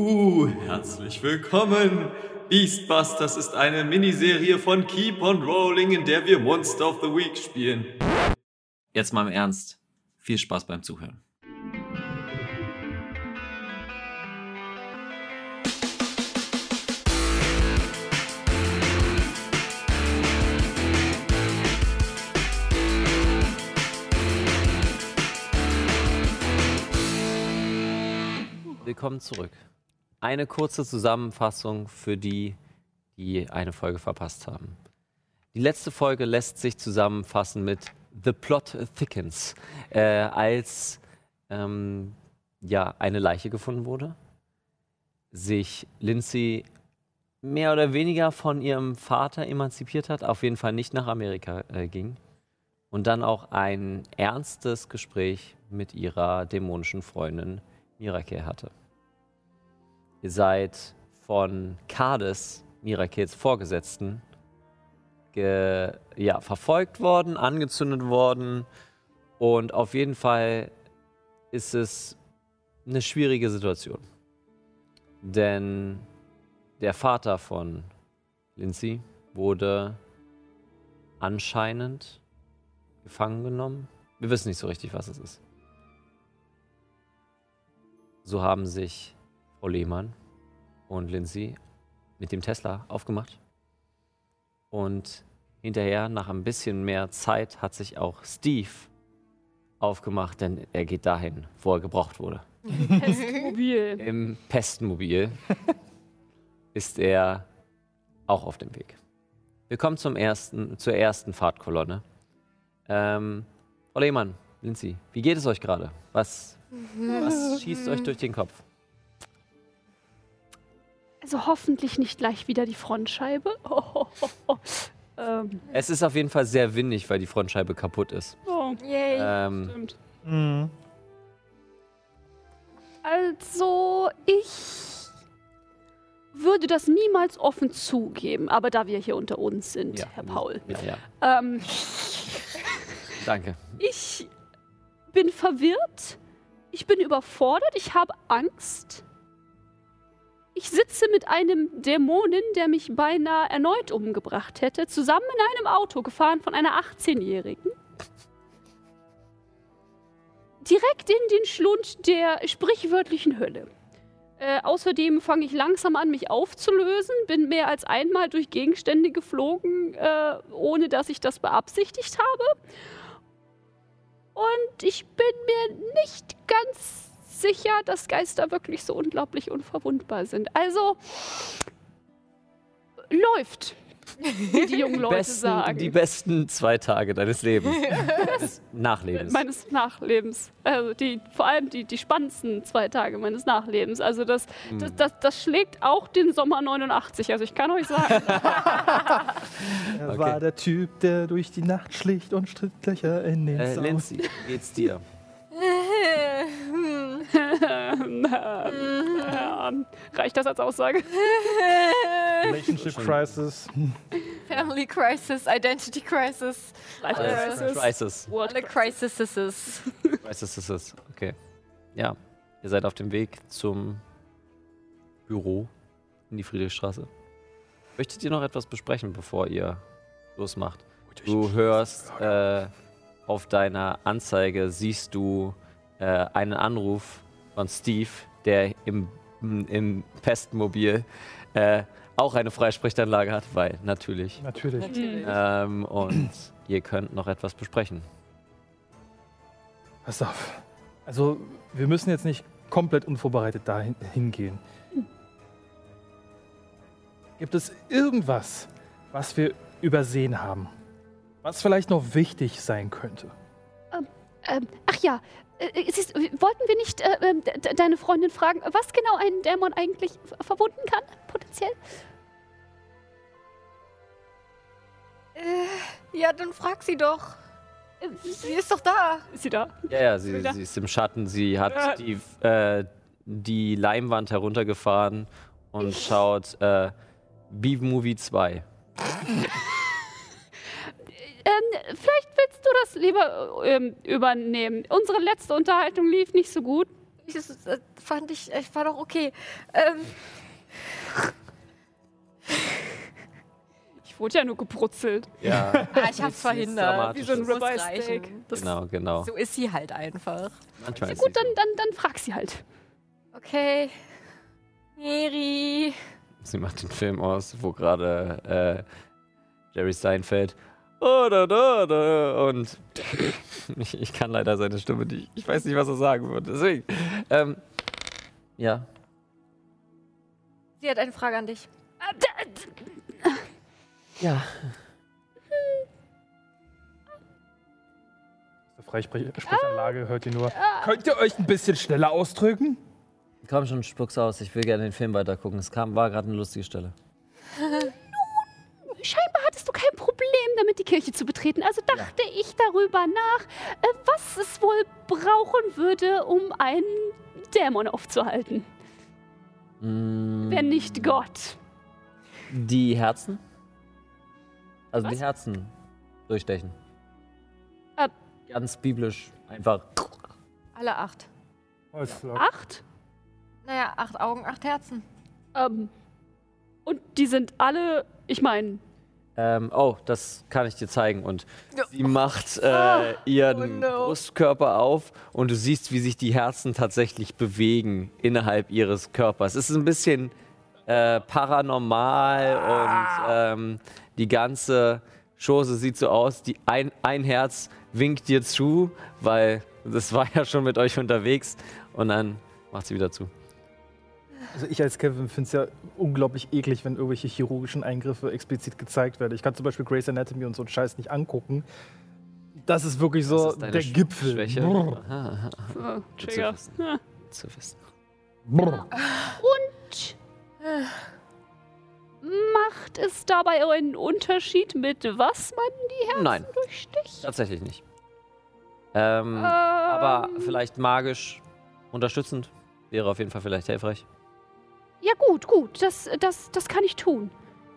Uh, herzlich willkommen. Beastbusters ist eine Miniserie von Keep on Rolling, in der wir Monster of the Week spielen. Jetzt mal im Ernst. Viel Spaß beim Zuhören. Willkommen zurück. Eine kurze Zusammenfassung für die, die eine Folge verpasst haben. Die letzte Folge lässt sich zusammenfassen mit The Plot Thickens, äh, als ähm, ja, eine Leiche gefunden wurde, sich Lindsay mehr oder weniger von ihrem Vater emanzipiert hat, auf jeden Fall nicht nach Amerika äh, ging und dann auch ein ernstes Gespräch mit ihrer dämonischen Freundin Mirakel hatte. Ihr seid von Kades, Mirakels Vorgesetzten, ge, ja, verfolgt worden, angezündet worden. Und auf jeden Fall ist es eine schwierige Situation. Denn der Vater von Lindsay wurde anscheinend gefangen genommen. Wir wissen nicht so richtig, was es ist. So haben sich Frau Lehmann und Lindsay mit dem Tesla aufgemacht. Und hinterher, nach ein bisschen mehr Zeit, hat sich auch Steve aufgemacht, denn er geht dahin, wo er gebraucht wurde. Pestmobil. Im Pestenmobil ist er auch auf dem Weg. Wir kommen zum ersten, zur ersten Fahrtkolonne. Ähm, Frau Lehmann, Lindsay, wie geht es euch gerade? Was, was schießt euch durch den Kopf? Also hoffentlich nicht gleich wieder die Frontscheibe. Oh, oh, oh. Ähm, Es ist auf jeden Fall sehr windig, weil die Frontscheibe kaputt ist. oh, Yay. Ähm, stimmt. Mhm. Also, ich würde das niemals offen zugeben, aber da wir hier unter uns sind, ja, Herr Paul. Ja, ja. Ähm, Danke. ich bin verwirrt, ich bin überfordert, ich habe Angst. Ich sitze mit einem Dämonen, der mich beinahe erneut umgebracht hätte, zusammen in einem Auto gefahren von einer 18-Jährigen. Direkt in den Schlund der sprichwörtlichen Hölle. Äh, außerdem fange ich langsam an, mich aufzulösen, bin mehr als einmal durch Gegenstände geflogen, äh, ohne dass ich das beabsichtigt habe. Und ich bin mir nicht ganz sicher, dass Geister wirklich so unglaublich unverwundbar sind. Also läuft, wie die jungen Leute Besten, sagen. die besten zwei Tage deines Lebens. Deines Nachlebens. meines Nachlebens. Also die, vor allem die, die spannendsten zwei Tage meines Nachlebens. Also das, Hm. das, das, das schlägt auch den Sommer 89. Also ich kann euch sagen, Er Okay. war der Typ, der durch die Nacht schlicht und Strittlöcher in den Äh, wie geht's dir? reicht das als Aussage? Relationship Crisis. Family Crisis, Identity Crisis, Life Alles. Crisis. Crisis. World alle. Crisis ist es. Okay. Ja. Ihr seid auf dem Weg zum Büro in die Friedrichstraße. Möchtet ihr noch etwas besprechen, bevor ihr losmacht? Du hörst äh, auf deiner Anzeige, siehst du äh, einen Anruf von Steve, der im, im Pestenmobil äh, auch eine Freisprechanlage hat, weil natürlich. Natürlich. Natürlich. Ähm, und ihr könnt noch etwas besprechen. Pass auf. Also, wir müssen jetzt nicht komplett unvorbereitet dahin hingehen. Gibt es irgendwas, was wir übersehen haben? Was vielleicht noch wichtig sein könnte? Ähm, ach ja, siehst, du, wollten wir nicht äh, ähm, de- de- deine Freundin fragen, was genau ein Dämon eigentlich ver- verwunden kann, potenziell? Äh, ja, dann frag sie doch. Äh, Sie ist doch da. Ist sie da? Ja, ja, sie, sie ist im Schatten. Sie Ja. hat die, äh, die Leinwand heruntergefahren und schaut äh, Beef Movie 2. Ähm, vielleicht du das lieber ähm, übernehmen. Unsere letzte Unterhaltung lief nicht so gut. Ich- das- das- fand ich, ich war doch okay. Ähm, Ich wurde ja nur gebrutzelt. Ja, ah, ich hab's verhindert. Wie so ein Muss Ribeye reichen. Steak. Das, genau, genau. So ist sie halt einfach. Manchmal ist Gut, sie dann, dann, dann frag sie halt. Okay. Mary. Sie macht den Film aus, wo gerade äh, Jerry Seinfeld und ich, ich kann leider seine Stimme nicht. Ich weiß nicht, was er sagen würde. Deswegen. Ähm, ja. Sie hat eine Frage an dich. Ja. Freisprechanlage hört ihr nur. Könnt ihr euch ein bisschen schneller ausdrücken? Komm schon, spuck's aus. Ich will gerne den Film weitergucken. Es kam, war gerade eine lustige Stelle. Scheinbar hattest du kein Problem damit, die Kirche zu betreten. Also dachte ich darüber nach, äh, was es wohl brauchen würde, um einen Dämon aufzuhalten. Mm, Wenn nicht Gott. Die Herzen? Also die Was? Herzen durchstechen. Äh. Ganz biblisch. Einfach. Alle acht. Acht? Naja, acht Augen, acht Herzen. Ähm, und die sind alle, ich meine, Ähm, oh, das kann ich dir zeigen. Und sie macht äh, Ah. ihren Oh no. Brustkörper auf und du siehst, wie sich die Herzen tatsächlich bewegen innerhalb ihres Körpers. Es ist ein bisschen äh, paranormal und ähm, die ganze Chose sieht so aus. Die ein, ein Herz winkt dir zu, weil das war ja schon mit euch unterwegs und dann macht sie wieder zu. Also ich als Kevin finde es ja unglaublich eklig, wenn irgendwelche chirurgischen Eingriffe explizit gezeigt werden. Ich kann zum Beispiel Grey's Anatomy und so einen Scheiß nicht angucken. Das ist wirklich so Das ist deine der Sch- Gipfel. Schwäche. Brrr. Aha, aha, äh, zu Trigger. wissen. Ja. zu wissen. Brrr. Und macht es dabei einen Unterschied, mit was man die Herzen Nein, durchsticht? tatsächlich nicht. Ähm, Ähm, aber vielleicht magisch unterstützend wäre auf jeden Fall vielleicht hilfreich. Ja, gut, gut. Das, das, das kann ich tun.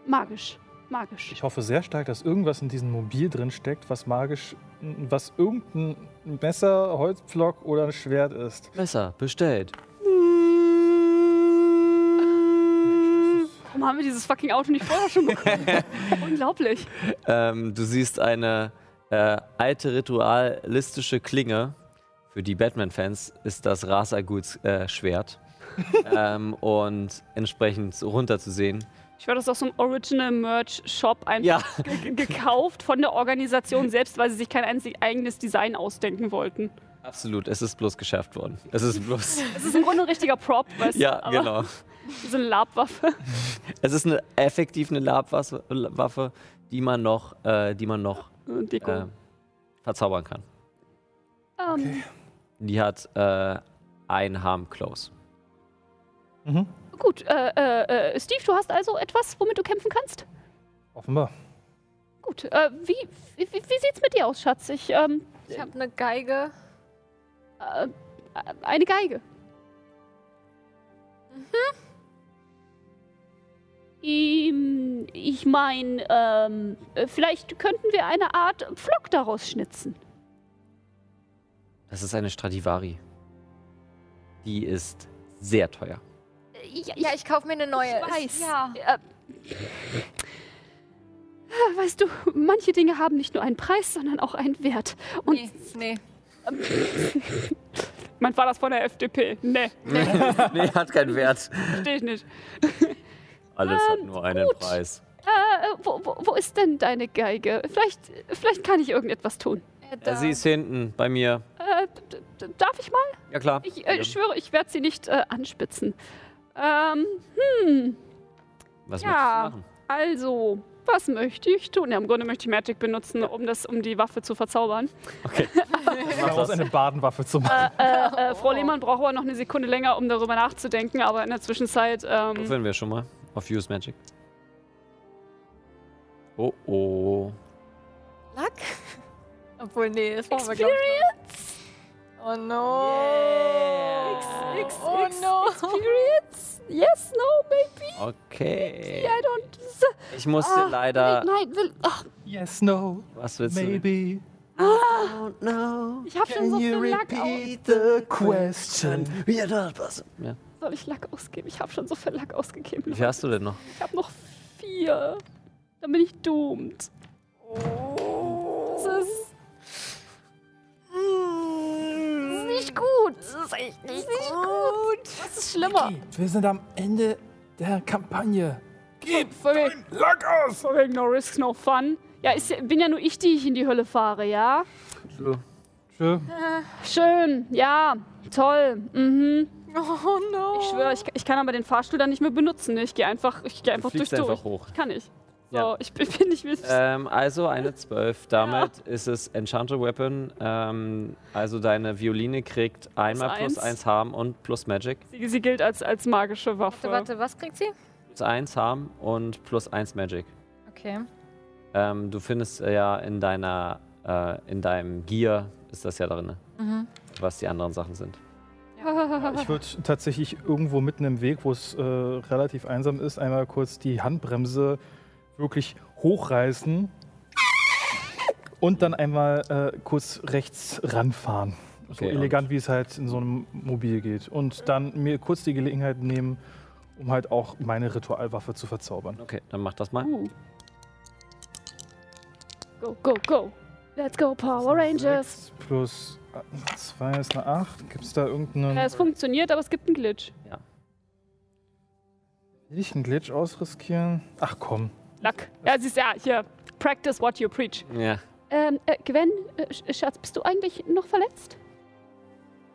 Magisch. Magisch. Ich hoffe sehr stark, dass irgendwas in diesem Mobil drin steckt, was magisch, was irgendein Messer, Holzpflock oder ein Schwert ist. Messer, bestellt. Warum haben wir dieses fucking Auto nicht vorher schon bekommen? Unglaublich. Ähm, du siehst eine äh, alte ritualistische Klinge. Für die Batman-Fans ist das Rasaguts äh, Schwert. ähm, und entsprechend runterzusehen. Ich war das aus so einem Original Merch Shop einfach Ja, ge- gekauft von der Organisation selbst, weil sie sich kein einzig eigenes Design ausdenken wollten. absolut. Es ist bloß geschärft worden. Es ist bloß. Es ist im Grunde ein richtiger Prop, weißt ja, du? aber genau. So eine Labwaffe. Es ist eine effektiv eine Labwaffe, Waffe, die man noch, äh, die man noch Deko. äh, verzaubern kann. Ähm, Die hat äh, ein Harm Close. Mhm. Gut, äh, äh, äh, Steve, du hast also etwas, womit du kämpfen kannst? Offenbar. Gut, äh, wie, wie, wie sieht's mit dir aus, Schatz? Ich, ähm, Ich habe eine Geige. äh, eine Geige. Ähm, ich meine, ähm, äh, vielleicht könnten wir eine Art Pflock daraus schnitzen. Das ist eine Stradivari. Die ist sehr teuer. Äh, Ja, Ja, ich kaufe mir eine neue. Ich weiß. Ja. Äh, weißt du, manche Dinge haben nicht nur einen Preis, sondern auch einen Wert. Und Nee, nee. mein Vater ist von der FDP. Nee, nee, hat keinen Wert. verstehe ich nicht. Alles Ähm, hat nur einen gut. Preis. Äh, wo, wo, wo ist denn deine Geige? Vielleicht, vielleicht kann ich irgendetwas tun. Äh, da. sie ist hinten bei mir. Äh, darf ich mal? Ja, klar. Ich äh, schwöre, ich werde sie nicht äh, anspitzen. Ähm, hm, Was ja. möchtest du machen? also, was möchte ich tun? Ja, im Grunde möchte ich Magic benutzen, um, das, um die Waffe zu verzaubern. Okay. Daraus das. eine Badenwaffe zu machen. Äh, äh, Frau Lehmann braucht aber noch eine Sekunde länger, um darüber nachzudenken, aber in der Zwischenzeit. Ähm, Würfeln wir schon mal auf Use Magic. Oh oh. Luck? Obwohl, nee, das brauchen wir, glaube ich. noch. Oh no. X, X, oh X, no. Experience? Yes, no, maybe. Okay. I don't. Ich muss Ah, leider. Nein, nein, will. Ach, Yes, no, Was willst du? maybe. don't know. Ich habe schon so viel Lack aus. the question? Ja, das passt. Ja. Soll ich Lack ausgeben? Ich habe schon so viel Lack ausgegeben. Wie viel hast du denn noch? Ich habe noch vier. Dann bin ich doomed. Das ist. Das ist nicht gut. Das ist echt nicht, gut. Was ist schlimmer? Wir sind am Ende der Kampagne. Fucking, Lack aus! fucking no risk, no fun. Ja, ist, bin ja nur ich, die ich in die Hölle fahre, ja? Tschö. Schön, ja, toll. Mhm. Oh no. Ich schwöre, ich, ich kann aber den Fahrstuhl dann nicht mehr benutzen. Ne? Ich gehe einfach, ich geh einfach durch fliegst durch. einfach hoch. Ich kann nicht. So, Ja. ich bin, nicht wichtig. Ähm, also eine 12. Damit ist es Enchanted Weapon. Ähm, also deine Violine kriegt einmal plus eins. 1 Harm und plus Magic. Sie, sie gilt als, als magische Waffe. Warte, warte, was kriegt sie? Plus 1 Harm und plus 1 Magic. Okay. Ähm, du findest äh, ja in deiner, äh, in deinem Gear ist das ja drin, Mhm. was die anderen Sachen sind. Ich würde tatsächlich irgendwo mitten im Weg, wo es äh, relativ einsam ist, einmal kurz die Handbremse wirklich hochreißen und dann einmal äh, kurz rechts ranfahren. So Okay, elegant, wie es halt in so einem Mobil geht. Und dann mir kurz die Gelegenheit nehmen, um halt auch meine Ritualwaffe zu verzaubern. Okay, dann mach das mal. Go, go, go. Let's go, Power Rangers. Sechs plus 2 ist eine 8. Gibt es da irgendeinen. Ja, es funktioniert, aber es gibt einen Glitch. Will ich einen Glitch ausriskieren? Ach komm. Lack. Ja, siehst ja, hier. Practice what you preach. Ja. Ähm, äh, Gwen, äh, Sch- Schatz, bist du eigentlich noch verletzt?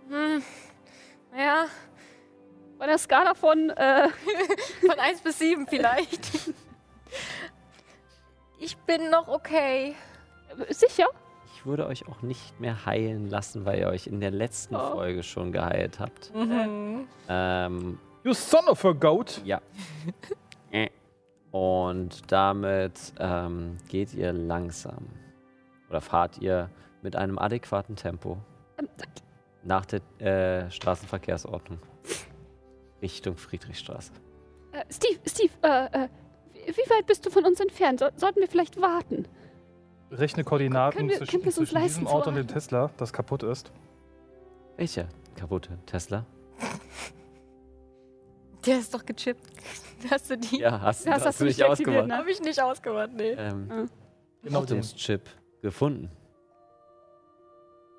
Hm. Ja, Bei einer Skala von, äh, von 1 bis 7 vielleicht. Ich bin noch okay. sicher? Ich würde euch auch nicht mehr heilen lassen, weil ihr euch in der letzten Oh. Folge schon geheilt habt. Mhm. Ähm, You son of a goat! ja. Und damit ähm, geht ihr langsam. Oder fahrt ihr mit einem adäquaten Tempo nach der äh, Straßenverkehrsordnung Richtung Friedrichstraße. Äh, Steve, Steve, äh, äh, wie weit bist du von uns entfernt? So, sollten wir vielleicht warten? Rechne Koordinaten Können wir- zwischen, können zwischen leisten diesem Auto und dem? Tesla, das kaputt ist. Welcher kaputte Tesla? Der ist doch gechippt. Hast du die? Ja, hast, hast, hast du nicht ausgemacht. ne? Habe ich nicht ausgemacht, nee. Ähm, Genau den den. Chip gefunden.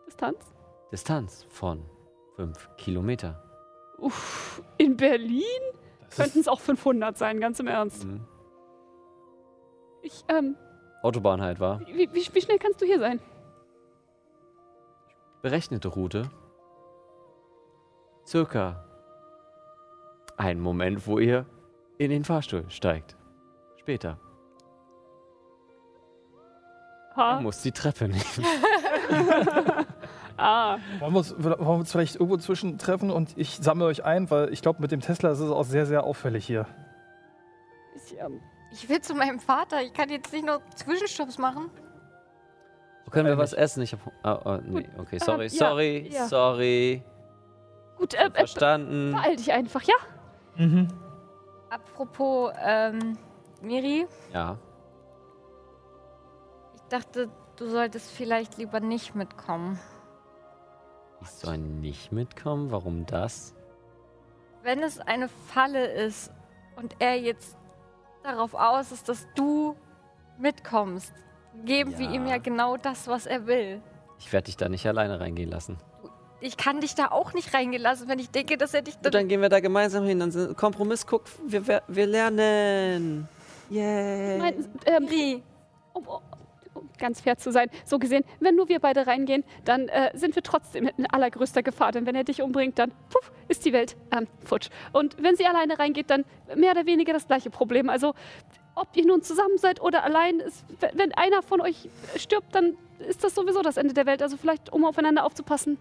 Distanz? Distanz von 5 Kilometer. Uff, in Berlin könnten es auch 500 sein, ganz im Ernst. Mhm. Ich, ähm, Autobahn halt war. wie, wie, wie schnell kannst du hier sein? Berechnete Route. Circa ein Moment, wo ihr in den Fahrstuhl steigt. Später. Du Ha? musst die Treppe nehmen. Ah, Wollen wir, uns, wollen wir uns vielleicht irgendwo zwischentreffen und ich sammle euch ein, weil ich glaube, mit dem Tesla ist es auch sehr, sehr auffällig hier. ich, ähm, Ich will zu meinem Vater. Ich kann jetzt nicht noch Zwischenstopps machen. Wo können wir Eigentlich. was essen? Ich hab. Ah, ah, nee, okay, sorry, Ähm, ja, sorry, ja. sorry. gut, äh, äh, Verstanden. beeil dich einfach, ja? Mhm. Apropos, ähm, Miri, Ja. ich dachte, du solltest vielleicht lieber nicht mitkommen. Ich soll nicht mitkommen? Warum das? Wenn es eine Falle ist und er jetzt darauf aus ist, dass du mitkommst, geben wir Ja. ihm ja genau das, was er will. Ich werde dich da nicht alleine reingehen lassen. Ich kann dich da auch nicht reingelassen, wenn ich denke, dass er dich dann. dann gehen wir da gemeinsam hin. Dann sind Kompromiss, guck, wir, wir, wir lernen. Yay. Mein, ähm, um, um, um ganz fair zu sein, so gesehen, wenn nur wir beide reingehen, dann äh, sind wir trotzdem in allergrößter Gefahr. Denn wenn er dich umbringt, dann puff, ist die Welt ähm, futsch. Und wenn sie alleine reingeht, dann mehr oder weniger das gleiche Problem. Also, ob ihr nun zusammen seid oder allein, ist, wenn- einer von euch stirbt, dann ist das sowieso das Ende der Welt. Also vielleicht, um aufeinander aufzupassen.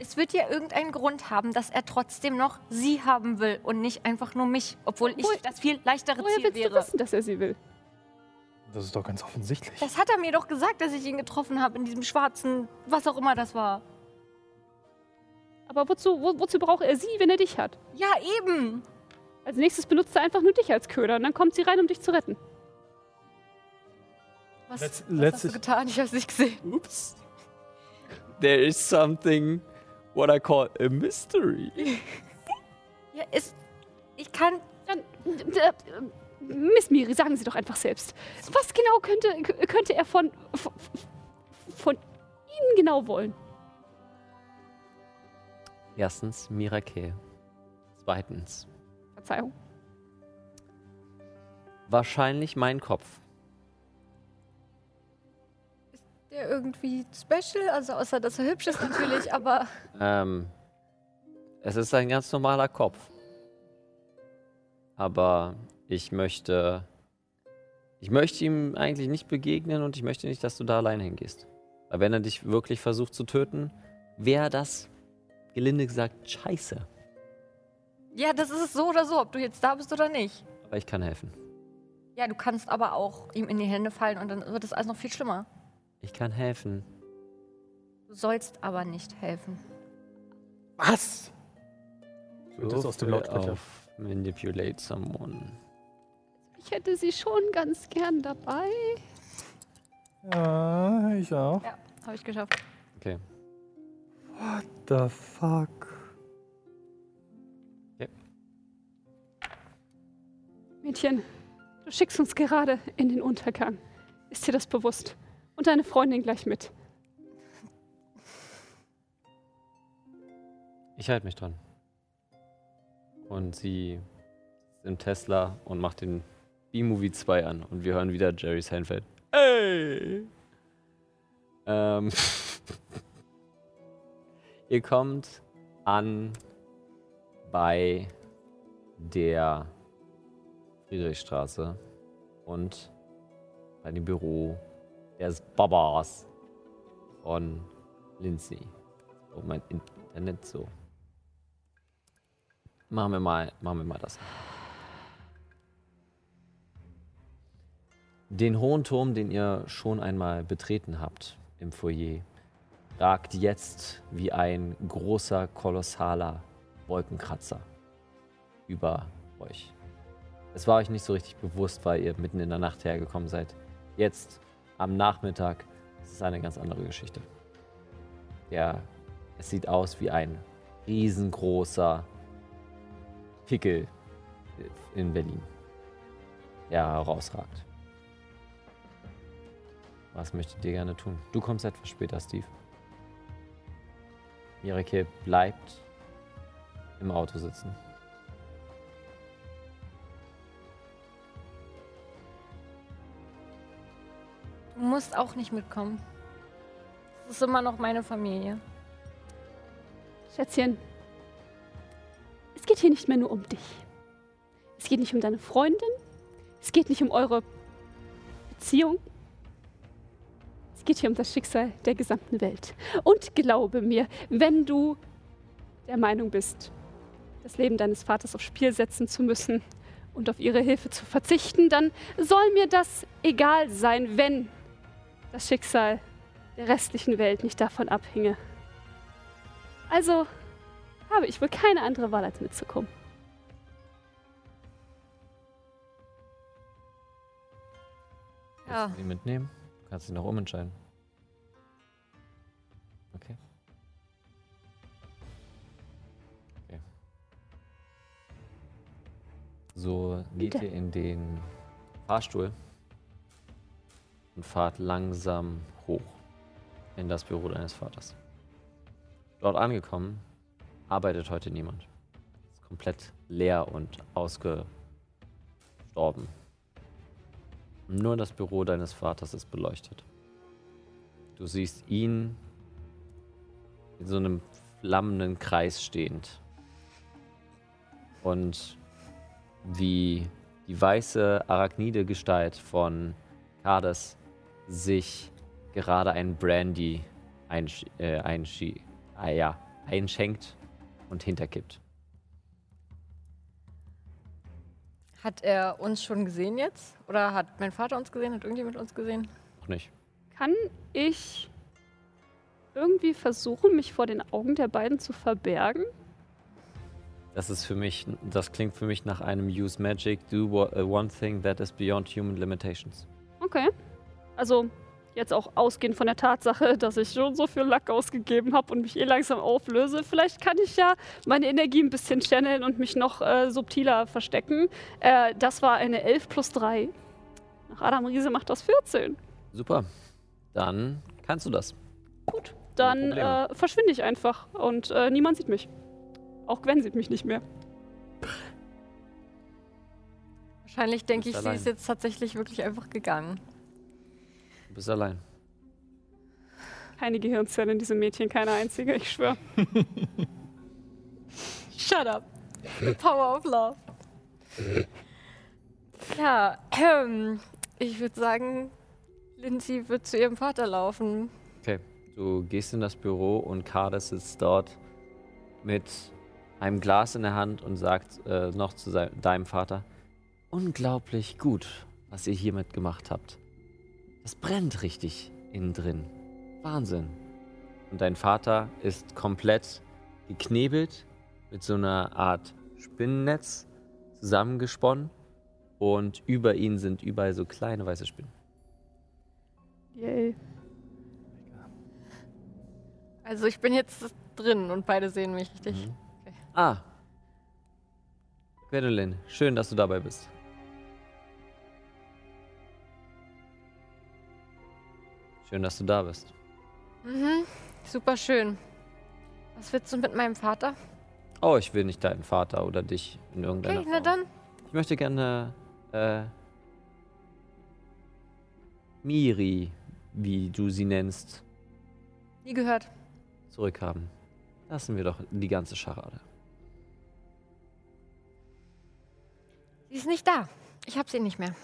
es wird ja irgendeinen Grund haben, dass er trotzdem noch sie haben will und nicht einfach nur mich, obwohl ich Woher- das viel leichtere Woher Ziel willst du wäre. wissen, dass er sie will? Das ist doch ganz offensichtlich. Das hat er mir doch gesagt, dass ich ihn getroffen habe in diesem schwarzen, was auch immer das war. Aber wozu, wo, wozu braucht er sie, wenn er dich hat? Ja, eben. Als nächstes benutzt er einfach nur dich als Köder und dann kommt sie rein, um dich zu retten. Was, Letz- was hast du getan? Ich habe es nicht gesehen. Ups. there is something what I call a mystery. Ja, ist. Ich kann. Dann, äh, Miss Miri, sagen Sie doch einfach selbst. Was genau könnte, könnte er von, von, von Ihnen genau wollen? Erstens Mirakel. Zweitens Verzeihung. wahrscheinlich mein Kopf. Der irgendwie special, also außer dass er hübsch ist natürlich, aber Ähm, es ist ein ganz normaler Kopf. Aber ich möchte. Ich möchte ihm eigentlich nicht begegnen und ich möchte nicht, dass du da alleine hingehst. Weil wenn er dich wirklich versucht zu töten, wäre das, gelinde gesagt, scheiße. Ja, das ist es so oder so, ob du jetzt da bist oder nicht. Aber ich kann helfen. Ja, du kannst aber auch ihm in die Hände fallen und dann wird das alles noch viel schlimmer. Ich kann helfen. Du sollst aber nicht helfen. Was? Wird das aus dem Lautsprecher. auf Manipulate someone. Ich hätte Sie schon ganz gern dabei. Ja, ich auch. Ja, habe ich geschafft. Okay. The fuck? Mädchen, du schickst uns gerade in den Untergang. Ist dir das bewusst? Und deine Freundin gleich mit. Ich halte mich dran. Und sie ist im Tesla und macht den B-Movie 2 an. Und wir hören wieder Jerry Seinfeld. Hey! Ähm. Ihr kommt an bei der Friedrichstraße und bei dem Büro des Babas von Lindsay. Oh, mein Internet so. Machen wir mal, machen wir mal das. Den hohen Turm, den ihr schon einmal betreten habt im Foyer, ragt jetzt wie ein großer, kolossaler Wolkenkratzer über euch. Es war euch nicht so richtig bewusst, weil ihr mitten in der Nacht hergekommen seid. Jetzt, am Nachmittag, ist es eine ganz andere Geschichte. Ja, es sieht aus wie ein riesengroßer Pickel in Berlin, der herausragt. Was möchtet ihr gerne tun? Du kommst etwas später, Steve. Mireke bleibt im Auto sitzen. Du musst auch nicht mitkommen. Das ist immer noch meine Familie. Schätzchen, es geht hier nicht mehr nur um dich. Es geht nicht um deine Freundin. Es geht nicht um eure Beziehung. Es geht hier um das Schicksal der gesamten Welt. Und glaube mir, wenn du der Meinung bist, das Leben deines Vaters aufs Spiel setzen zu müssen und auf ihre Hilfe zu verzichten, dann soll mir das egal sein, wenn das Schicksal der restlichen Welt nicht davon abhinge. Also habe ich wohl keine andere Wahl, als mitzukommen. Ja. Willst du sie mitnehmen? Du kannst sie noch umentscheiden. Okay. Okay. So geht ihr in den Fahrstuhl und fahrt langsam hoch in das Büro deines Vaters. Dort angekommen, arbeitet heute niemand. Ist komplett leer und ausgestorben. Nur das Büro deines Vaters ist beleuchtet. Du siehst ihn in so einem flammenden Kreis stehend. Und wie die weiße arachnide Gestalt von Kades sich gerade ein Brandy einsch äh, einschie ah, ja, einschenkt und hinterkippt. Hat er uns schon gesehen jetzt? Oder hat mein Vater uns gesehen? Hat irgendjemand uns gesehen? Noch nicht. Kann ich irgendwie versuchen, mich vor den Augen der beiden zu verbergen? Das ist für mich, das klingt für mich nach einem Use Magic, do one thing that is beyond human limitations. Okay. Also, Jetzt auch ausgehend von der Tatsache, dass ich schon so viel Lack ausgegeben habe und mich eh langsam auflöse. Vielleicht kann ich ja meine Energie ein bisschen channeln und mich noch äh, subtiler verstecken. Äh, das war eine 11 plus 3. Nach Adam Riese macht das 14. Super. Dann kannst du das. Gut, dann äh, verschwinde ich einfach und äh, niemand sieht mich. Auch Gwen sieht mich nicht mehr. Wahrscheinlich denke ich, bist sie allein. ist jetzt tatsächlich wirklich einfach gegangen. Du bist allein. Keine Gehirnzelle in diesem Mädchen, keine einzige, ich schwöre. Shut up. Power of Love. Ja, ähm, ich würde sagen, Lindsay wird zu ihrem Vater laufen. Okay. Du gehst in das Büro und Kader sitzt dort mit einem Glas in der Hand und sagt äh, noch zu deinem Vater: Unglaublich gut, was ihr hiermit gemacht habt. Das brennt richtig innen drin. Wahnsinn. Und dein Vater ist komplett geknebelt mit so einer Art Spinnennetz zusammengesponnen und über ihn sind überall so kleine weiße Spinnen. Yay. Also ich bin jetzt drin und beide sehen mich richtig. Mhm. Ah. Gwendolyn, schön, dass du dabei bist. Schön, dass du da bist. Mhm. Super schön. Was willst du mit meinem Vater? Oh, ich will nicht deinen Vater oder dich in irgendeiner Okay, na Form. dann. Ich möchte gerne äh, Miri, wie du sie nennst, Nie gehört. zurückhaben. Lassen wir doch die ganze Scharade. Sie ist nicht da. Ich hab sie nicht mehr.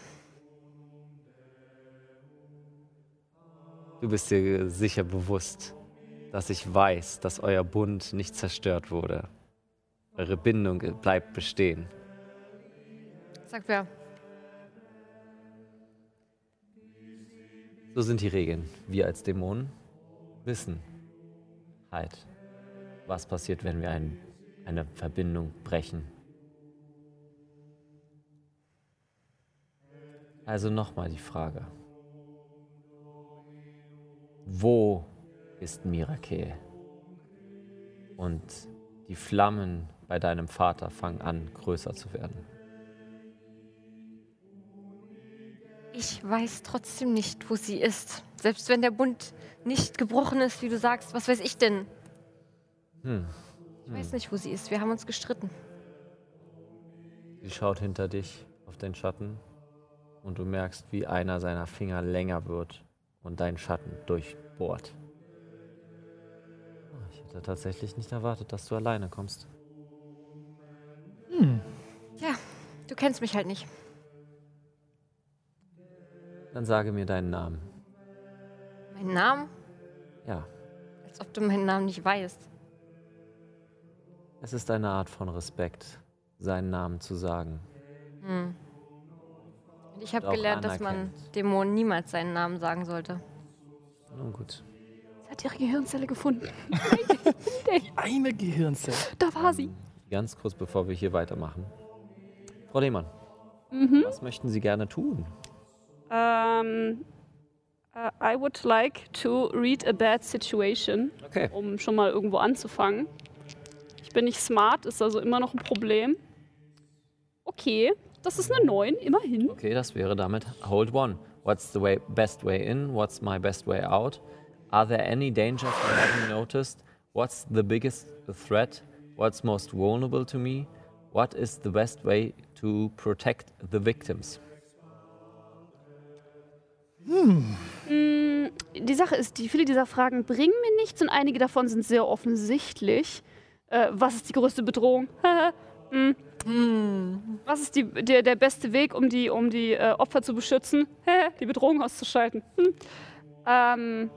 Du bist dir sicher bewusst, dass ich weiß, dass euer Bund nicht zerstört wurde. Eure Bindung bleibt bestehen. Sagt wer? So sind die Regeln. Wir als Dämonen wissen halt, was passiert, wenn wir ein, eine Verbindung brechen. Also nochmal die Frage. Wo ist Mirakel? Und die Flammen bei deinem Vater fangen an, größer zu werden. Ich weiß trotzdem nicht, wo sie ist. Selbst wenn der Bund nicht gebrochen ist, wie du sagst, was weiß ich denn? Hm. Ich weiß nicht, wo sie ist. Wir haben uns gestritten. Sie schaut hinter dich auf den Schatten und du merkst, wie einer seiner Finger länger wird und dein Schatten durchbohrt. Ah, Ich hätte tatsächlich nicht erwartet, dass du alleine kommst. Tja, du kennst mich halt nicht. Dann sage mir deinen Namen. Mein Namen? Ja, Als ob du meinen Namen nicht weißt. es ist eine Art von Respekt, seinen Namen zu sagen. Hm. Ich habe gelernt, dass man. Dämonen niemals seinen Namen sagen sollte. Nun gut. Sie hat ihre Gehirnzelle gefunden. Eine Gehirnzelle. Da war sie. Ganz kurz bevor wir hier weitermachen. Frau Lehmann, Mhm. was möchten Sie gerne tun? Ähm, äh, I would like to read a bad situation, Okay. um schon mal irgendwo anzufangen. Ich bin nicht smart, ist also immer noch ein Problem. Okay, das ist eine 9, immerhin. Okay, das wäre damit Hold One. What's the way, best way in? What's my best way out? Are there any dangers I haven't noticed? What's the biggest threat? What's most vulnerable to me? What is the best way to protect the victims? Mm, Die Sache ist, die, viele dieser Fragen bringen mir nichts und einige davon sind sehr offensichtlich. Äh, was ist die größte Bedrohung? Hm. Was ist die, der, der beste Weg, um die, um die äh, Opfer zu beschützen? die Bedrohung auszuschalten. Hm. Ähm,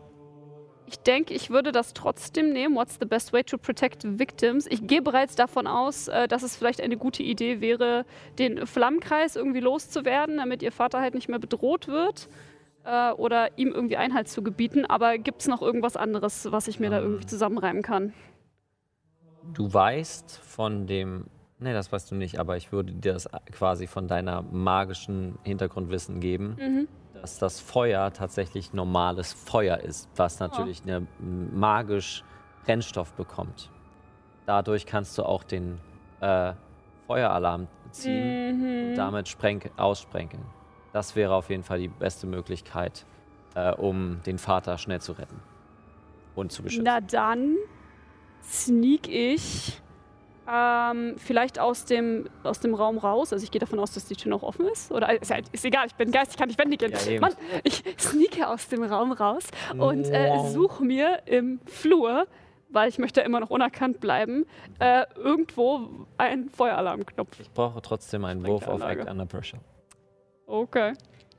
ich denke, ich würde das trotzdem nehmen. What's the best way to protect victims? Ich gehe bereits davon aus, äh, dass es vielleicht eine gute Idee wäre, den Flammenkreis irgendwie loszuwerden, damit ihr Vater halt nicht mehr bedroht wird äh, oder ihm irgendwie Einhalt zu gebieten. Aber gibt es noch irgendwas anderes, was ich mir da irgendwie zusammenreimen kann? Du weißt von dem. Nee, das weißt du nicht, aber ich würde dir das quasi von deiner magischen Hintergrundwissen geben, Mhm. dass das Feuer tatsächlich normales Feuer ist, was natürlich eine magisch Brennstoff bekommt. Dadurch kannst du auch den äh, Feueralarm ziehen und damit spreng aussprenkeln. Das wäre auf jeden Fall die beste Möglichkeit, äh, um den Vater schnell zu retten und zu beschützen. Na dann sneak ich ähm, vielleicht aus dem, aus dem Raum raus. Also ich gehe davon aus, dass die Tür noch offen ist. Oder ist, halt- ist egal, ich bin Geist, ich kann nicht wendig gehen. Ja. Mann, ich sneake aus dem Raum raus und äh, suche mir im Flur, weil ich möchte immer noch unerkannt bleiben, äh, irgendwo einen Feueralarmknopf. Ich brauche trotzdem einen Wurf auf. Act Under Pressure. Okay.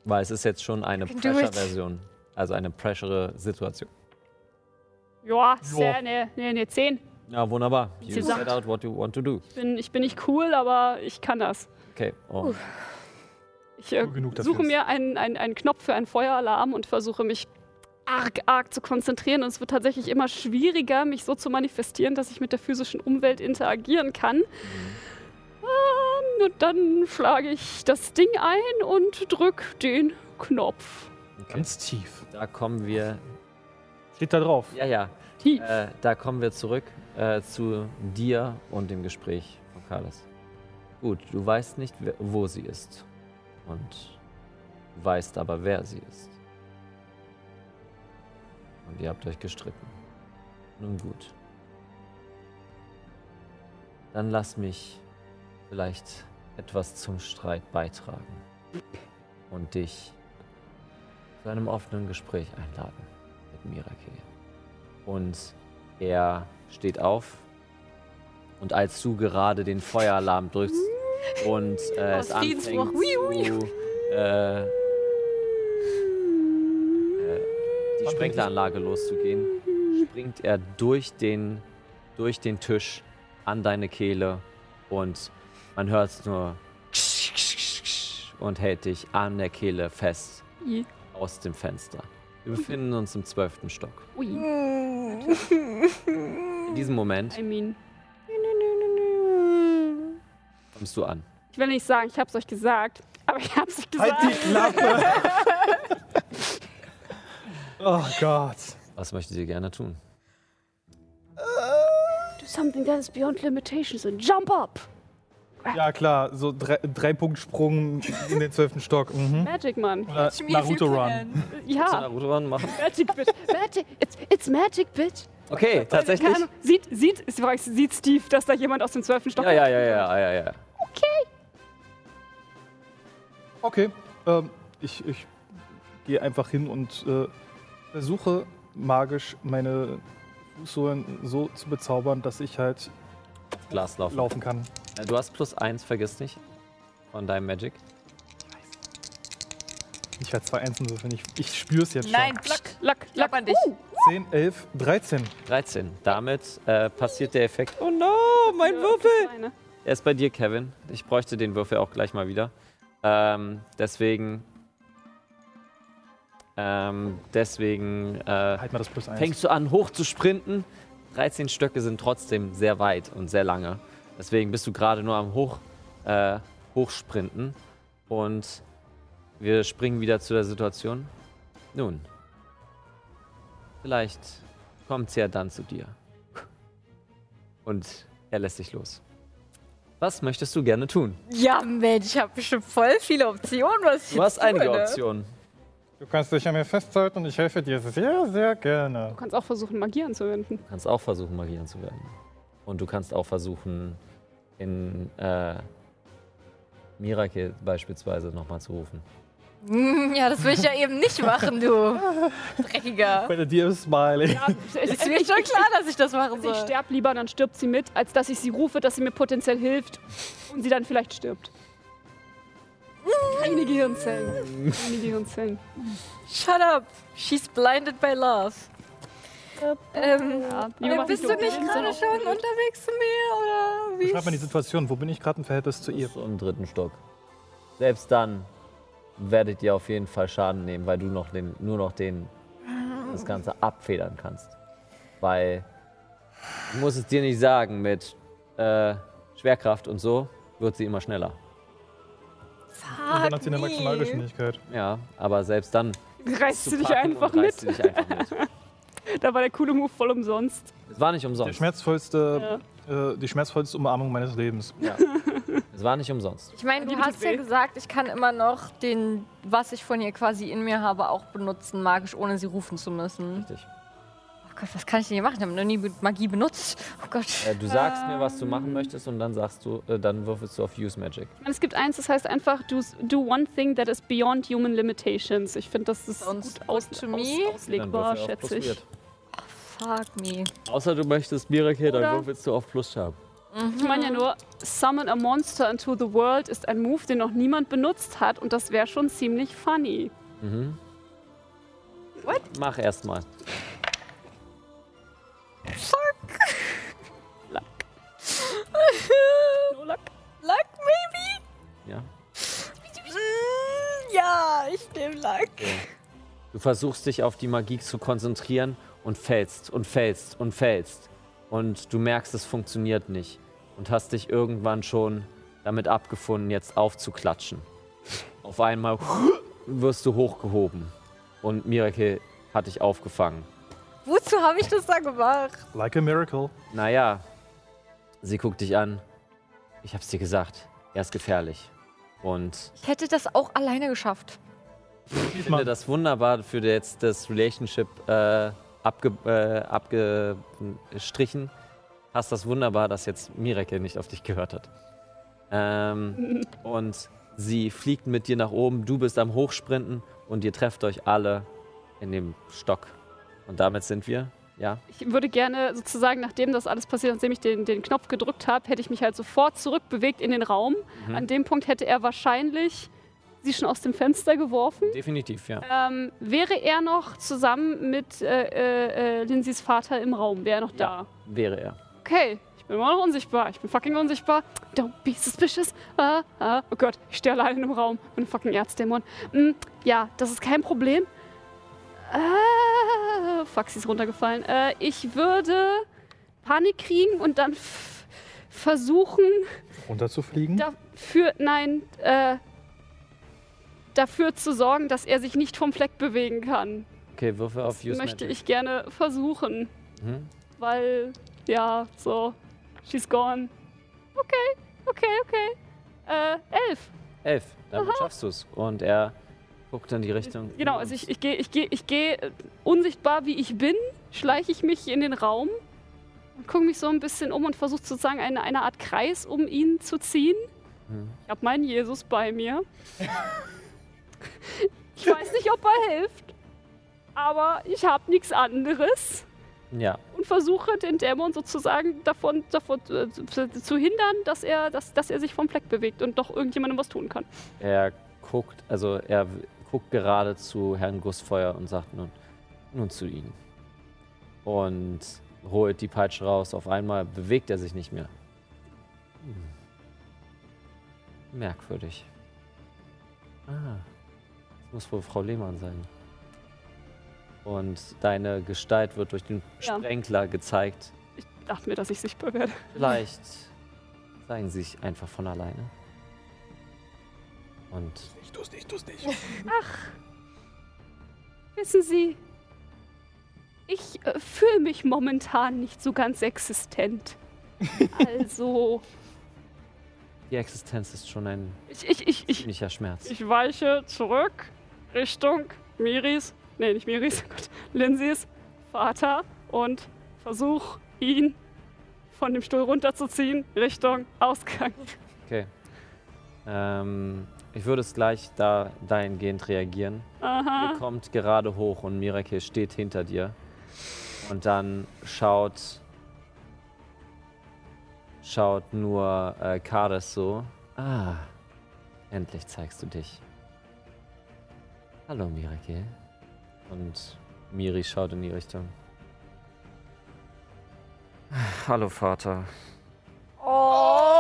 Weil es ist jetzt schon eine. Pressure-Version. Also eine Pressure-Situation. Ja, sehr, ne, ne, ne, 10. Ja, wunderbar. You set out what you want to do. Ich bin, ich bin nicht cool, aber ich kann das. Okay. Und Ich äh, genug suche mir einen, einen, einen Knopf für einen Feueralarm und versuche mich arg, arg zu konzentrieren. Und es wird tatsächlich immer schwieriger, mich so zu manifestieren, dass ich mit der physischen Umwelt interagieren kann. Ähm, und dann schlage ich das Ding ein und drücke den Knopf. okay. Ganz tief. da kommen wir. Steht da drauf. Ja, ja. Tief. Äh, da kommen wir zurück äh, zu dir und dem Gespräch von Carlos. Gut, du weißt nicht, wo sie ist. Und du weißt aber, wer sie ist. Und ihr habt euch gestritten. Nun gut. Dann lass mich vielleicht etwas zum Streit beitragen. Und dich zu einem offenen Gespräch einladen mit Mirakel. Und er steht auf. Und als du gerade den Feueralarm drückst und äh, es anfängt zu, äh, äh, die Sprenkleranlage loszugehen, springt er durch den, durch den Tisch an deine Kehle und man hört es nur und hält dich an der Kehle fest aus dem Fenster. Wir befinden uns im zwölften Stock. Ui. In diesem Moment I mean. kommst du an. Ich will nicht sagen, ich hab's euch gesagt, aber ich hab's euch gesagt. Halt die Klappe! oh Gott. Was möchtet ihr gerne tun? Do something that is beyond limitations and jump up. Ja klar, so drei, drei Punkt Sprung in den zwölften Stock. Mhm. Magic, Mann. Oder you Naruto Run. Ja, Naruto Run machen? Magic, bitch. Magic. It's, it's magic, bitch. Okay, tatsächlich. Ahnung. Sieht, sieht, sieht Steve, dass da jemand aus dem zwölften Stock Ja, ja, ja, ja, ja, ja. Okay, ähm, ich, ich gehe einfach hin und äh, versuche magisch meine Fußsohlen so zu bezaubern, dass ich halt Glas laufen. laufen kann. Äh, Du hast plus eins, vergiss nicht. Von deinem Magic. Ich werde zwei Einsen würfeln. Ich, ich spüre es jetzt Nein, schon. Plack. Lack, Klapp an dich. 10, 11, 13. 13. Damit äh, passiert der Effekt. Oh no, mein Würfel! Er ist bei dir, Kevin. Ich bräuchte den Würfel auch gleich mal wieder. Ähm, deswegen. Ähm, deswegen äh, Halt mal das plus 1. fängst du an, hoch zu sprinten. 13 Stöcke sind trotzdem sehr weit und sehr lange. Deswegen bist du gerade nur am Hoch, äh, Hochsprinten. Und wir springen wieder zu der Situation. Nun, vielleicht kommt sie ja dann zu dir. Und er lässt dich los. Was möchtest du gerne tun? Ja, Mensch, ich habe bestimmt voll viele Optionen, was ich Du hast tue, einige ne? Optionen. Du kannst dich an mir festhalten und ich helfe dir sehr, sehr gerne. Du kannst auch versuchen, Magie anzuwenden. Du kannst auch versuchen, Magie anzuwenden. Und du kannst auch versuchen, in äh, Miracle beispielsweise nochmal zu rufen. Ja, das will ich ja eben nicht machen, du. Dreckiger. Bei dir ist Smiley. Ja, Ist mir schon klar, dass ich das machen soll. ich sterbe lieber, dann stirbt sie mit, als dass ich sie rufe, dass sie mir potenziell hilft und sie dann vielleicht stirbt. Keine Gehirnzellen. Keine Gehirnzellen. Shut up. She's blinded by love. Ähm, Ja, bist du nicht gerade schon unterwegs zu mir? Oder wie? Beschreib mal die Situation. Wo bin ich gerade im Verhältnis zu ihr? So im dritten Stock. Selbst dann werdet ihr auf jeden Fall Schaden nehmen, weil du noch den, nur noch den, das Ganze abfedern kannst. Weil, ich muss es dir nicht sagen, mit äh, Schwerkraft und so wird sie immer schneller. Und dann hat sie eine Maximalgeschwindigkeit. Ja, aber selbst dann. Reißt sie dich einfach mit. dich einfach mit. Da war der coole Move voll umsonst. Es war nicht Die umsonst. schmerzvollste, äh, die schmerzvollste Umarmung meines Lebens. Ja. Es war nicht umsonst. Ich meine, du hast ja gesagt, ich kann immer noch den, was ich von ihr quasi in mir habe, auch benutzen, magisch, ohne sie rufen zu müssen. Richtig. Oh Gott, was kann ich denn hier machen? Ich habe noch nie Magie benutzt. Oh Gott. Äh, du sagst mir, was du machen möchtest und dann sagst du, äh, dann würfelst du auf Use Magic. Ich meine, es gibt eins, das heißt einfach, do, do one thing that is beyond human limitations. Ich finde, das ist Sounds gut aus, aus, auslegbar, schätze ich. Fuck me. Außer du möchtest Miracle, dann würfelst du auf Plus Sharp. Ich meine ja nur, Summon a Monster into the World ist ein Move, den noch niemand benutzt hat und das wäre schon ziemlich funny. Mhm. What? Mach erstmal. No luck. Luck, maybe? Ja. Mm, ja, ich nehme Luck. Du versuchst dich auf die Magie zu konzentrieren und fällst und fällst und fällst. Und du merkst, es funktioniert nicht. Und hast dich irgendwann schon damit abgefunden, jetzt aufzuklatschen. Auf einmal wirst du hochgehoben. Und Miracle hat dich aufgefangen. Wozu habe ich das da gemacht? Like a miracle. Naja, sie guckt dich an. Ich hab's dir gesagt, er ist gefährlich. Und Ich hätte das auch alleine geschafft. ich finde das wunderbar für jetzt das Relationship äh, abge, äh, abgestrichen. Hast das wunderbar, dass jetzt Miracle nicht auf dich gehört hat. Ähm, und sie fliegt mit dir nach oben, du bist am Hochsprinten und ihr trefft euch alle in dem Stock. Und damit sind wir, ja, Ich würde gerne sozusagen, nachdem das alles passiert, nachdem ich den, den Knopf gedrückt habe, hätte ich mich halt sofort zurückbewegt in den Raum. Mhm. An dem Punkt hätte er wahrscheinlich sie schon aus dem Fenster geworfen. definitiv, ja. Ähm, wäre er noch zusammen mit äh, äh, äh, Lindsays Vater im Raum? Wäre er noch da? Wäre er. Okay, ich bin immer noch unsichtbar. Ich bin fucking unsichtbar. Don't be suspicious. Ah, ah. Oh Gott, ich stehe allein im Raum. Bin ein fucking Erzdämon. Hm, ja, das ist kein Problem. Ah, fuck, sie ist runtergefallen. Äh, ich würde Panik kriegen und dann versuchen, Runterzufliegen. dafür, nein, äh, dafür zu sorgen, dass er sich nicht vom Fleck bewegen kann. Okay, Würfe auf Das Use möchte Magic. ich gerne versuchen. Mhm. Weil, ja, so, she's gone. Okay, okay, okay. Äh, elf. Elf, damit schaffst du es. Und er guckt in die Richtung. Genau, also ich, ich gehe, ich gehe, ich gehe äh, unsichtbar wie ich bin, schleiche ich mich in den Raum und gucke mich so ein bisschen um und versuche sozusagen eine, eine Art Kreis um ihn zu ziehen. Mhm. Ich habe meinen Jesus bei mir. ich weiß nicht, ob er hilft, aber ich habe nichts anderes. Ja, und versuche den Dämon sozusagen davon, davon äh, zu, hindern, dass er, dass, dass er sich vom Fleck bewegt und doch irgendjemandem was tun kann. er guckt, also er guckt gerade zu Herrn Gussfeuer und sagt nun, nun zu Ihnen. Und holt die Peitsche raus. Auf einmal bewegt er sich nicht mehr. Hm. Merkwürdig. Ah, das muss wohl Frau Lehmann sein. Und deine Gestalt wird durch den Ja. Sprenkler gezeigt. Ich dachte mir, dass ich sichtbar werde. Vielleicht zeigen sie sich einfach von alleine. Und Ich tu's nicht, tu's nicht. Wissen Sie, ich äh, fühle mich momentan nicht so ganz existent. Also, die Existenz ist schon ein ich, ich, ich, ich, ziemlicher Schmerz. ich weiche zurück Richtung Miris, nee, nicht Miris, oh Gott, Lindsays Vater und versuche ihn von dem Stuhl runterzuziehen Richtung Ausgang. Okay. Ähm, ich würde es gleich da dahingehend reagieren. Aha. Ihr kommt gerade hoch und Miracle steht hinter dir. Und dann schaut schaut nur äh, Kades so. Ah, endlich zeigst du dich. Hallo Miracle. Und Miri schaut in die Richtung. Hallo Vater. Oh!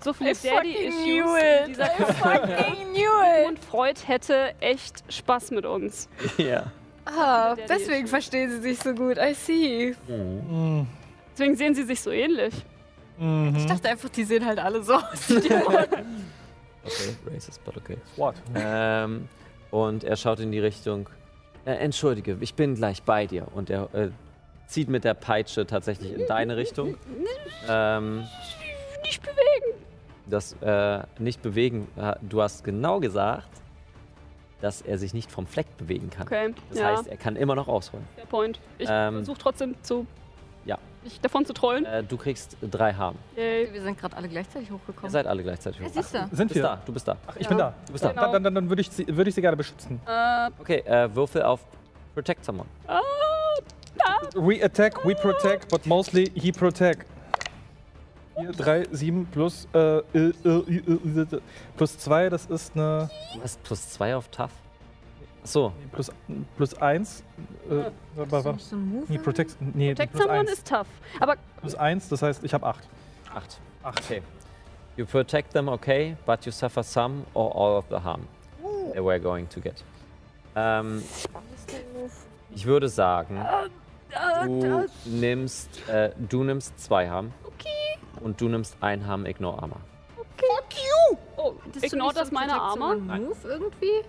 So viele Daddy-Issues in dieser Kampagne. fucking knew it. Und Freud hätte echt Spaß mit uns. ja. Ah, deswegen verstehen sie sich so gut. I see. Hm. Deswegen sehen sie sich so ähnlich. Mhm. Ich dachte einfach, die sehen halt alle so aus. Okay, racist, but okay. What? Ähm, und er schaut in die Richtung. Äh, Entschuldige, ich bin gleich bei dir. Und er äh, zieht mit der Peitsche tatsächlich in deine Richtung. Ähm, Nicht bewegen. das äh, nicht bewegen. äh, Du hast genau gesagt, dass er sich nicht vom Fleck bewegen kann. Okay, Das ja, heißt, er kann immer noch ausholen. fair point. Ich Ähm, versuche trotzdem zu. Ja. Nicht davon zu trollen. Äh, du kriegst drei Harm. Yay. Wir sind gerade alle gleichzeitig Ihr hochgekommen. seid alle gleichzeitig Ja, hoch. siehst du. Du Sind bist wir? da, du bist da. Ach, ich bin da. Du bist da. Genau. Dann, dann, dann, dann würde ich, sie- würde ich sie gerne beschützen. Äh, Okay, äh, Würfel auf Protect Someone. ah, We attack, we protect, but mostly he protect. 4, 3, 7 plus, äh, äh, äh, äh, äh, plus 2, das ist eine. Du hast plus zwei auf Tough. Nee, Plus, plus 1. Äh, Ja. wa- Hast wa- du wa- nicht so einen Move? nee, protect. Nee, Protect plus Someone 1. ist tough. Aber Plus 1, das heißt, ich habe 8. acht. 8. Okay. You protect them, okay, but you suffer some or all of the harm they were going to get. Ähm, ich würde sagen, du nimmst, äh, du nimmst zwei Harm. Okay. Und du nimmst ein Harm Ignore Armor. oh, ignore das meine. Nein. Move irgendwie?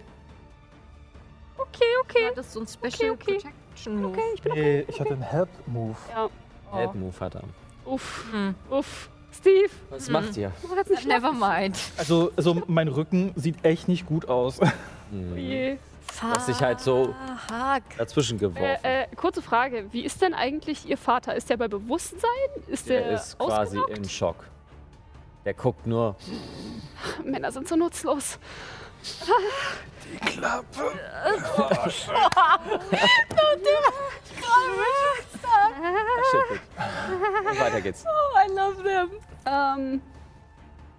Okay, okay. Das so ein Special okay. Protection Move? Okay, ich bin Nee, ich hatte einen Help-Move. Ja. Help Move hat er. Uff, Hm. uff. Steve, Was macht ihr? nicht Never mind. Also, also, mein Rücken sieht echt nicht gut aus. Hm. Je. hast dich halt so-. Dazwischen geworfen. Äh, äh, kurze Frage. Wie ist denn eigentlich Ihr Vater? Ist der bei Bewusstsein? Ist der, Der ist quasi ausgenockt? in Schock. Der guckt nur. Männer sind so nutzlos. Shit. Und weiter geht's. Oh, I love them. Ähm,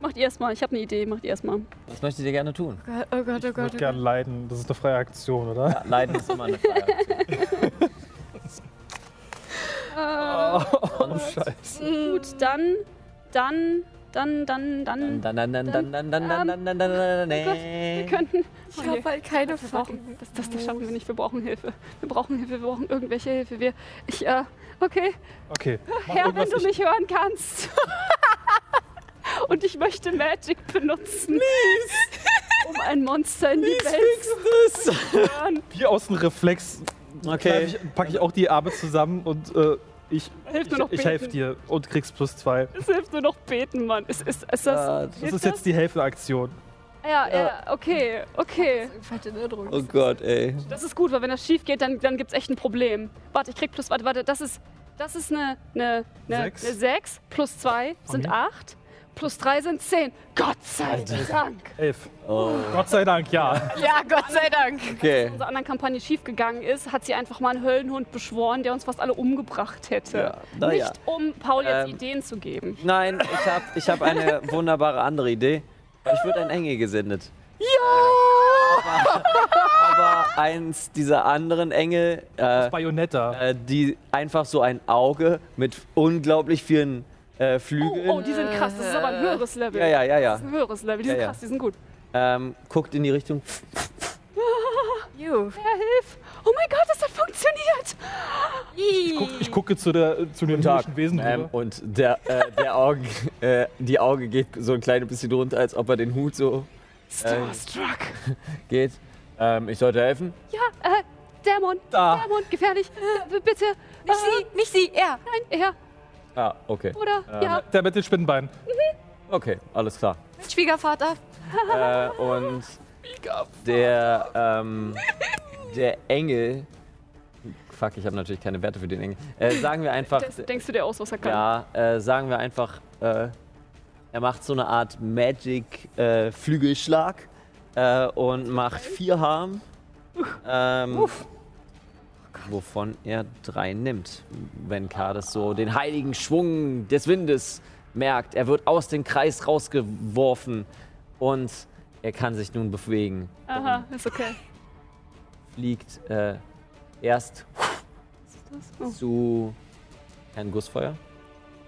macht ihr erstmal. Ich habe eine Idee. Macht ihr erstmal. Was möchtet ihr gerne tun? Oh Gott, oh Gott, oh Ich Gott. würde gerne leiden. Das ist eine freie Aktion, oder? Ja, Leiden ist immer eine Freiheit. Oh, Scheiße. Gut, dann, dann, dann, dann, dann. Dann, dann, dann, dann, dann, dann, dann, dann, dann, dann, dann, Wir dann, könnten. Ich habe halt keine Wir fucking... brauchen, das, das, das schaffen wir nicht. Wir brauchen Hilfe. Wir brauchen Hilfe. Wir brauchen irgendwelche Hilfe. Wir, ich, äh, okay. Okay. Mach Herr, wenn irgendwas, du ich- mich hören kannst. Und ich möchte Magic benutzen. Um ein Monster in die Welt zu hören. Wie aus dem Reflex Okay. ich, packe ich auch die Arme zusammen und äh, ich, Hilft ich, nur noch ich helfe beten. dir und kriegst plus zwei. Es hilft nur noch beten, Mann. Ist, ist, ist das. Ah, Das ist jetzt die Hälfte-Aktion. Ja, ja, okay, okay. Erdrücken. Oh Gott, ey. Das ist gut, weil wenn das schief geht, dann, dann gibt es echt ein Problem. Warte, ich krieg plus. Warte, warte, das ist. Das ist eine, eine, eine, Sechs. eine 6. Plus 2 sind Okay. 8. Plus 3 sind 10. Gott sei Dank. Elf. Oh, Gott sei Dank, ja. Ja, Gott sei Dank. okay. unserer anderen Kampagne schiefgegangen ist, hat sie einfach mal einen Höllenhund beschworen, der uns fast alle umgebracht hätte. Ja, na ja. Nicht um Paul jetzt Ähm, Ideen zu geben. Nein, ich habe ich hab eine wunderbare andere Idee. Ich würde ein Engel gesendet. Ja! Aber eins dieser anderen Engel, äh, Bayonetta. äh, die einfach so ein Auge mit unglaublich vielen äh, Oh, Flügeln. oh, die sind krass. Das ist aber ein höheres Level. Ja, ja, ja, Das ja. ist ein höheres Level. Die Ja, sind ja. krass, die sind gut. Ähm, guckt in die Richtung. You. Herr, hilf! Oh mein Gott, das hat funktioniert! Ich, guck, ich gucke zu, der, zu den Tag. himmlischen Wesen Ähm, rüber. und der, äh, der Augen, äh, die Auge geht so ein kleines bisschen runter, als ob er den Hut so Starstruck. geht. Ähm, ich sollte helfen. Ja, äh, Dämon. Da. Dämon, gefährlich. Äh, bitte. Nicht sie, nicht sie, er. Nein, er. Ah, okay. Oder? Ähm, ja. Der mit den Spinnenbeinen. Okay, alles klar. Schwiegervater. äh, und der, ähm, der Engel. Fuck, ich habe natürlich keine Werte für den Engel. Äh, sagen wir einfach. Das, denkst du dir aus, was er kann? Ja, äh, sagen wir einfach, äh, er macht so eine Art Magic-Flügelschlag äh, und macht vier Harm. Ähm, wovon er drei nimmt. Wenn Kades so den heiligen Schwung des Windes merkt. Er wird aus dem Kreis rausgeworfen und er kann sich nun bewegen. Aha, ist okay. Fliegt äh, erst Oh. zu Herrn Gussfeuer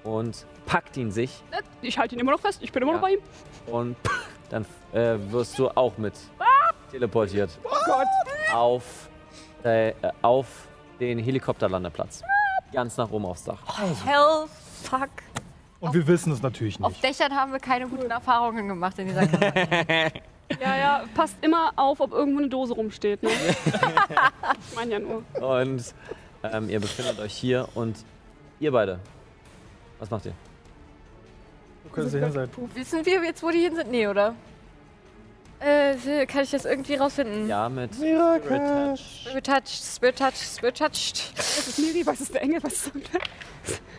und packt ihn sich Ich halte ihn immer noch fest. Ich bin immer Ja. noch bei ihm. und dann äh, wirst du auch mit teleportiert. Oh Gott! Auf, äh, auf den Helikopterlandeplatz. ganz nach oben aufs Dach. Hell, fuck. Und wir wissen es natürlich Auf nicht. Dächern haben wir keine guten Erfahrungen gemacht in dieser Kampagne. Ja, ja, passt immer auf, ob irgendwo eine Dose rumsteht. Ne? ich meine ja nur. Und ähm, ihr befindet euch hier und ihr beide. Was macht ihr? Wo können sie hin sein? Wissen wir jetzt, wo die hin sind? Nee, oder? Äh, kann ich das irgendwie rausfinden? Ja, mit Miracle. Spirit Touch. Spirit touched, spirit touched. Was ist Miri, was ist der Engel, was ist der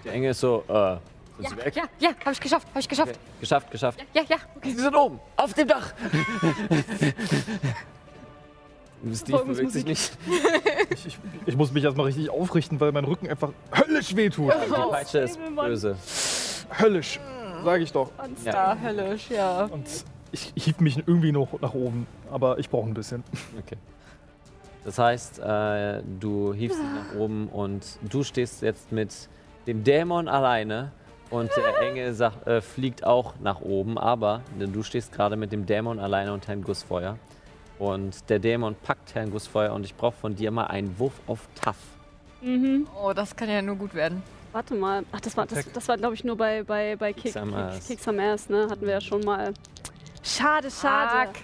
Der Engel ist so, äh, sind Ja, sie weg? ja, ja, hab ich geschafft, hab ich geschafft. Geschafft, geschafft. Ja, ja. Sie sind oben, auf dem Dach. Steve Folgendes bewegt sich nicht. Ich, ich, ich muss mich erstmal richtig aufrichten, weil mein Rücken einfach höllisch wehtut. Die Peitsche ist böse. Höllisch, sage ich doch. Ja. höllisch, ja. Und ich hieb mich irgendwie noch nach oben, aber ich brauche ein bisschen. Okay. Das heißt, äh, du hiefst dich nach oben und du stehst jetzt mit dem Dämon alleine und der Engel sag, äh, fliegt auch nach oben, aber du stehst gerade mit dem Dämon alleine und Herrn Gussfeuer. Und der Dämon packt Herrn Gussfeuer und ich brauche von dir mal einen Wurf auf Tough. Mhm. Oh, das kann ja nur gut werden. Warte mal. Ach, das war, das, das war glaube ich, nur bei, bei, bei Kick, Kicks am Ass. Kick, Kicks am Ass, ne? Hatten wir ja schon mal. Schade, schade. Fuck.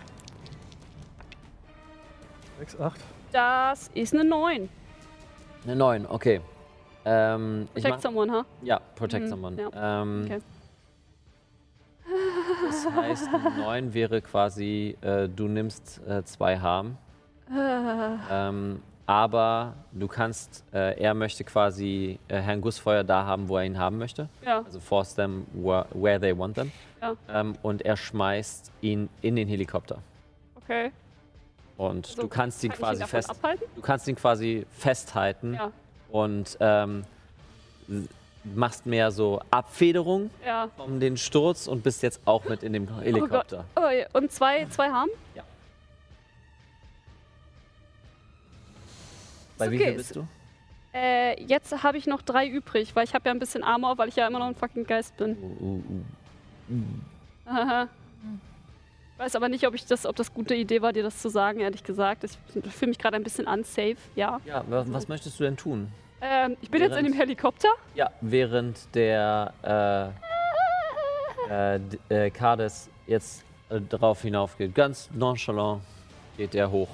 6, 8. Das ist eine 9. Eine 9, okay. Ähm, ich Protect mach, someone, ha? ja, Protect Mhm, someone. ja, Ähm, okay. Das heißt, eine 9 wäre quasi, äh, du nimmst äh, zwei Harm. Ähm, aber du kannst, äh, er möchte quasi äh, Herrn Gussfeuer da haben, wo er ihn haben möchte. Ja, Also force them where, where they want them. Ja. Ähm, und er schmeißt ihn in den Helikopter. okay. Und So, du kannst ihn Kann quasi ihn fest, abhalten? du kannst ihn quasi festhalten Ja, und ähm, machst mehr so Abfederung ja. um den Sturz und bist jetzt auch mit in dem Helikopter. Oh, ja. und zwei, zwei haben? Bei Ist wie okay, viel ist- bist du? Äh, jetzt habe ich noch drei übrig, weil ich habe ja ein bisschen Armor, weil ich ja immer noch ein fucking Geist bin. Uh, uh, uh. Aha. Weiß aber nicht, ob ich das, ob das gute Idee war, dir das zu sagen, ehrlich gesagt. Ich fühle mich gerade ein bisschen unsafe, ja. Ja, wa- was möchtest du denn tun? Ähm, ich bin jetzt in Während- dem Helikopter. Ja, während der äh, äh, äh, Kades jetzt äh, drauf hinaufgeht, ganz nonchalant geht er hoch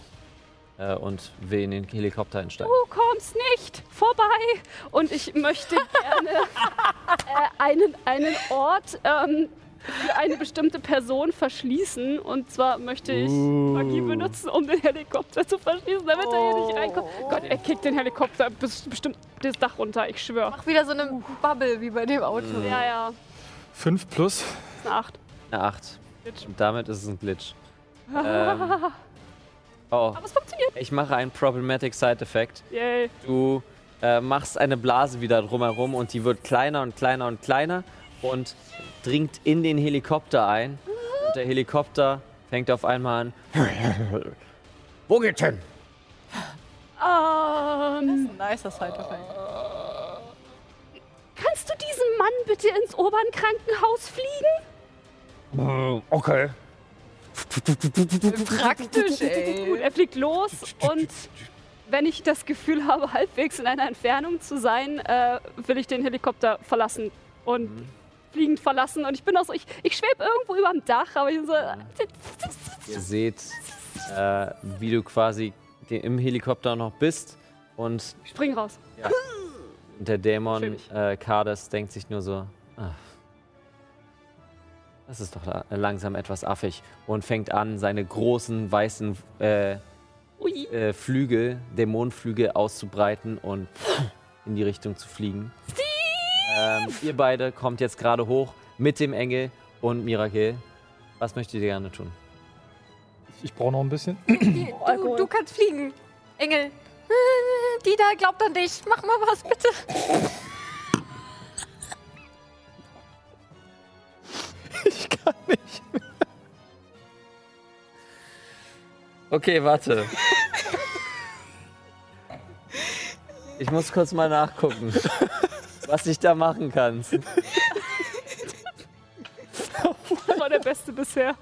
äh, und will in den Helikopter einsteigen. Du kommst nicht vorbei. Und ich möchte gerne äh, einen, einen Ort ähm, für eine bestimmte Person verschließen. Und zwar möchte ich Magie benutzen, um den Helikopter zu verschließen, damit er hier nicht reinkommt. Gott, er kickt den Helikopter bis, bestimmt das Dach runter, ich schwöre. Mach wieder so eine Bubble wie bei dem Auto. Ja, ja, 5 plus. ist eine 8. Eine 8. Glitch. Und damit ist es ein Glitch. ähm, oh, Aber es funktioniert. ich mache einen Problematic Side Effect. Yay. Du äh, machst eine Blase wieder drumherum und die wird kleiner und kleiner und kleiner und dringt in den Helikopter ein. Und der Helikopter fängt auf einmal an. Wo geht's hin? Ähm, Ein nicer Side-Effekt. kannst du diesen Mann bitte ins Obernkrankenhaus fliegen? Okay. Praktisch, Gut, ey. er fliegt los und wenn ich das Gefühl habe, halbwegs in einer Entfernung zu sein, äh, will ich den Helikopter verlassen und fliegend verlassen. Und ich bin auch so, ich, ich schwebe irgendwo über dem Dach, aber ich so, Ihr seht, äh, wie du quasi im Helikopter noch bist und spring raus. der Dämon äh, Kades denkt sich nur so, ach, das ist doch la langsam etwas affig und fängt an, seine großen weißen äh, äh, Flügel, Dämonenflügel auszubreiten und in die Richtung zu fliegen. Ähm, ihr beide kommt jetzt gerade hoch mit dem Engel und Mirakel. Was möchtet ihr gerne tun? Ich brauche noch ein bisschen. Du, du kannst fliegen. Engel. Die da glaubt an dich. Mach mal was, bitte. Okay, warte. Ich muss kurz mal nachgucken, was ich da machen kann. Das war der Beste bisher.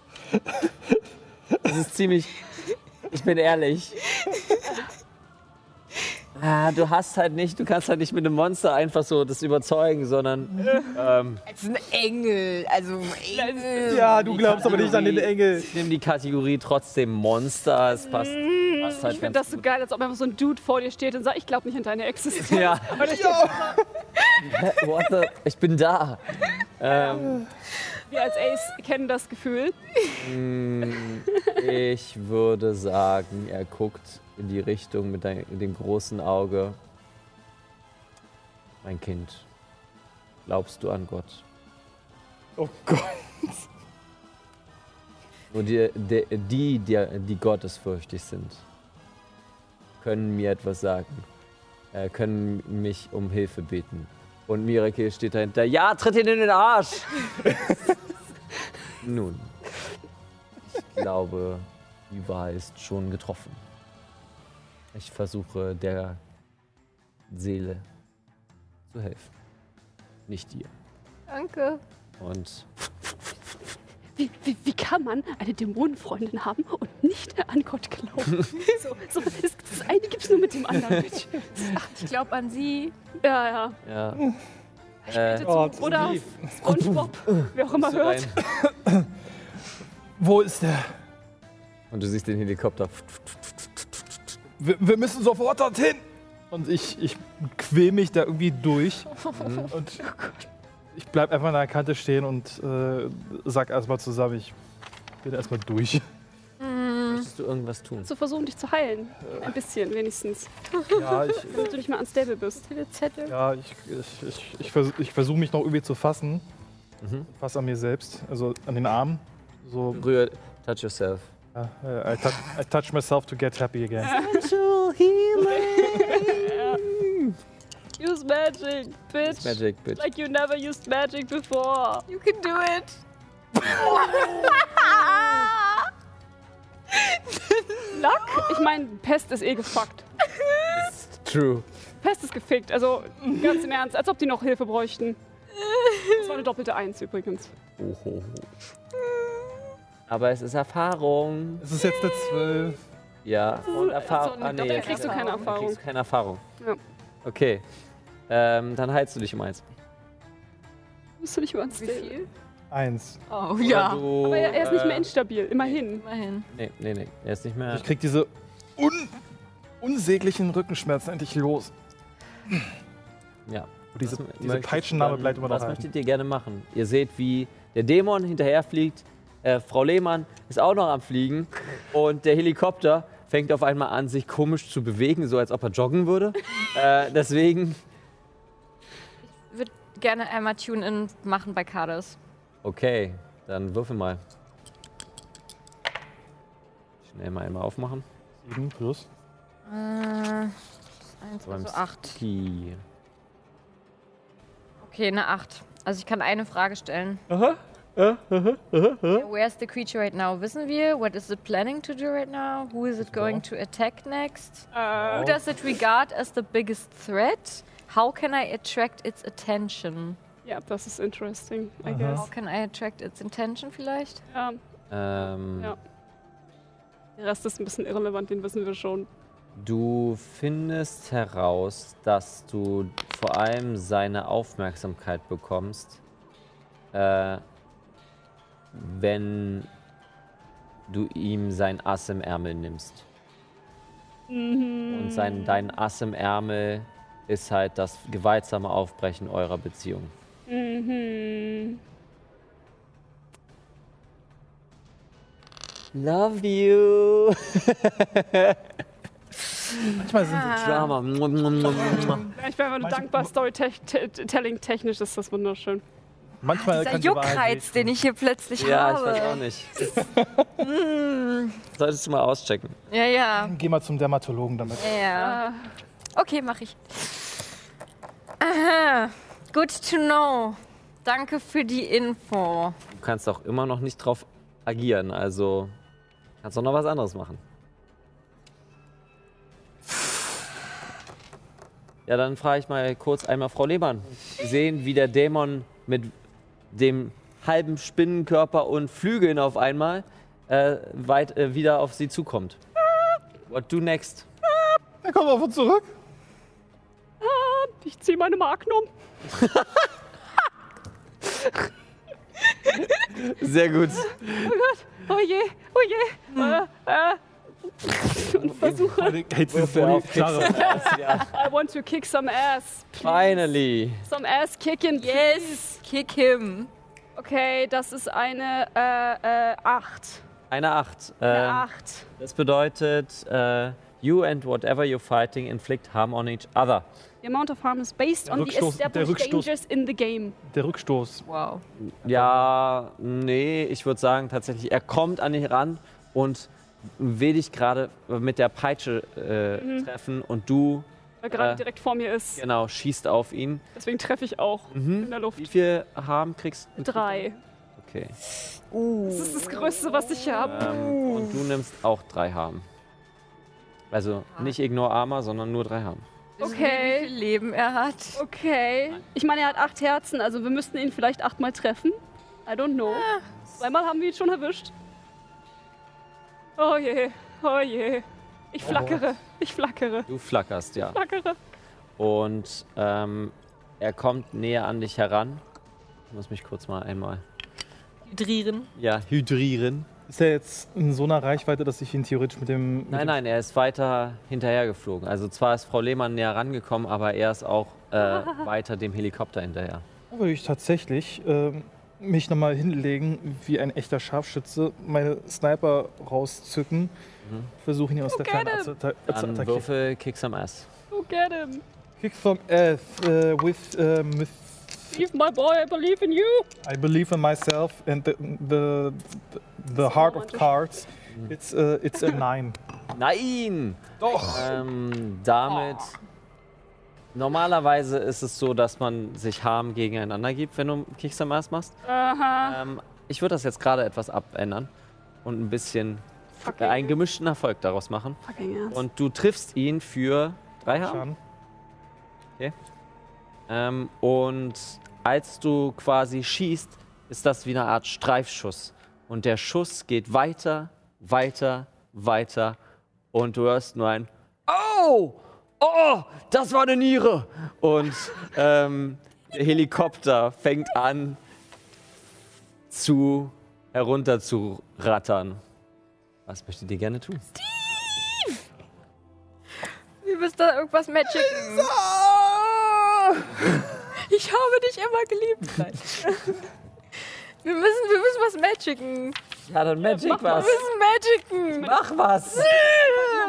Das ist ziemlich. Ich bin ehrlich. Ah, du hast halt nicht, du kannst halt nicht mit einem Monster einfach so das überzeugen, sondern ähm, Als ein Engel. Also Engel. Ja, du glaubst aber nicht an den Engel. ich nehme die Kategorie trotzdem Monster. Es passt, passt halt Ich finde das so geil, als ob einfach so ein Dude vor dir steht und sagt, ich glaube nicht an deine Existenz. Ja. Und er Hä, What the? Ich bin da. Ähm, Wir als Ace kennen das Gefühl. ich würde sagen, er guckt in die Richtung mit dem großen Auge. Mein Kind, glaubst du an Gott? Oh Gott. Nur die, die, die, die, die gottesfürchtig sind, können mir etwas sagen, können mich um Hilfe beten. Und Mirakel steht dahinter, ja, tritt ihn in den Arsch! Nun, ich glaube, die Wahl ist schon getroffen. Ich versuche der Seele zu helfen, nicht dir. Danke. Und Wie, wie, wie kann man eine Dämonenfreundin haben und nicht an Gott glauben? so, so, das, das eine gibt es nur mit dem anderen. Ich glaube an sie. Ja, ja. ja. Äh, Oh, Oder. Spongebob, wer auch immer hört. rein. Wo ist der? Und du siehst den Helikopter. Wir, wir müssen sofort dorthin. Und ich, ich quäl mich da irgendwie durch. Und ich bleib einfach an der Kante stehen und äh, sag erstmal zusammen, ich bin erstmal durch. Möchtest du irgendwas tun? Zu versuchen, dich zu heilen. Ein bisschen wenigstens. Ja, ich, Damit du nicht mehr unstable bist. Zettel. ja, ich, ich, ich, ich, vers ich versuche mich noch irgendwie zu fassen. Mhm. Fass an mir selbst, also an den Arm. So, Rühr, touch yourself. ja, äh, I, touch, I touch myself to get happy again. Use magic, bitch. Magic, bitch. Like you never used magic before. You can do it. Luck? Ich meine, Pest ist eh gefuckt. True. Pest ist gefickt. Also ganz im Ernst, als ob die noch Hilfe bräuchten. Das war eine doppelte Eins übrigens. Oho. Aber es ist Erfahrung. Es ist jetzt eine 12. Ja. Und Erfahrung. eine Ah, nee, jetzt kriegst du keine Dann Erfahrung. kriegst du keine Erfahrung. Ja. Okay. Ähm, dann heilst du dich um eins. Bist du nicht über Wie viel? Eins. Oh Oder ja. Du, Aber er, er ist nicht mehr äh, instabil, immerhin. Immerhin. Nee, nee, nee. Er ist nicht mehr. Ich krieg diese un unsäglichen Rückenschmerzen endlich los. Ja. Und diese, Was diese Peitschenname bleibt immer noch Was möchtet ihr gerne machen? Ihr seht, wie der Dämon hinterherfliegt. Äh, Frau Lehmann ist auch noch am Fliegen. Und der Helikopter fängt auf einmal an, sich komisch zu bewegen, so als ob er joggen würde. äh, deswegen. Ich würde gerne einmal Tune-In machen bei Kades. Okay, dann würfel mal. Schnell mal einmal aufmachen. Sieben plus. Äh, eins, Beim also acht. Ski. Okay, eine acht. Also ich kann eine Frage stellen. Aha. Where's the creature right now? Wissen wir? What is it planning to do right now? Who is it going to attack next? Äh, Who does it regard as the biggest threat? How can I attract its attention? ja, das ist interesting, I Aha. guess. How can I attract its intention vielleicht? Ja, Ähm, Ja. der Rest ist ein bisschen irrelevant, den wissen wir schon. Du findest heraus, dass du vor allem seine Aufmerksamkeit bekommst, äh, wenn du ihm sein Ass im Ärmel nimmst. Und sein, dein Ass im Ärmel ist halt das gewaltsame Aufbrechen eurer Beziehung. Mhm. Love you. Manchmal sind Ah. Drama. Ja, Ich bin einfach nur dankbar, Storytelling-technisch ist das wunderschön. manchmal Dieser kann Juckreiz, den ich hier plötzlich Ja, ich habe. weiß auch nicht. Solltest du mal auschecken. Ja, ja. Geh mal zum Dermatologen damit. Ja. Ah, Okay, mach ich. Aha. Good to know. Danke für die Info. Du kannst auch immer noch nicht drauf agieren, also kannst auch noch was anderes machen. Ja, dann frage ich mal kurz einmal Frau Lehmann. Sie sehen, wie der Dämon mit dem halben Spinnenkörper und Flügeln auf einmal äh, weit äh, wieder auf sie zukommt. What do next? Er kommt auf uns zurück. Ich ziehe meine Magnum. Sehr gut. Oh je, oh je. Äh, äh. Und versuche. Hältst du vor die Knarre. I want to kick some ass. Finally. Some ass kicking. Yes, kick him. Okay, das ist eine äh, äh, 8. Eine 8. Eine Ähm, 8. das bedeutet, äh, you and whatever you're fighting inflict harm on each other. The amount of harm is based Der on the Rückstoß- der established dangers in the game. Der Rückstoß. Wow. Ja, nee, ich würde sagen tatsächlich, er kommt an dich ran und will dich gerade mit der Peitsche äh, treffen und du, Weil gerade Äh. direkt vor mir ist. genau, schießt auf ihn. Deswegen treffe ich auch Mhm. in der Luft. Wie viel Harm kriegst du? Drei. Okay. Das ist das Größte, was ich habe. Ähm, und du nimmst auch drei Harm. Also nicht Ignore Armor, sondern nur drei Harm. Okay. Wie viel Leben er hat? Okay. Ich meine, er hat acht Herzen, also wir müssten ihn vielleicht achtmal treffen. I don't know. Zweimal haben wir ihn schon erwischt. Oh je, oh je. Ich flackere, ich flackere, Du flackerst, ja. flackere. Und ähm, er kommt näher an dich heran. Ich muss mich kurz mal einmal Hydrieren. ja, hydrieren. Ist er jetzt in so einer Reichweite, dass ich ihn theoretisch mit dem. mit Nein, nein, er ist weiter hinterhergeflogen. Also zwar ist Frau Lehmann näher rangekommen, aber er ist auch äh, weiter dem Helikopter hinterher. Da würde ich tatsächlich ähm, mich nochmal hinlegen, wie ein echter Scharfschütze, meine Sniper rauszücken, versuchen ihn aus der Ferne zu, atta- zu Dann attackieren. Würfel Kick some Ass. Oh, get him. Kick from F uh, with, um, with Leave my boy, I believe in you. I believe in myself and the the, the heart of cards. It's uh, it's a nine. Nein! Doch. Ähm, damit. Normalerweise ist es so, dass man sich Harm gegeneinander gibt, wenn du Kick some Ass machst. Aha. Ähm, ich würde das jetzt gerade etwas abändern und ein bisschen äh, einen gemischten Erfolg daraus machen. fucking ernst. Und du triffst ihn für drei Harm. Schaden. Ähm, und als du quasi schießt, ist das wie eine Art Streifschuss. Und der Schuss geht weiter, weiter, weiter. Und du hörst nur ein Oh! Oh! Das war eine Niere! Und ähm, der Helikopter fängt an zu herunter zu rattern. Was möchtet ihr gerne tun? Wir müssen da irgendwas magic. Ich habe dich immer geliebt. Wir müssen, wir müssen was magicen. Ja, dann Magic Wir müssen magicen. Mach was!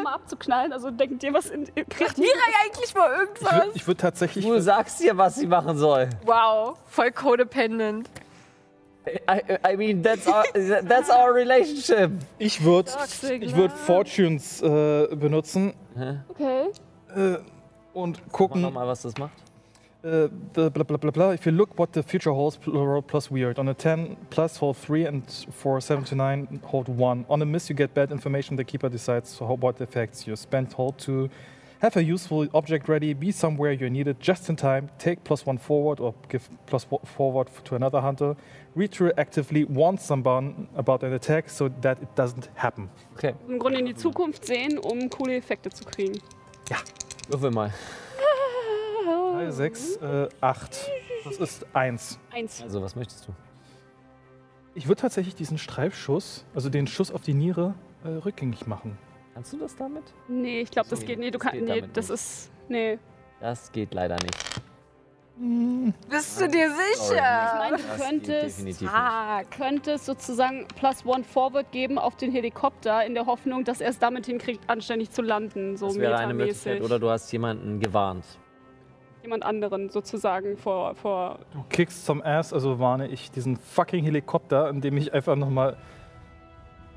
mal abzuknallen. Also denkt ihr, was in, kriegt Mirai eigentlich mal Ich irgendwas? würde ich würd tatsächlich. Du sagst ihr, was sie machen soll. Wow, voll codependent. I, I mean, that's our, that's our relationship. Ich würde ich würd. Fortunes äh, benutzen Okay. äh, und Guck gucken. nochmal, was das macht. Uh, the blah blah blah blah. If you look what the future holds, plural plus weird. On a 10 plus, hold 3, and for 7 to 9, hold 1. On a miss, you get bad information. The keeper decides what effects you. Spend hold to have a useful object ready, be somewhere you need it just in time, take plus 1 forward or give plus 1 forward to another hunter, retroactively warn someone about an attack so that it doesn't happen. Okay, Im Grunde in die Zukunft sehen, um coole Effekte zu kriegen. würfel mal. 3, 6, äh, 8. Das ist 1. Eins. Also, was möchtest du? Ich würde tatsächlich diesen Streifschuss, also den Schuss auf die Niere, äh, rückgängig machen. Kannst du das damit? Nee, ich glaube, das geht. Nee, du das kannst. geht Nee, damit das nicht. ist. Nee. Das geht leider nicht. Bist du dir Ich sicher? meine, du könntest. Ah, könntest sozusagen plus one forward geben auf den Helikopter in der Hoffnung, dass er es damit hinkriegt, anständig zu landen, so Das wäre eine Möglichkeit. Oder du hast jemanden gewarnt. Jemand anderen sozusagen vor, vor. Du kickst zum Ass, also warne ich diesen fucking Helikopter, indem ich einfach nochmal.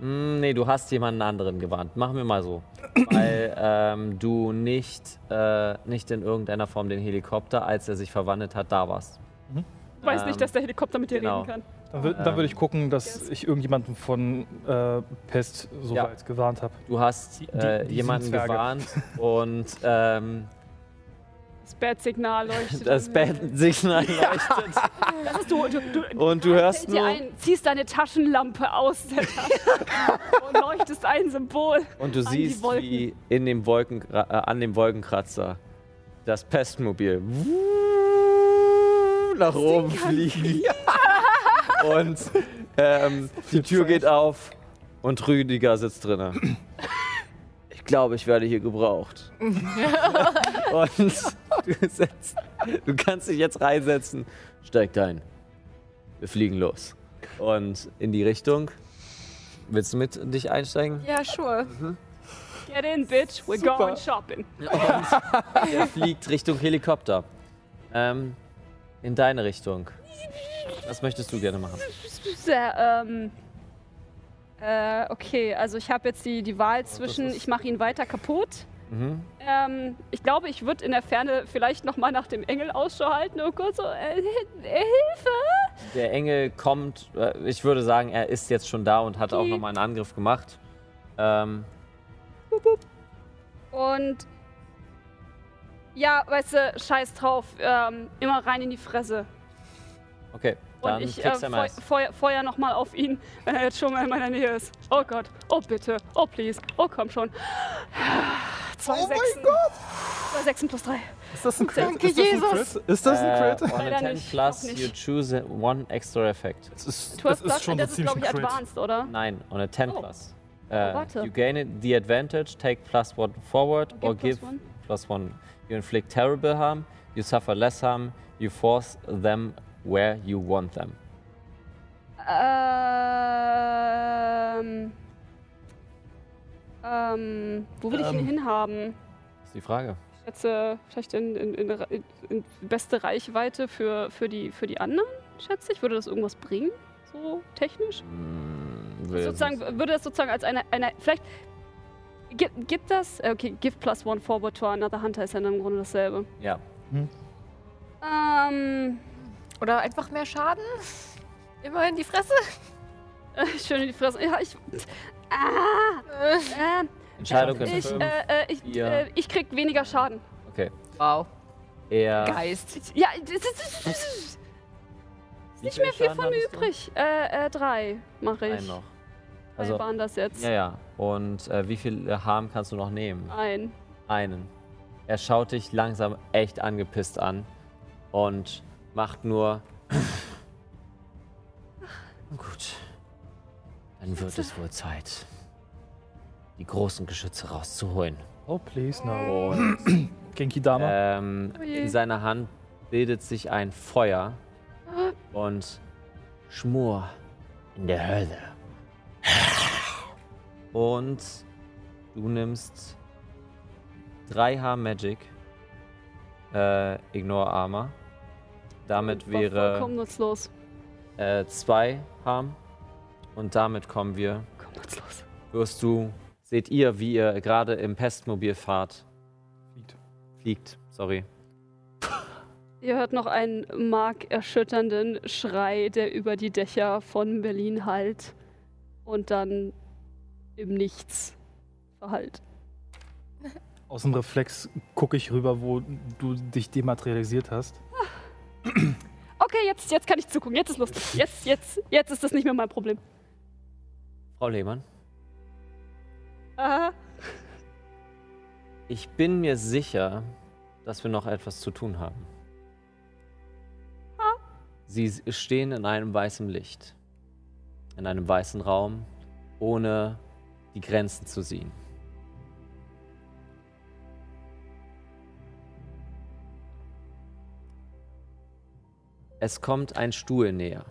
Hm, nee, du hast jemanden anderen gewarnt. Machen wir mal so. Weil ähm, du nicht, äh, nicht in irgendeiner Form den Helikopter, als er sich verwandelt hat, da warst. Du weißt Ähm, nicht, dass der Helikopter mit dir genau. reden kann. Dann, wür- dann würde ich gucken, dass Yes. ich irgendjemanden von äh, Pest soweit gewarnt habe. Du hast Die- äh, die jemanden Sinnzwerge. gewarnt und ähm, Das Bad-Signal leuchtet. das an. Bandensignal leuchtet. Das ist du, du, du, Und du hörst nur. ein, ziehst deine Taschenlampe aus der Tasche und leuchtest ein Symbol. Und du siehst, wie in dem Wolken, äh, an dem Wolkenkratzer das Pestmobil nach oben fliegen. Und ähm, die Tür geht auf und Rüdiger sitzt drinnen. Ich glaube, ich werde hier gebraucht. und du, setzt, du kannst dich jetzt reinsetzen. Steigt ein. Wir fliegen los. Und in die Richtung. Willst du mit dich einsteigen? Ja, sure. Get in, bitch. We're Super. going shopping. Und er fliegt Richtung Helikopter. Ähm, in deine Richtung. Was möchtest du gerne machen? Sehr, ähm. Äh, okay, also ich habe jetzt die, die Wahl zwischen, ich mache ihn weiter kaputt. Mhm. Ähm, ich glaube, ich würde in der Ferne vielleicht noch mal nach dem Engel Ausschau halten und kurz so, äh, äh, Hilfe! Der Engel kommt, äh, ich würde sagen, er ist jetzt schon da und hat auch Okay. nochmal einen Angriff gemacht. Ähm, Und ja, weißt du, scheiß drauf, ähm, immer rein in die Fresse. okay, Und dann ich äh, feu feuer, feuer noch mal auf ihn, wenn er jetzt schon mal in meiner Nähe ist. Oh Gott, oh bitte, oh please, oh komm schon. Zwei Oh mein Sechsen. Zwei Sechsen plus drei. Ist das ein Crit? Danke, ist das ein Jesus. Crit? Ist das ein Äh, Crit? on a Leider 10 nicht, plus, you choose one extra effect. Das ist, Du hast das ist schon das ist, ziemlich glaube ich, ein Crit. advanced, oder? Nein, on a 10 Oh. plus. Oh, Uh, warte. you gain it, the advantage, take plus one forward Okay, or plus give one. plus one. You inflict terrible harm, you suffer less harm, you force them where you want them. Ähm. Ähm. Wo will ich ihn Ähm. hinhaben? Das ist die Frage. Ich schätze, vielleicht in, in, in, in, beste Reichweite für, für, die, für die anderen, schätze ich. Würde das irgendwas bringen? So technisch? Hm, will- Sozusagen, würde das sozusagen als eine. eine vielleicht. Gibt, gibt das. äh, Okay, give plus one forward to another hunter ist ja dann im Grunde dasselbe. Ja. Ähm. Oder einfach mehr Schaden? Immer in die Fresse? Äh, schön in die Fresse. Ja, ich. Ah! Äh, Entscheidung ist ich, äh, äh, ich, vier. äh, ich krieg weniger Schaden. Okay. Wow. Er. Geist. Ja, das ist, das ist nicht mehr viel von mir übrig. Äh, äh, drei mache ich. Ein noch. Drei Also, waren das jetzt. ja, ja. Und äh, wie viel Harm kannst du noch nehmen? Ein. Einen. Er schaut dich langsam echt angepisst an und macht nur. Gut. Dann wird es wohl Zeit, die großen Geschütze rauszuholen. Oh, please, no. Und Genki Dama. ähm, Oh in seiner Hand bildet sich ein Feuer und Schmur in der Hölle. Und du nimmst 3H Magic, äh, Ignore Armor. Damit wäre Vollkommen nutzlos. äh, 2 Harm. Und damit kommen wir, Vollkommen nutzlos. wirst du, seht ihr, wie ihr gerade im Pestmobil fahrt. Fliegt. Fliegt, sorry. Ihr hört noch einen markerschütternden Schrei, der über die Dächer von Berlin hallt. Und dann im Nichts verhallt. Aus dem Reflex gucke ich rüber, wo du dich dematerialisiert hast. Okay, jetzt, jetzt kann ich zugucken. Jetzt ist lustig. Jetzt, jetzt, jetzt ist das nicht mehr mein Problem. Frau Lehmann, Aha. ich bin mir sicher, dass wir noch etwas zu tun haben. Sie s- stehen in einem weißen Licht. In einem weißen Raum, ohne die Grenzen zu sehen. Es kommt ein Stuhl näher.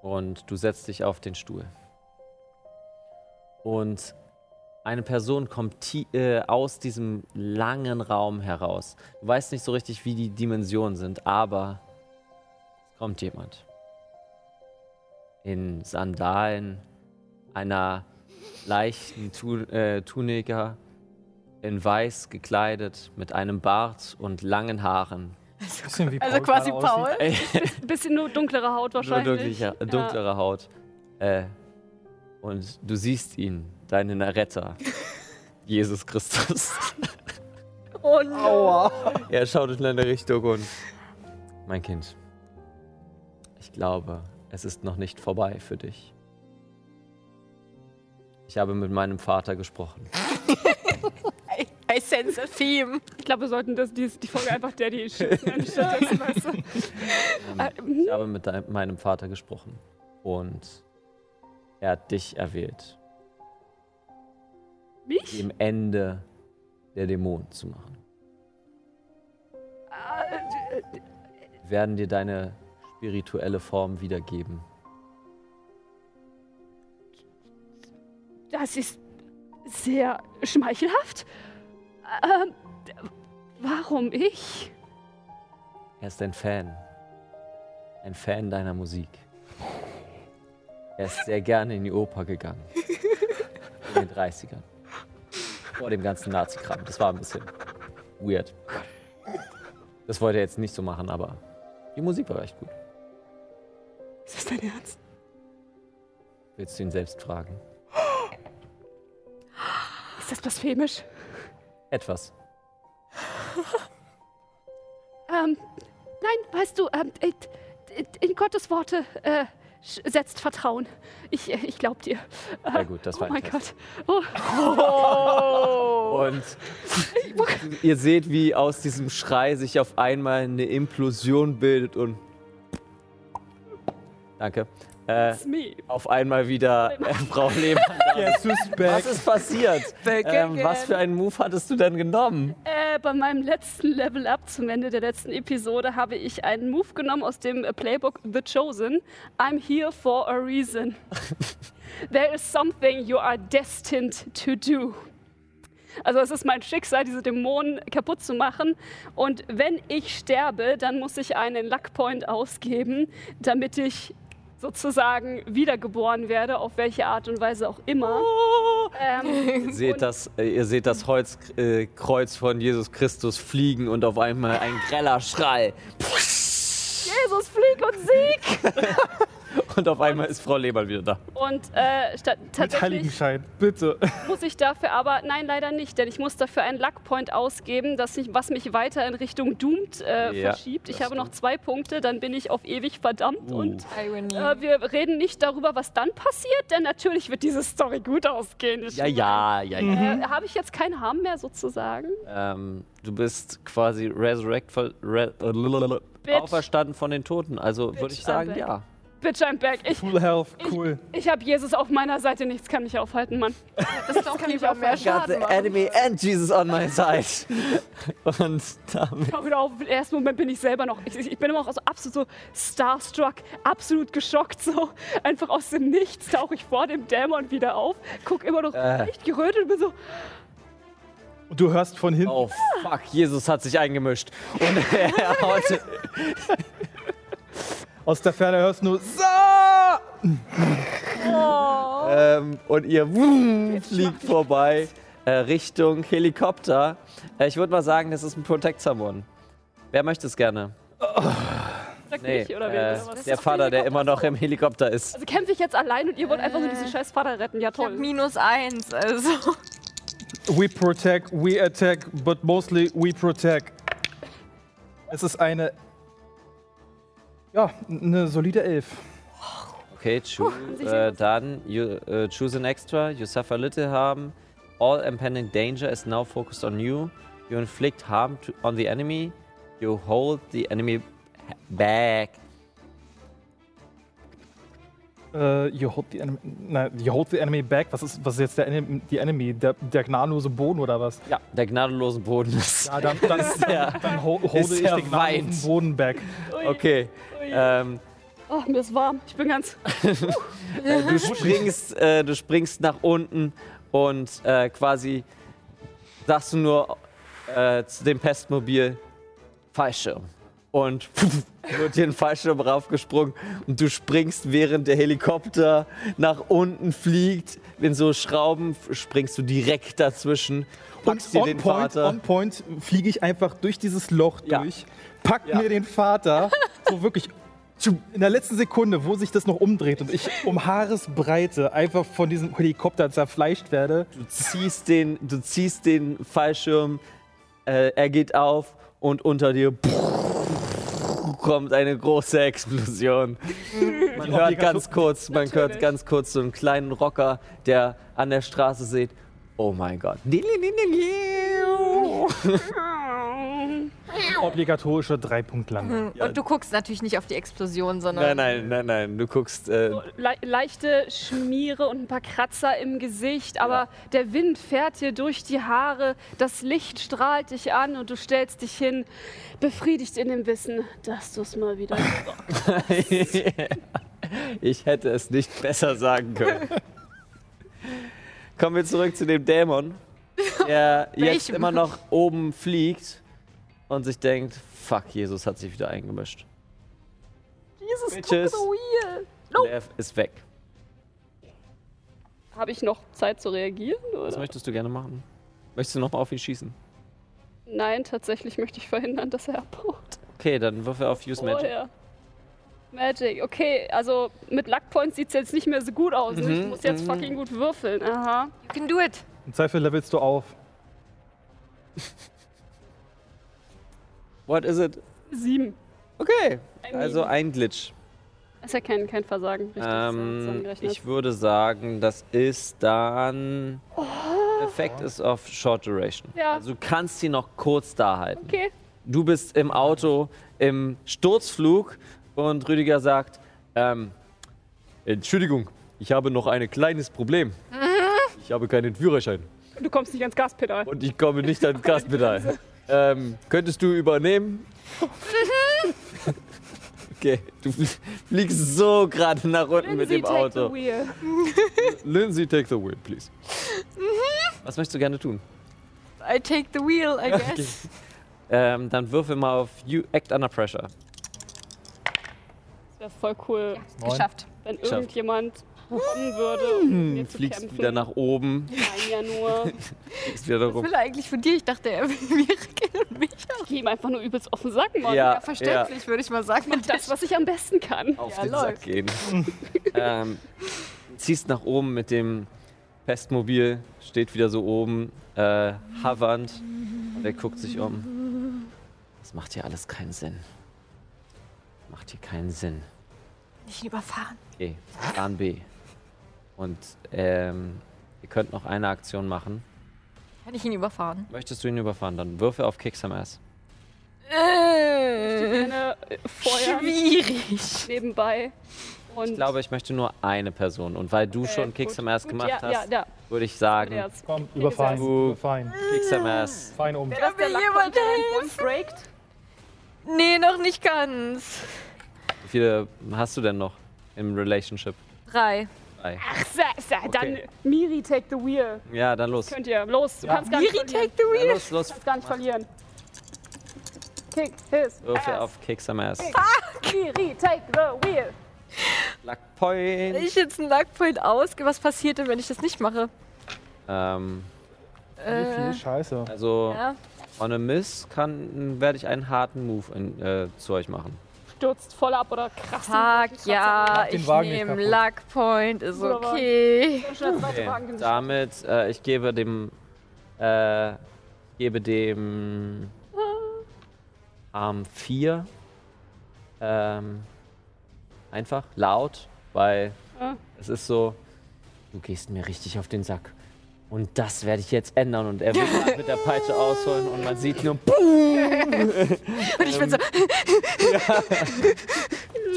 Und du setzt dich auf den Stuhl. Und eine Person kommt äh, aus diesem langen Raum heraus. Du weißt nicht so richtig, wie die Dimensionen sind, aber es kommt jemand. In Sandalen, einer leichten tu äh, Tunika, in weiß gekleidet, mit einem Bart und langen Haaren. Bisschen wie Also Paul quasi gerade aussieht. Paul. Ein bisschen nur dunklere Haut Nur wahrscheinlich. dunklere, dunklere Haut. Äh, und du siehst ihn, deinen Erretter, Jesus Christus. Oh no. er schaut in deine Richtung und. Mein Kind, ich glaube, es ist noch nicht vorbei für dich. Ich habe mit meinem Vater gesprochen. I sense a theme. Ich glaube, wir sollten das, die, die Folge einfach Daddy Issues nennen, stattdessen, weißt du. Äh, mhm. Ich habe mit dein, meinem Vater gesprochen und er hat dich erwählt, Mich? dem Ende der Dämonen zu machen. Äh, Wir werden dir deine spirituelle Form wiedergeben. Das ist sehr schmeichelhaft. Ähm, warum ich? Er ist ein Fan. Ein Fan deiner Musik. Er ist sehr gerne in die Oper gegangen. In den 30ern. Vor dem ganzen Nazi-Kram. Das war ein bisschen weird. Das wollte er jetzt nicht so machen, aber die Musik war echt gut. Ist das dein Ernst? Willst du ihn selbst fragen? Ist das blasphemisch? Etwas. Ähm, nein, weißt du, ähm, äh, in Gottes Worte äh, setzt Vertrauen. Ich, äh, ich glaub dir. Sehr gut, das Oh war ein mein Test. Gott. Oh. Und ihr seht, wie aus diesem Schrei sich auf einmal eine Implosion bildet und. Danke. Äh, auf einmal wieder äh, Frau Lehmann who's back? Was ist passiert? Ähm, was für einen Move hattest du denn genommen? Äh, bei meinem letzten Level Up zum Ende der letzten Episode habe ich einen Move genommen aus dem äh, Playbook The Chosen. I'm here for a reason. There is something you are destined to do. Also es ist mein Schicksal, diese Dämonen kaputt zu machen. Und wenn ich sterbe, dann muss ich einen Luckpoint ausgeben, damit ich sozusagen wiedergeboren werde, auf welche Art und Weise auch immer. Ähm, Ihr seht das, äh, ihr seht das Holz, äh, Kreuz von Jesus Christus fliegen und auf einmal ein greller Schrei. Jesus, flieg und sieg! Und auf einmal ist Frau Lehmann wieder da. Und äh, statt, Mit tatsächlich Heiligenschein, bitte. muss ich dafür aber, nein, leider nicht, denn ich muss dafür einen Luckpoint ausgeben, dass ich, was mich weiter in Richtung Doomed äh, Ja, verschiebt. Ich habe noch zwei Punkte, dann bin ich auf ewig verdammt. Uh. Und äh, wir reden nicht darüber, was dann passiert, denn natürlich wird diese Story gut ausgehen. Ich Ja, ja, ja, ja. Äh, habe ich jetzt keinen Harm mehr sozusagen? Ähm, du bist quasi resurrect, re, auferstanden von den Toten. Also würde ich sagen, back. ja. Bitch, I'm back. Ich, Full health, cool. ich habe Jesus auf meiner Seite, nichts kann mich aufhalten, Mann. Das ist doch lieber mehr Got the machen. enemy and Jesus on my side. Und damit Hör wieder auf, im ersten Moment bin ich selber noch, ich, ich bin immer auch so absolut so starstruck, absolut geschockt so. Einfach aus dem Nichts tauche ich vor dem Dämon wieder auf, guck immer noch Äh. echt gerötet und bin so, Und du hörst von hinten. Oh fuck, Jesus hat sich eingemischt. Und er haut. Aus der Ferne hörst du nur so. ähm, und ihr wumm, fliegt vorbei äh, Richtung Helikopter. Äh, ich würde mal sagen, das ist ein Protect Someone. Wer möchte es gerne? sag Nee, mich oder äh, der Vater, der immer noch im Helikopter ist. Also kämpfe ich jetzt allein und ihr wollt einfach nur diesen scheiß Vater retten, ja Ich hab toll. minus eins, also. We protect, we attack, but mostly we protect. Es ist eine. Ja, eine solide Elf. Okay, choo, äh, dann you, äh, choose an extra. You suffer little harm. All impending danger is now focused on you. You inflict harm to, on the enemy. You hold the enemy back. Äh, you hold the enemy. Nein, you hold the enemy back. Was ist, was ist jetzt der Enemy? Die Enemy? Der, der gnadenlose Boden oder was? Ja, der gnadenlosen Boden ist. Ja, dann, dann, der- dann ho holde ist ich den Weint. gnadenlosen Boden back. Okay. Ähm, Oh, mir ist warm, ich bin ganz... äh, du, springst, äh, du springst nach unten und äh, quasi sagst du nur äh, zu dem Pestmobil Fallschirm. Und wird dir ein Fallschirm raufgesprungen und du springst, während der Helikopter nach unten fliegt. In so Schrauben springst du direkt dazwischen, Und packst dir on den point, Vater. on point fliege ich einfach durch dieses Loch Ja. durch, pack Ja. mir den Vater, so wirklich in der letzten Sekunde, wo sich das noch umdreht und ich um Haaresbreite einfach von diesem Helikopter zerfleischt werde. Du ziehst den, du ziehst den Fallschirm, äh, er geht auf und unter dir kommt eine große Explosion. Man hört ganz kurz, man hört ganz kurz so einen kleinen Rocker, der an der Straße sieht. Oh mein Gott. Obligatorische Drei-Punkt-Landung. Und du guckst natürlich nicht auf die Explosion, sondern. Nein, nein, nein, nein. Du guckst. Äh, Le leichte Schmiere und ein paar Kratzer im Gesicht, aber der Wind fährt dir durch die Haare, das Licht strahlt dich an und du stellst dich hin, befriedigt in dem Wissen, dass du es mal wieder ich hätte es nicht besser sagen können. Kommen wir zurück zu dem Dämon, der jetzt immer noch oben fliegt und sich denkt, fuck, Jesus hat sich wieder eingemischt. Jesus, Bitches. guck the wheel. Und er ist weg. Habe ich noch Zeit zu reagieren? Was Oder? möchtest du gerne machen? Möchtest du nochmal auf ihn schießen? Nein, tatsächlich möchte ich verhindern, dass er abhaut. Okay, dann wirf er auf Use Magic. Vorher. Magic, okay, also mit Luckpoints sieht es jetzt nicht mehr so gut aus. ne? Ich Mhm, muss jetzt mhm. fucking gut würfeln. Aha. You can do it. Im Zweifel levelst du auf. What is it? Sieben. Okay, I also mean, ein Glitch. ist ja kein, kein Versagen, richtig Ähm, ich würde sagen, das ist dann. Effekt ist auf Short Duration. Ja. Also du kannst sie noch kurz da halten. Okay. Du bist im Auto im Sturzflug und Rüdiger sagt: ähm, Entschuldigung, ich habe noch ein kleines Problem. Ich habe keinen Führerschein Du kommst nicht ans Gaspedal. und ich komme nicht ans Gaspedal. ähm, könntest du übernehmen? Okay, du fl- fliegst so gerade nach unten mit Lindsay, dem take Auto. the wheel. Lindsay, take the wheel, please. Was möchtest du gerne tun? I take the wheel, I guess. Ähm, dann würfel mal auf you Act Under Pressure. Wäre voll cool, Geschafft. wenn Geschafft. irgendjemand kommen würde, um mit mir zu Fliegst kämpfen. wieder nach oben, Nein, ja nur. fliegst wieder Was rum. will er eigentlich von dir? Ich dachte, er will mir und mich auch. Ich geh ihm einfach nur übelst offen sagen, Mann. Ja, Ja, verständlich, würde ich mal sagen. Mach das, was ich am besten kann. auf Ja, den läuft. Sack gehen. ähm, ziehst nach oben mit dem Pestmobil, steht wieder so oben, äh, hovernd. Und er guckt sich um. Das macht hier alles keinen Sinn. Macht hier keinen Sinn. Nicht überfahren. Okay, Plan B. Und ähm, ihr könnt noch eine Aktion machen. Kann ich ihn überfahren? Möchtest du ihn überfahren, dann würfe auf Kick some Ass. Äh, äh, schwierig. nebenbei. Und Ich glaube, ich möchte nur eine Person. Und weil du äh, schon Kick gut, some Ass gut, gemacht ja, hast, Ja, ja, würde ich sagen. Komm, überfallen. gesagt. Du- Überfallen. Kick some Ass. Fein um. Wäre das der jemand breakt? Nee, noch nicht ganz. Wie viele hast du denn noch im Relationship? Drei. Drei. Ach, sa, sa, dann Okay. Miri, take the wheel. Ja, dann los. Könnt ihr. Los, du Ja. kannst gar nicht Miri, verlieren. take the Ja, wheel. los, los. Du kannst gar nicht verlieren. Kick his Würfe ass. auf Kick some Ass. Miri, take the wheel. Luck Point. Wenn ich jetzt einen Luckpoint ausgehe, was passiert denn, wenn ich das nicht mache? Ähm, Wie Äh, viel Scheiße. also, ja. on a Miss kann, werde ich einen harten Move in, äh, zu euch machen. Stürzt voll ab oder krass. Fuck, ja, ich nehme. Luckpoint, ist okay. Okay. Damit, äh, ich gebe dem, äh, gebe dem Arm 4 ähm, einfach laut, weil Ah. es ist so, du gehst mir richtig auf den Sack. Und das werde ich jetzt ändern. Und er will mit der Peitsche ausholen und man sieht nur, Und ich bin so,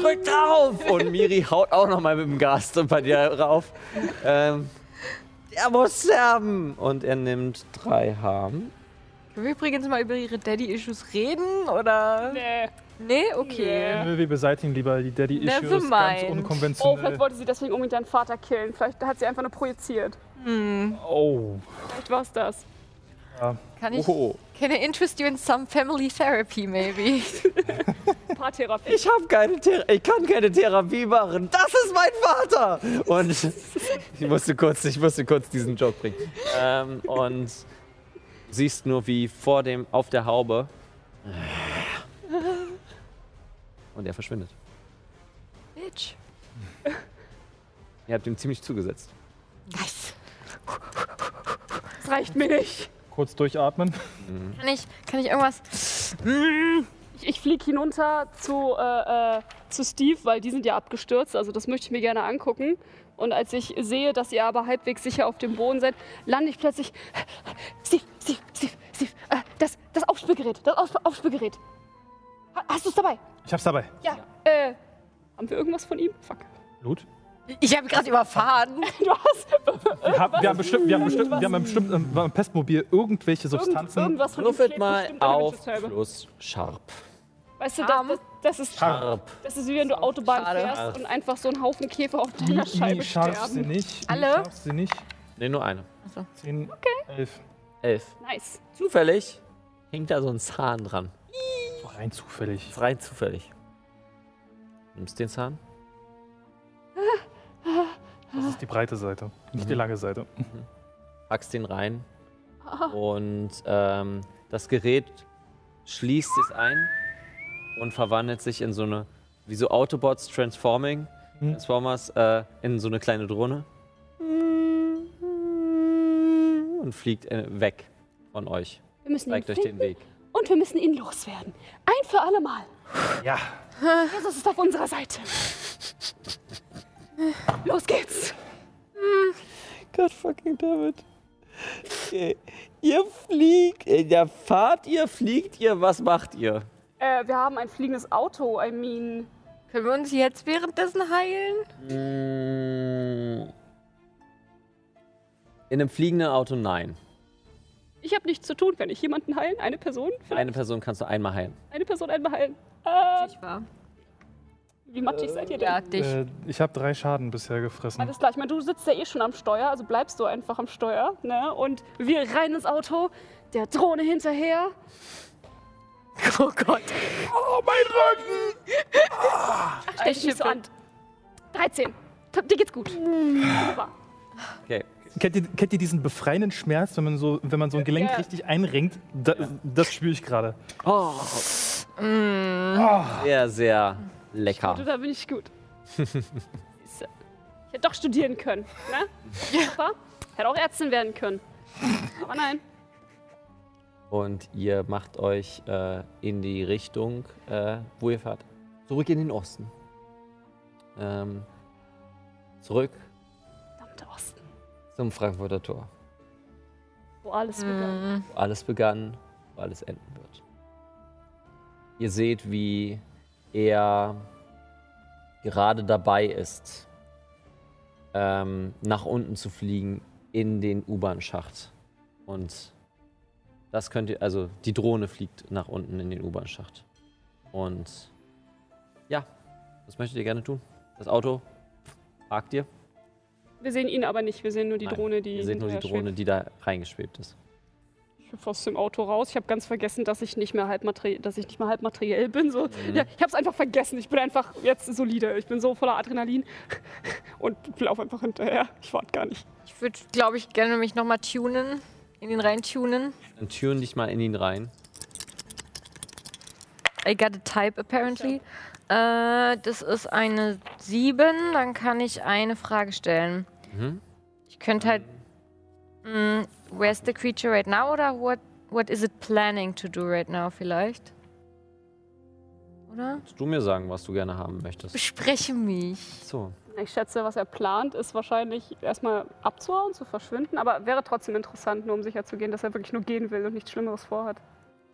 drück drauf! Und Miri haut auch nochmal mit dem Gas bei dir rauf. Ähm, der muss sterben! Und er nimmt drei Harm. können wir übrigens mal über ihre Daddy-Issues reden, oder? Nee. Nee? Okay. Nö, Wir beseitigen lieber die Daddy-Issues Never ganz mind. Oh, unkonventionell. vielleicht wollte sie deswegen unbedingt deinen Vater killen. Vielleicht hat sie einfach nur projiziert. Oh. Vielleicht war es das. Kann ich, Oh, can I interest you in some family therapy, maybe? Paartherapie. ich habe keine Thera ich kann keine Therapie machen. Das ist mein Vater! Und ich musste kurz, ich musste kurz diesen Joke bringen. Ähm, und siehst nur, wie vor dem, auf der Haube. Und er verschwindet. Bitch. Ihr habt ihm ziemlich zugesetzt. Nice. Das reicht mir nicht. Kurz durchatmen. Kann ich, kann ich irgendwas? Ich, ich fliege hinunter zu, äh, äh, zu Steve, weil die sind ja abgestürzt. Also das möchte ich mir gerne angucken. Und als ich sehe, dass ihr aber halbwegs sicher auf dem Boden seid, lande ich plötzlich. Steve, Steve, Steve, Steve, äh, das, das Aufspürgerät, das Auf Aufspürgerät. Ha- Hast du es dabei? Ich hab's dabei. Ja. Äh, haben wir irgendwas von ihm? Fuck. Blut? Ich habe gerade überfahren. Du hast Wir haben, wir haben bestimmt, wir haben bestimmt, wir haben bestimmt im im Pestmobil irgendwelche irgend, Substanzen. irgendwas von. Würfelt mal auf plus Sharp. Weißt du, das, das, ist Sharp. Das ist wie wenn du Autobahn Schade. fährst und einfach so ein Haufen Käfer auf deiner Scheibe nie scharf sie sterben. nicht. Nie Alle? scharf sie nicht. Ne, nur eine. 10, 11. Elf. Nice. Zufällig hängt da so ein Zahn dran. So rein zufällig. Ist rein zufällig. Nimmst den Zahn? Das ist die breite Seite, nicht die lange Seite. packst den rein und ähm, das Gerät schließt es ein und verwandelt sich in so eine, wie so Autobots Transforming, Mhm. Transformers, äh, in so eine kleine Drohne und fliegt äh, weg von euch. Wir müssen Zeigt euch den Weg. Und wir müssen ihn loswerden. Ein für alle Mal. Ja. Jesus ist auf unserer Seite. Los geht's. God fucking David. Okay. Ihr fliegt, äh, ja, fahrt ihr, fliegt ihr, was macht ihr? Äh, wir haben ein fliegendes Auto. I mean, Können wir uns jetzt währenddessen heilen? In einem fliegenden Auto nein. Ich habe nichts zu tun. Kann ich jemanden heilen? Eine Person? Vielleicht Eine Person kannst du einmal heilen. eine Person einmal heilen. Äh, Ich war. wie matschig seid ihr denn? Ja, dich. Äh, ich habe drei Schaden bisher gefressen. Alles klar, ich meine, du sitzt ja eh schon am Steuer, also bleibst du einfach am Steuer, ne? Und wir rein ins Auto, der Drohne hinterher. Oh Gott. Stell dich nicht so an. 13. Dir geht's gut. Wunderbar. Okay. Kennt ihr, kennt ihr diesen befreienden Schmerz, wenn man so, wenn man so ein Gelenk Ja. richtig einrenkt? Da, das spüre ich gerade. Oh. Sehr, sehr lecker. Da bin ich gut. Ich hätte doch studieren können, ne? Super. Hätte auch Ärztin werden können. Aber nein. Und ihr macht euch äh, in die Richtung, äh, wo ihr fahrt. Zurück in den Osten. Ähm, zurück. Zum Frankfurter Tor. Wo alles begann. wo alles begann, wo alles enden wird. Ihr seht, wie er gerade dabei ist, ähm, nach unten zu fliegen in den U-Bahn-Schacht. Und das könnt ihr, also die Drohne fliegt nach unten in den U-Bahn-Schacht. Und ja, was möchtet ihr gerne tun? Das Auto parkt ihr? Wir sehen ihn aber nicht. Wir sehen nur die Nein, Drohne, die. Ihr seht nur die Drohne, die da reingeschwebt ist. schwebt. Ich hüpfe aus dem Auto raus. Ich habe ganz vergessen, dass ich nicht mehr halb materi dass ich nicht mehr halb materiell bin. So. Ja, ich habe es einfach vergessen. Ich bin einfach jetzt solide. Ich bin so voller Adrenalin und laufe einfach hinterher. Ich warte gar nicht. Ich würde, glaube ich, gerne mich nochmal tunen. In den rein tunen. Dann türen dich mal in ihn rein. I got a type apparently. Äh, das ist eine 7. Dann kann ich eine Frage stellen. Mhm. Ich könnte halt. mh, where's the creature right now? Oder what, what is it planning to do right now, vielleicht? Oder? Kannst du mir sagen, was du gerne haben möchtest? Bespreche mich. So. Ich schätze, was er plant, ist wahrscheinlich erstmal abzuhauen, zu verschwinden. Aber wäre trotzdem interessant, nur um sicher zu gehen, dass er wirklich nur gehen will und nichts Schlimmeres vorhat.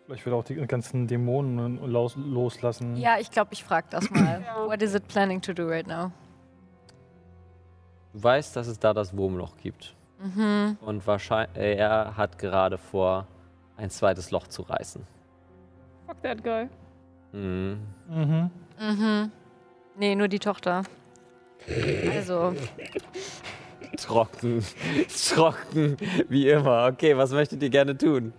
Vielleicht will er auch die ganzen Dämonen los, loslassen. Ja, ich glaube, ich frage das mal. Ja. What is it planning to do right now? Du weißt, dass es da das Wurmloch gibt. Mhm. Und wahrscheinlich, er hat gerade vor, ein zweites Loch zu reißen. Fuck that guy. Mhm. Mhm. Mhm. Nee, nur die Tochter. Also, Trocken. Trocken. Wie immer. Okay, was möchtet ihr gerne tun?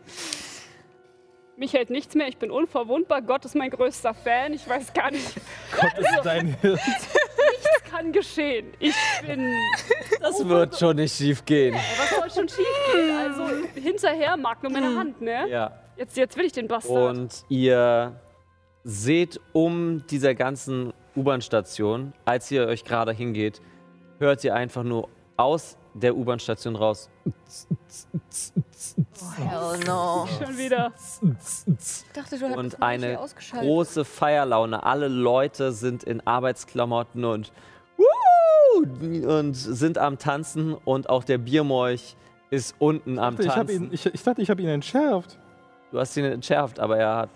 Mich hält nichts mehr, ich bin unverwundbar. Gott ist mein größter Fan. Ich weiß gar nicht, Gott ist dein Hirt. kann geschehen. Ich bin. Das wird schon nicht schief gehen. Was soll schon schief gehen? Also, hinterher mag nur meine Hand, ne? Ja. Jetzt, jetzt will ich den Bastard. Und ihr seht um dieser ganzen U-Bahn-Station, als ihr euch gerade hingeht, hört ihr einfach nur aus der U-Bahn-Station raus. hell no. Schon wieder. Ich dachte, du Und eine große Feierlaune. Alle Leute sind in Arbeitsklamotten und! Und sind am Tanzen und auch der Biermolch ist unten am Ich, hab Tanzen. ihn, ich, ich dachte, ich habe ihn entschärft. Du hast ihn entschärft, aber er hat.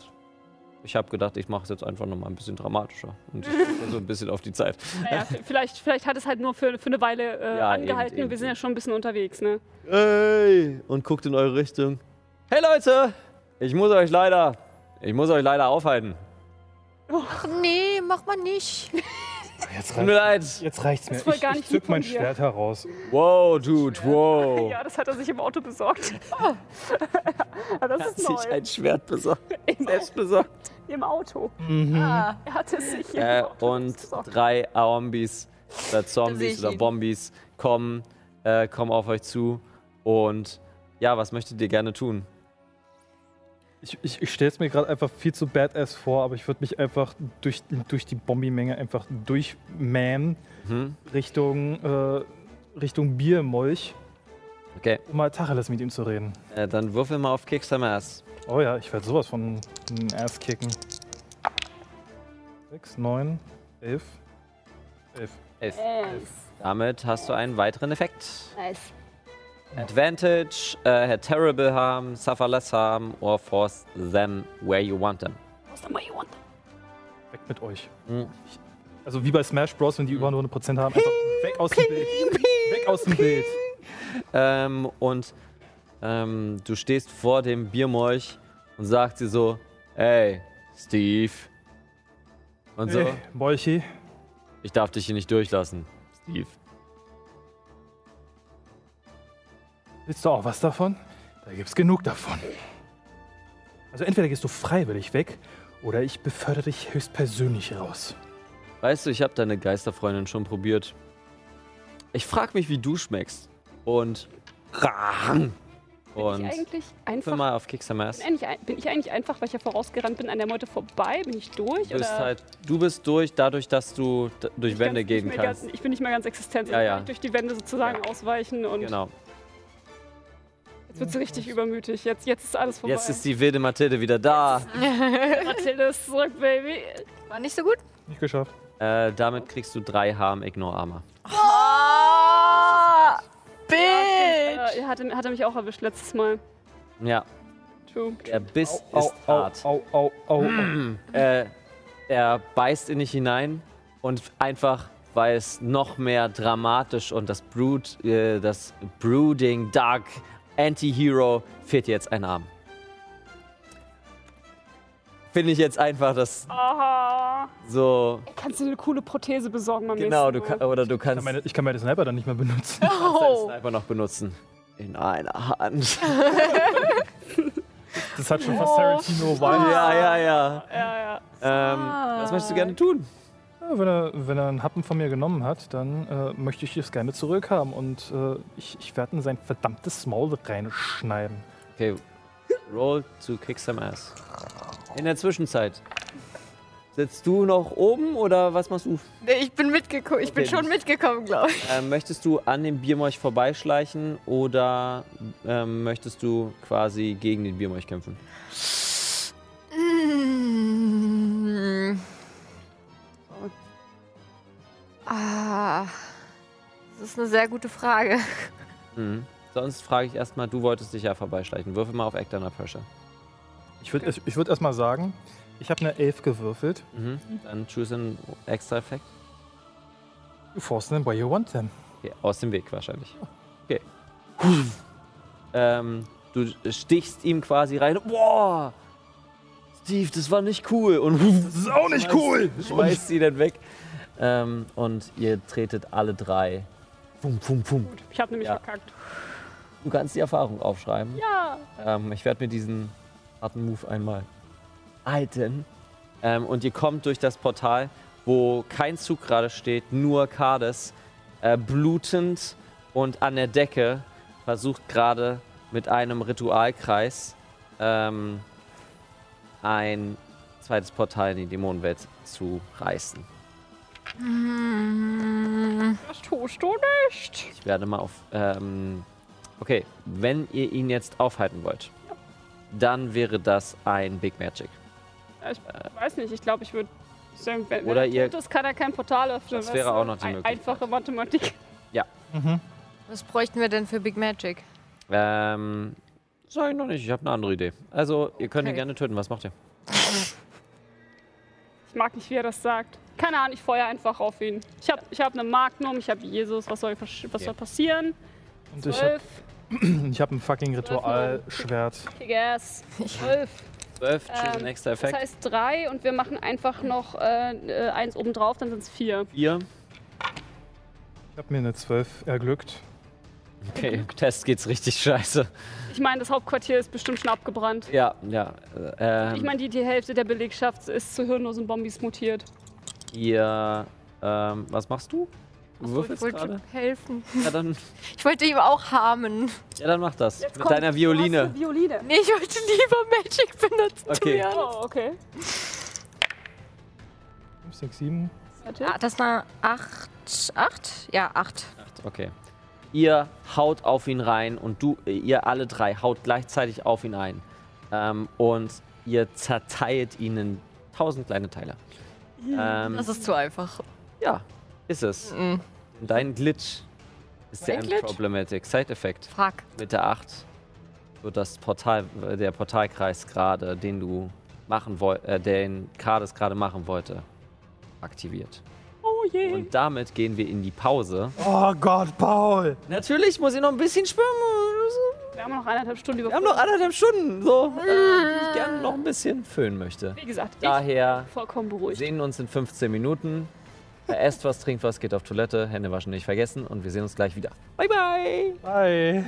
Ich habe gedacht, ich mache es jetzt einfach nochmal ein bisschen dramatischer. Und ich so ein bisschen auf die Zeit. Naja, vielleicht, vielleicht hat es halt nur für, für eine Weile äh, Ja, angehalten. eben, eben, Wir sind ja schon ein bisschen unterwegs, ne? Hey! Und guckt in eure Richtung. Hey Leute! Ich muss euch leider. Ich muss euch leider aufhalten. Ach nee, mach mal nicht. Jetzt, Tut mir reicht, leid. jetzt reicht's mir. Ich, ich zück mein. Schwert heraus. Wow, Dude, wow. Ja, das hat er sich im Auto besorgt. Aber das ist neu. ein Schwert besorgt. Im, Selbst besorgt. Im Auto. Ah, Er hatte es sich im Äh, Auto und besorgt. drei Zombies oder Zombies oder. Bombies kommen, äh, kommen auf euch zu. Und ja, was möchtet ihr gerne tun? Ich, ich, ich stelle es mir gerade einfach viel zu badass vor, aber ich würde mich einfach durch, durch die Bombi-Menge einfach durchmähen Hm? Richtung, äh, Richtung Biermolch, Okay, um mal Tacheles mit ihm zu reden. äh, dann würfel mal auf Kick some Ass. Oh ja, ich werde sowas von einem Ass kicken. 6, 9, 11. 11. Elf. Nice. Damit hast du einen weiteren Effekt. nice. Advantage, äh, had terrible harm, suffer less harm, or force them where you want them. Was denn mal you want? Weg mit euch. Mhm. Also wie bei Smash Bros, wenn die über nur eine Prozent haben, einfach weg aus dem Bild. Weg aus dem Bild. Ähm, und ähm, du stehst vor dem Biermolch und sagst dir so, hey, Steve. Und so, Hey, Molchi, ich darf dich hier nicht durchlassen, Steve. Willst du auch was davon? Da gibt's genug davon. Also entweder gehst du freiwillig weg oder ich befördere dich höchstpersönlich raus. Weißt du, ich habe deine Geisterfreundin schon probiert. Ich frag mich, wie du schmeckst. Und. Bin Und. ich eigentlich Für einfach. mal auf Kicksamass. Bin, bin ich eigentlich einfach, weil ich ja vorausgerannt bin, an der Meute vorbei? Bin ich durch? Du bist oder halt, du bist durch, dadurch, dass du durch ich Wände ganz- gehen kannst. Ganz, ich bin nicht mehr ganz existent. Ja, ich ja. kann durch die Wände sozusagen ausweichen und Genau. Jetzt wird sie richtig übermütig. Jetzt, jetzt ist alles vorbei. Jetzt ist die wilde Mathilde wieder da. Mathilde ist zurück, Baby. war nicht so gut. Nicht geschafft. Äh, damit kriegst du drei Harm Ignore Armor. Ah, bitch. Äh, er hatte, hatte mich auch erwischt letztes Mal. Ja, True. der Biss Au, ist au, hart. au, au, au. Äh, er beißt in dich hinein und einfach, weil es noch mehr dramatisch und das Brood, äh, das Brooding Dark Anti-Hero fehlt jetzt ein Arm. Finde ich jetzt einfach das Aha. so. Kannst du eine coole Prothese besorgen am Genau, du kann, oder du Ich kann kannst meine, ich kann meine Sniper dann nicht mehr benutzen. deinen Oh. Sniper noch benutzen. In einer Hand. Das hat schon fast Tarantino Vibes. Ja, ja, ja. Ja, ja. Ähm, was möchtest du gerne tun? Wenn, er, wenn er einen Happen von mir genommen hat, dann äh, möchte ich es gerne zurückhaben und äh, ich, ich werde in sein verdammtes Maul reinschneiden. Okay, roll to kick some ass. In der Zwischenzeit. Sitzt du noch oben oder was machst du? Nee, ich bin mitgekommen. Ich bin Okay. schon mitgekommen, glaube ich. Ähm, möchtest du an dem Biermolch vorbeischleichen oder ähm, möchtest du quasi gegen den Biermolch kämpfen? Ah, das ist eine sehr gute Frage. Mhm. Sonst frage ich erstmal, du wolltest dich ja vorbeischleichen. Würfel mal auf Act Under Pressure. Ich würde ich würd erstmal sagen, ich habe eine 11 gewürfelt. Mhm. Dann choose einen extra Effekt. You force them where you want them. Okay, aus dem Weg wahrscheinlich. Okay. ähm, du stichst ihm quasi rein. Boah! Steve, das war nicht cool. Und Das ist auch nicht cool! schmeißt sie dann weg. Ähm, und ihr tretet alle drei. Pum, pum, pum. Ich habe nämlich Ja. verkackt. Du kannst die Erfahrung aufschreiben. Ja. Ähm, ich werde mir diesen harten Move einmal halten. Ähm, und ihr kommt durch das Portal, wo kein Zug gerade steht, nur Kades, äh, blutend und an der Decke versucht gerade mit einem Ritualkreis ähm, ein zweites Portal in die Dämonenwelt zu reißen. Mm. Das tust du nicht. Ich werde mal auf. Ähm, okay, wenn ihr ihn jetzt aufhalten wollt, dann wäre das ein Big Magic. Ja, Ich weiß nicht, ich glaube, ich würde sagen, wenn, Oder wenn ihr- er tot ist, kann er kein Portal öffnen. Das wäre auch noch die Möglichkeit. Einfache Mathematik. Mhm. Was bräuchten wir denn für Big Magic? Ähm, Sag ich noch nicht, ich habe eine andere Idee. Also, ihr könnt ihn Okay. gerne töten. Was macht ihr? Ich mag nicht, wie er das sagt. Keine Ahnung, ich feuer einfach auf ihn. Ich habe ich hab eine Magnum, ich habe Jesus. Was soll, was soll passieren? Und ich habe Zwölf. ich hab ein fucking Ritualschwert. Kick-Ass. Zwölf. 12, choose the Ähm, next Das effect. heißt drei und wir machen einfach noch äh, äh, eins obendrauf, dann sind es vier. 4. Ich habe mir eine 12 erglückt. Okay, im Test geht's richtig scheiße. Ich meine, das Hauptquartier ist bestimmt schon abgebrannt. Ja, ja. äh, Ähm, Ich meine, die, die Hälfte der Belegschaft ist zu hirnlosen Bombis mutiert. ihr, ähm, was machst du? Du Ich würfelst wollte gerade? helfen. Ja dann, Ich wollte ihm auch harmen. ja, dann mach das. Jetzt Mit kommt- deiner Du Violine. hast eine Violine. Nee, ich wollte lieber Magic benutzen. Okay. Oh, okay. 5, 6, 7. Warte. Ah, das war 8. 8? Ja, 8. Okay. Ihr haut auf ihn rein und du, äh, ihr alle drei haut gleichzeitig auf ihn ein. Ähm, und ihr zerteilt ihn in tausend kleine Teile. Ähm, Das ist zu einfach. ja, ist es. Mhm. Dein Glitch ist der Mein Glitch? Problematic Side-Effekt. Fuck. Mit der 8 wird das Portal, äh, der Portalkreis gerade, den du machen wolltest, äh, den Kades gerade machen wollte, aktiviert. Oh je. Und damit gehen wir in die Pause. Oh Gott, Paul! Natürlich muss ich noch ein bisschen schwimmen. Wir haben noch eineinhalb Stunden über. Wir haben noch anderthalb Stunden, so, äh, die ich gerne noch ein bisschen füllen möchte. Wie gesagt, ich Daher bin vollkommen beruhigt. sehen uns in 15 Minuten. Esst was, trinkt was, geht auf Toilette, Hände waschen nicht vergessen und wir sehen uns gleich wieder. Bye, bye! Bye.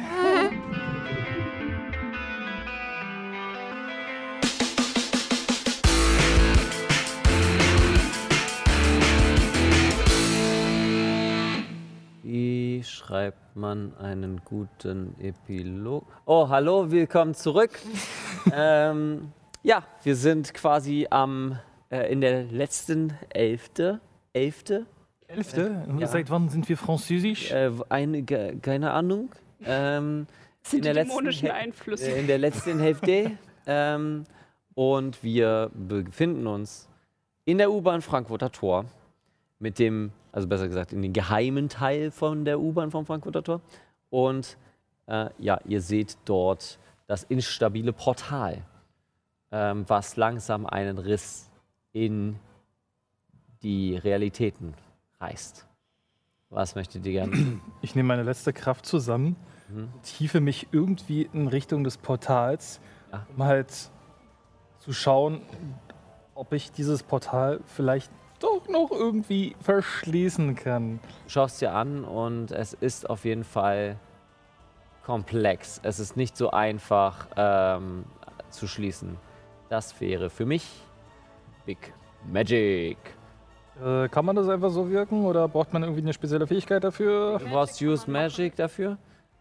Schreibt man einen guten Epilog? Oh, hallo, willkommen zurück. ähm, ja, wir sind quasi am äh, in der letzten Elfte. Elfte? Elfte? Ja. Seit wann sind wir französisch? Äh, eine, keine Ahnung. Ähm, sind in der die letzten dämonischen Hä- Einflüsse. äh, in der letzten Hälfte. ähm, und wir befinden uns in der U-Bahn Frankfurter Tor mit dem, also besser gesagt, in den geheimen Teil von der U-Bahn vom Frankfurter Tor. Und äh, ja, ihr seht dort das instabile Portal, ähm, was langsam einen Riss in die Realitäten reißt. Was möchtet ihr gerne? Ich nehme meine letzte Kraft zusammen, Mhm. tiefe mich irgendwie in Richtung des Portals, Ja. um halt zu schauen, ob ich dieses Portal vielleicht doch noch irgendwie verschließen kann. Du schaust dir an und es ist auf jeden Fall komplex. Es ist nicht so einfach ähm, zu schließen. Das wäre für mich Big Magic. Äh, kann man das einfach so wirken oder braucht man irgendwie eine spezielle Fähigkeit dafür? Du brauchst Use Magic dafür.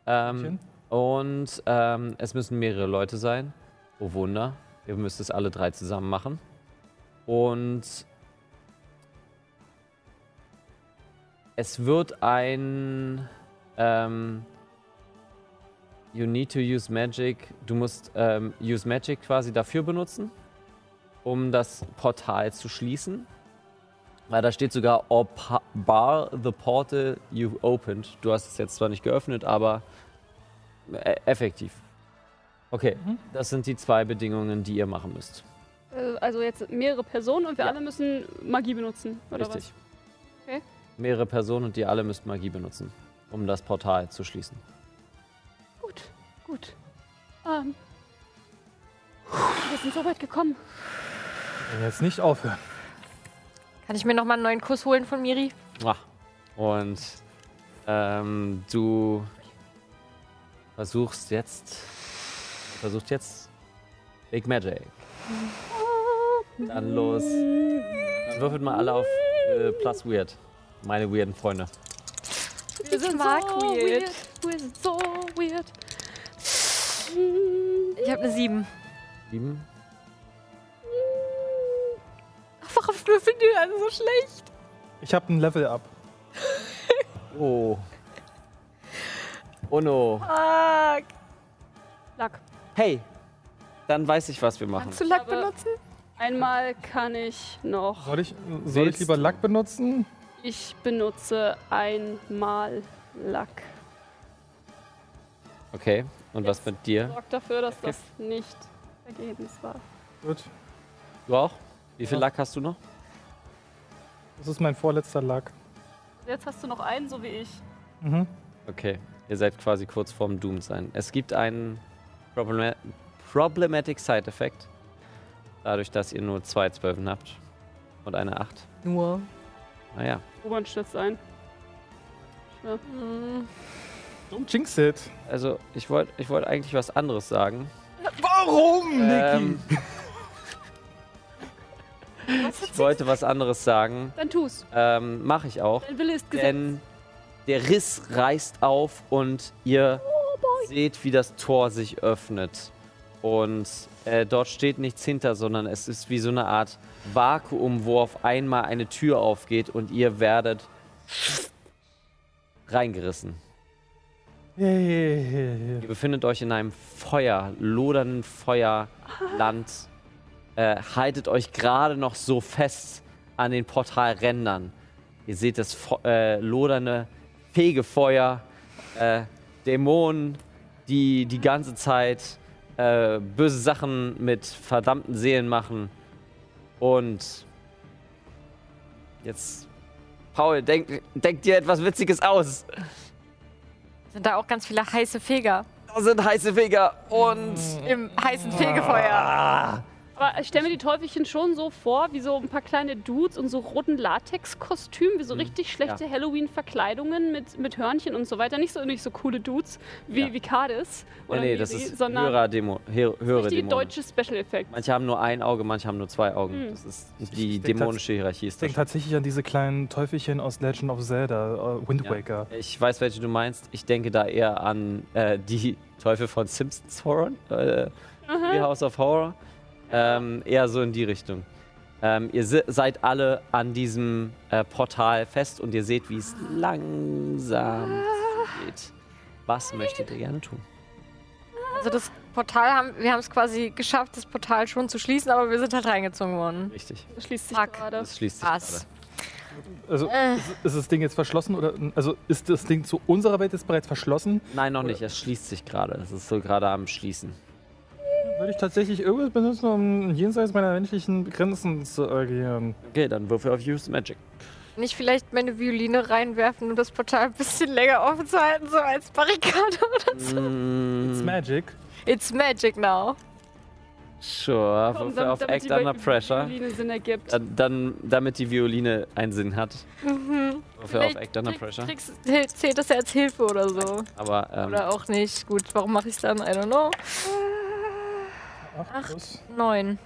Ähm, und ähm, es müssen mehrere Leute sein. Oh Wunder. Ihr müsst es alle drei zusammen machen. Und es wird ein ähm, You need to use Magic. Du musst ähm, Use Magic quasi dafür benutzen, um das Portal zu schließen. Weil da steht sogar, or bar the portal you've opened. Du hast es jetzt zwar nicht geöffnet, aber äh, effektiv. Okay, das sind die zwei Bedingungen, die ihr machen müsst. Äh, Also jetzt mehrere Personen und wir Ja. alle müssen Magie benutzen, oder Richtig. Okay. Mehrere Personen und ihr alle müsst Magie benutzen, um das Portal zu schließen. Gut, gut. Ähm, wir sind so weit gekommen. Wenn jetzt nicht aufhören. Kann ich mir noch mal einen neuen Kuss holen von Miri? Ah. Und ähm, du versuchst jetzt, versuchst jetzt Big Magic. Dann los. Dann würfelt mal alle auf äh, Plus Weird. Meine weirden Freunde. Wir sind so weird. weird. Wir sind so weird. Ich habe eine 7. Sieben. Ach, warum würfeln die alle so schlecht? Ich habe ein Level up. Oh. Oh no. Fuck. Lack. Hey, dann weiß ich, was wir machen. Kannst du Lack benutzen? Einmal kann ich noch. Soll ich, soll ich lieber? Lack benutzen? Ich benutze einmal Lack. Okay. Und was mit dir? Sorgt dafür, dass das nicht vergebens war. Gut. Du auch? Wie viel Ja. Lack hast du noch? Das ist mein vorletzter Lack. Jetzt hast du noch einen, so wie ich. Mhm. Okay. Ihr seid quasi kurz vorm Doom sein. Es gibt einen Problema Problematic Side Effekt. Dadurch, dass ihr nur zwei Zwölfen habt. Und eine Acht. Nur. Naja. Robert stürzt ein. Ja. Don't jinx it. Also, ich wollte ich wollt eigentlich was anderes sagen. Warum, Ähm, ich wollte was anderes sagen. Dann tu's. Ähm, Mache ich auch. Dein Wille ist gesetzt. Denn der Riss reißt auf und ihr seht, wie das Tor sich öffnet. Und äh, dort steht nichts hinter, sondern es ist wie so eine Art Vakuum, wo auf einmal eine Tür aufgeht und ihr werdet reingerissen. Ihr befindet euch in einem Feuer, lodernden Feuerland. Äh, haltet euch gerade noch so fest an den Portalrändern. Ihr seht das äh, lodernde Fegefeuer, äh, Dämonen, die die ganze Zeit äh, böse Sachen mit verdammten Seelen machen. Und jetzt, Paul, denk, denk dir etwas Witziges aus. Sind da auch ganz viele heiße Feger Da sind heiße Feger und im heißen Fegefeuer. Aber ich stelle mir die Teufelchen schon so vor, wie so ein paar kleine Dudes und so roten Latex-Kostümen, wie so richtig schlechte Halloween-Verkleidungen mit, mit Hörnchen und so weiter. Nicht so, nicht so coole Dudes wie, Ja. wie Cardis oder nee, nee, das ist sondern höherer Demo, hö höhere Dämonen. deutsche Special Effects. Manche haben nur ein Auge, manche haben nur zwei Augen. Hm. Das ist die Ich dämonische Hierarchie. Ich Ist das denke tatsächlich an diese kleinen Teufelchen aus Legend of Zelda, äh, Wind Ja. Waker. ich weiß, welche du meinst. Ich denke da eher an äh, die Teufel von Simpsons Horror, äh, The House of Horror. Ähm, eher so in die Richtung. Ähm, ihr se seid alle an diesem äh, Portal fest und ihr seht, wie es langsam geht. Was möchtet ihr gerne tun? Also das Portal haben, wir haben es quasi geschafft, das Portal schon zu schließen, aber wir sind halt reingezogen worden. Richtig. Das schließt sich Fuck. gerade. Das schließt sich Was? Also Äh. ist, ist das Ding jetzt verschlossen oder also ist das Ding zu unserer Welt jetzt bereits verschlossen? gerade. Nein, noch nicht. Es schließt sich gerade. Es ist so gerade am Schließen. Würde ich tatsächlich irgendwas benutzen, um jenseits meiner menschlichen Grenzen zu agieren. Okay, dann würfel auf Use Magic. Nicht vielleicht meine Violine reinwerfen, um das Portal ein bisschen länger offen zu halten, so als Barrikade oder so. Mm, It's magic. It's magic now. Sure, Komm, würfel damit- auf damit Act die Under Pressure. Violine Sinn ergibt. Dann, dann, damit die Violine einen Sinn hat. Würfel auf Act Under Pressure. kriegst- zählt das ja als Hilfe oder so. Aber ähm, Oder auch nicht. Gut, warum mache ich es dann? I don't know. Acht Acht. plus. Neun.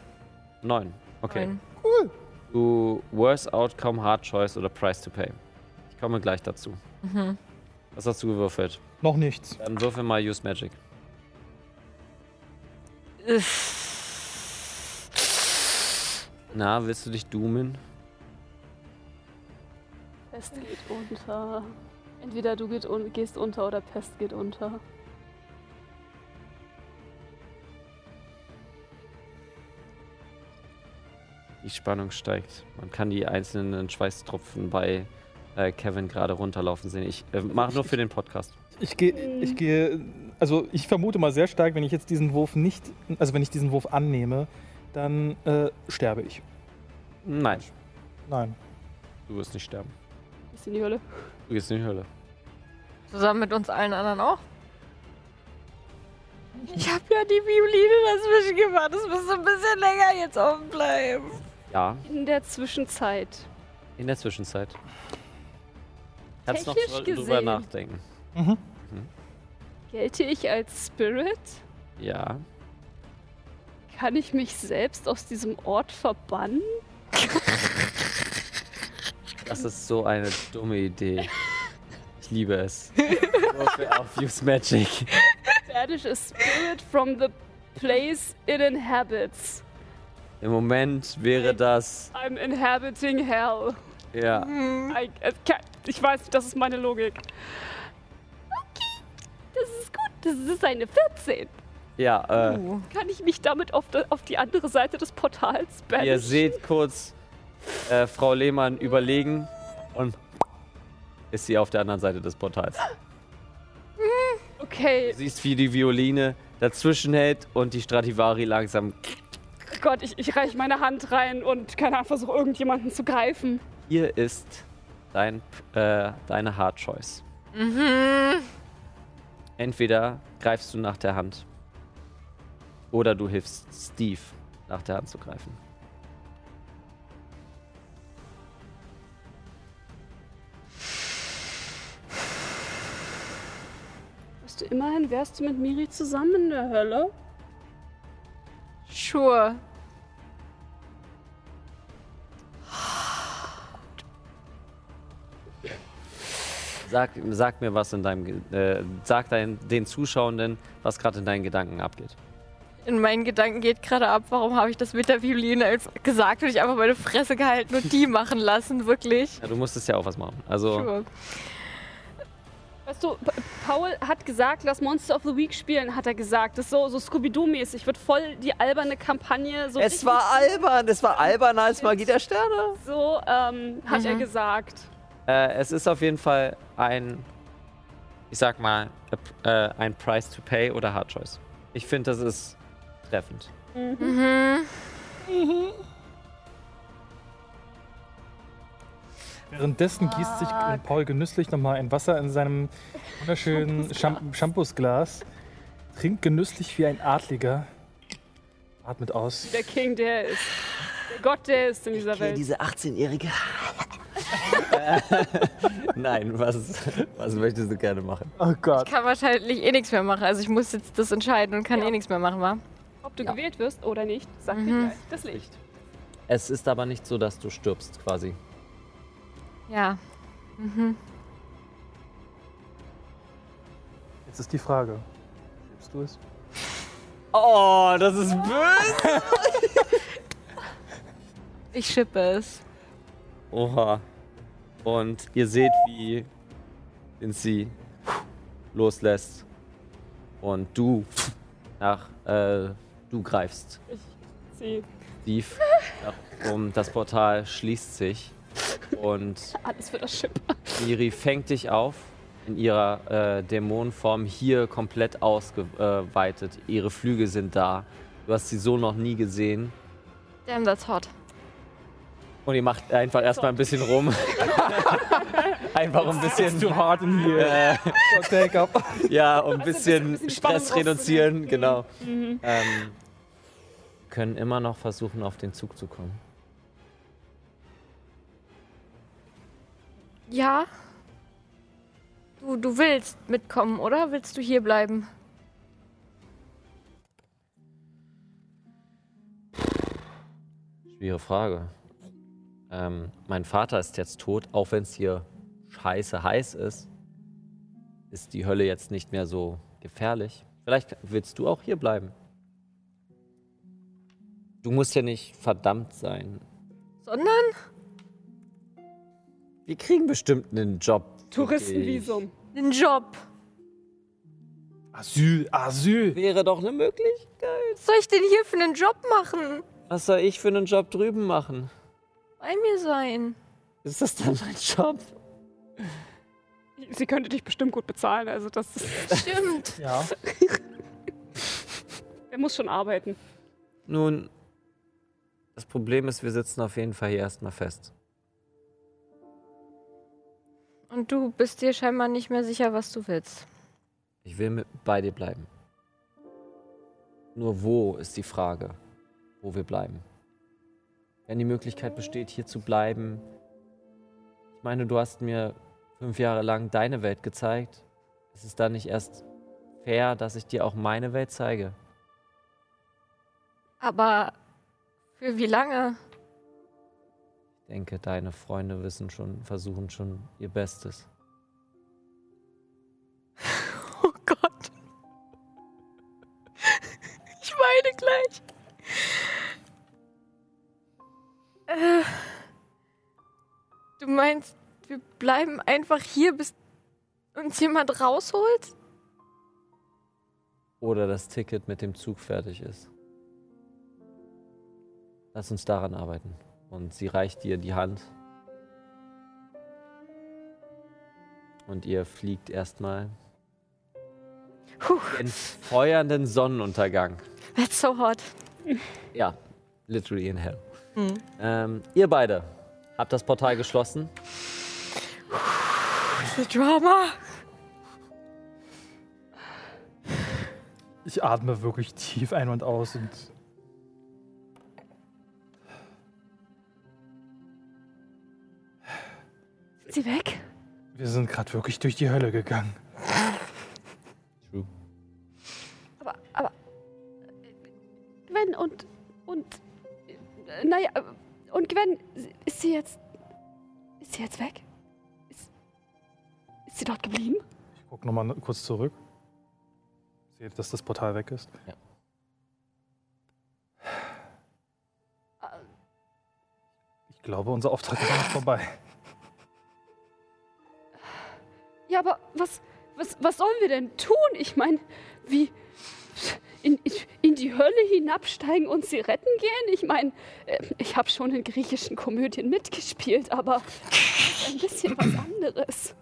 neun. Okay. Neun. Du Worst Outcome, Hard Choice oder Price to Pay. Ich komme gleich dazu. Mhm. Was hast du gewürfelt? Noch nichts. Dann würfel mal Use Magic. Na, willst du dich doomen? Pest geht unter. Entweder du geht un gehst unter oder Pest geht unter. Die Spannung steigt. Man kann die einzelnen Schweißtropfen bei äh, Kevin gerade runterlaufen sehen. Ich äh, mache nur für den Podcast. Ich gehe, ich gehe, also ich vermute mal sehr stark, wenn ich jetzt diesen Wurf nicht, also wenn ich diesen Wurf annehme, dann äh, sterbe ich. Nein, Nein. du wirst nicht sterben. Ist in die Hölle. Du gehst in die Hölle. Zusammen mit uns allen anderen auch. Ich habe ja die Violine dazwischen gemacht. Das müsste ein bisschen länger jetzt offen bleiben. Ja, In der Zwischenzeit. in der Zwischenzeit. Kannst noch drüber gesehen. nachdenken. Mhm. Gelte ich als Spirit? Ja. Kann ich mich selbst aus diesem Ort verbannen? Das ist so eine dumme Idee. Ich liebe es. Würfel auf Use Magic. Banish a spirit from the place it inhabits. Im Moment wäre das. I'm inhabiting hell. Ja. I, ich weiß, das ist meine Logik. Okay, das ist gut. Das ist eine 14. Ja, äh. Uh. Kann ich mich damit auf, auf die andere Seite des Portals banishen? Ihr seht kurz äh, Frau Lehmann überlegen und ist sie auf der anderen Seite des Portals. Okay. Okay. Du siehst, wie die Violine dazwischen hält und die Stradivari langsam. Gott, ich, ich reiche meine Hand rein und keine Ahnung, versuche irgendjemanden zu greifen. Hier ist dein, äh, deine Hard Choice. Mhm. Entweder greifst du nach der Hand oder du hilfst Steve, nach der Hand zu greifen. Weißt du, immerhin wärst du mit Miri zusammen in der Hölle. Sure. Sag, sag mir, was in deinem. Äh, sag dein, den Zuschauenden, was gerade in deinen Gedanken abgeht. In meinen Gedanken geht gerade ab, warum habe ich das mit der Violine als gesagt und ich einfach meine Fresse gehalten und die machen lassen, wirklich. Ja, du musstest ja auch was machen. Also, Sure. Weißt du, Pa- Paul hat gesagt, lass Monster of the Week spielen, hat er gesagt. Das ist so, so Scooby-Doo-mäßig. Wird voll die alberne Kampagne. So es war albern. Es war alberner als Magie der Sterne. So ähm, hat er Mhm. gesagt. Äh, es ist auf jeden Fall ein, ich sag mal, äh, ein Price to Pay oder Hard Choice. Ich finde, das ist treffend. Mhm. Währenddessen gießt sich Paul genüsslich nochmal ein Wasser in seinem wunderschönen Shampoosglas, trinkt genüsslich wie ein Adliger, atmet aus. Der King, der ist. Der Gott, der ist in dieser Welt. diese 18-Jährige. Nein, was, was möchtest du gerne machen? Oh Gott. Ich kann wahrscheinlich eh nichts mehr machen. Also ich muss jetzt das entscheiden und kann Ja. eh nichts mehr machen, wa? Ob du gewählt wirst oder nicht, sagt Mhm. mir gleich das Licht. Es ist aber nicht so, dass du stirbst, quasi. Ja. Mhm. Jetzt ist die Frage. Gibst du es? Oh, das ist böse. Ich schippe es. Oha. Und ihr seht, wie sie loslässt. Und du nach, äh, du greifst Sie, Steve. Nach, um das Portal schließt sich. Und alles für das Schiff. Miri fängt dich auf in ihrer äh, Dämonenform hier komplett ausgeweitet. Ihre Flügel sind da. Du hast sie so noch nie gesehen. Damn, that's hot. Und ihr macht einfach erstmal ein bisschen rum. einfach ein bisschen. Too hard in here. Äh, Take up. ja, um ein bisschen ein bisschen Spannung Stress reduzieren, genau. Mhm. Ähm, können immer noch versuchen, auf den Zug zu kommen. Ja. Du, du willst mitkommen, oder? Willst du hier bleiben? Schwere Frage. Ähm, mein Vater ist jetzt tot, auch wenn es hier scheiße heiß ist. Ist die Hölle jetzt nicht mehr so gefährlich? Vielleicht willst du auch hier bleiben. Du musst ja nicht verdammt sein. Sondern? Wir kriegen bestimmt einen Job. Touristenvisum. Den Job. Asyl, Asyl. Wäre doch eine Möglichkeit. Was soll ich denn hier für einen Job machen? Was soll ich für einen Job drüben machen? Bei mir sein. Ist das dann mein Job? Sie könnte dich bestimmt gut bezahlen. Also das ist, Stimmt. Ja. er muss schon arbeiten. Nun, das Problem ist, wir sitzen auf jeden Fall hier erstmal fest. Und du bist dir scheinbar nicht mehr sicher, was du willst. Ich will mit bei dir bleiben. Nur wo ist die Frage, wo wir bleiben. Wenn die Möglichkeit besteht, hier zu bleiben. Ich meine, du hast mir fünf Jahre lang deine Welt gezeigt. Ist es dann nicht erst fair, dass ich dir auch meine Welt zeige? Aber für wie lange? Ich denke, deine Freunde wissen schon, versuchen schon ihr Bestes. Oh Gott. Ich weine gleich. Äh, du meinst, wir bleiben einfach hier, bis uns jemand rausholt? Oder das Ticket mit dem Zug fertig ist. Lass uns daran arbeiten. Und sie reicht dir die Hand. Und ihr fliegt erstmal. den feuernden Sonnenuntergang. That's so hot. Ja, literally in hell. Ähm, ihr beide habt das Portal geschlossen. The drama. Ich atme wirklich tief ein und aus und Sind sie weg? wir sind gerade wirklich durch die Hölle gegangen. True. Aber, aber. Gwen und. Und. Naja, und Gwen, ist sie jetzt. Ist sie jetzt weg? Ist, ist sie dort geblieben? Ich gucke nochmal kurz zurück. Sehe, dass das Portal weg ist. Ja. Ich glaube, unser Auftrag ist noch vorbei. Ja, aber was, was, was sollen wir denn tun? Ich meine, wie in, in, die Hölle hinabsteigen und sie retten gehen? Ich meine, äh, ich habe schon in griechischen Komödien mitgespielt, aber das ist ein bisschen was anderes.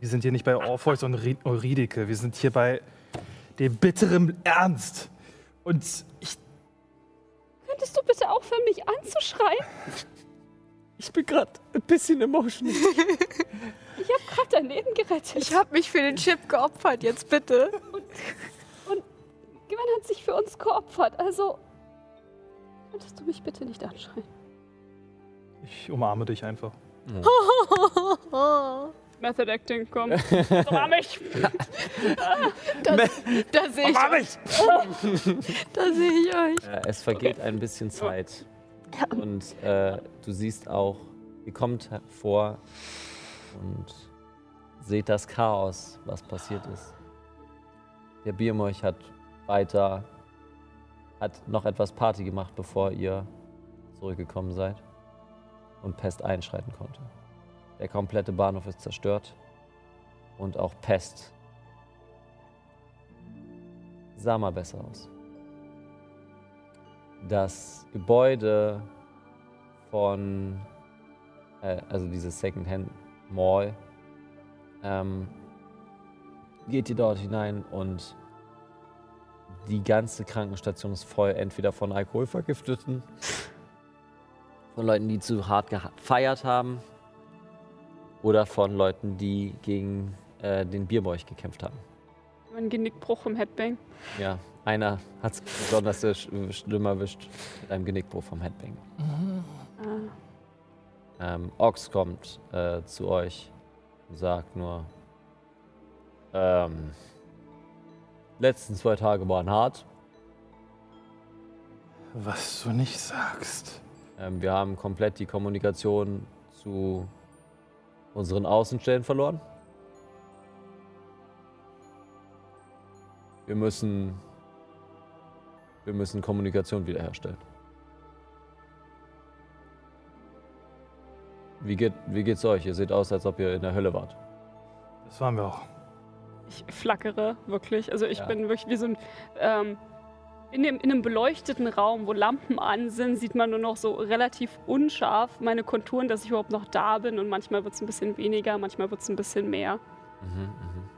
Wir sind hier nicht bei Orpheus und Ri- Eurydike. Wir sind hier bei dem bitteren Ernst. Und ich, Könntest du bitte aufhören, mich anzuschreien? Ich bin gerade ein bisschen emotional. Ich habe gerade dein Leben gerettet. Ich habe mich für den Chip geopfert, jetzt bitte. Gwen hat sich für uns geopfert, also könntest du mich bitte nicht anschreien? ich umarme dich einfach. Method Acting, komm. Umarm mich. Da sehe ich euch. Da sehe ich euch. Äh, es vergeht ein bisschen Zeit. Und äh, du siehst auch, ihr kommt vor und seht das Chaos, was passiert ist. Der Biermolch hat weiter, hat noch etwas Party gemacht, bevor ihr zurückgekommen seid und Pest einschreiten konnte. Der komplette Bahnhof ist zerstört und auch Pest sah mal besser aus das Gebäude von, äh, also dieses Secondhand Mall, ähm, geht ihr dort hinein und die ganze Krankenstation ist voll, entweder von Alkoholvergifteten, von Leuten, die zu hart gefeiert haben, oder von Leuten, die gegen äh, den Bierbäuch gekämpft haben. Ein Genickbruch im Headbang. Ja, einer hat es besonders sch- schlimm erwischt mit einem Genickbruch vom Headbang. Ah. Ähm, Ox kommt äh, zu euch und sagt nur, ähm, letzten zwei Tage waren hart. Was du nicht sagst. Ähm, wir haben komplett die Kommunikation zu unseren Außenstellen verloren. Wir müssen, wir müssen Kommunikation wiederherstellen. Wie, geht, wie geht's euch? Ihr seht aus, als ob ihr in der Hölle wart. Das waren wir auch. Ich flackere wirklich. Also ich Ja. bin wirklich wie so ein. Ähm, in, dem, in einem beleuchteten Raum, wo Lampen an sind, sieht man nur noch so relativ unscharf meine Konturen, dass ich überhaupt noch da bin. Und manchmal wird es ein bisschen weniger, manchmal wird es ein bisschen mehr. Mhm, mhm.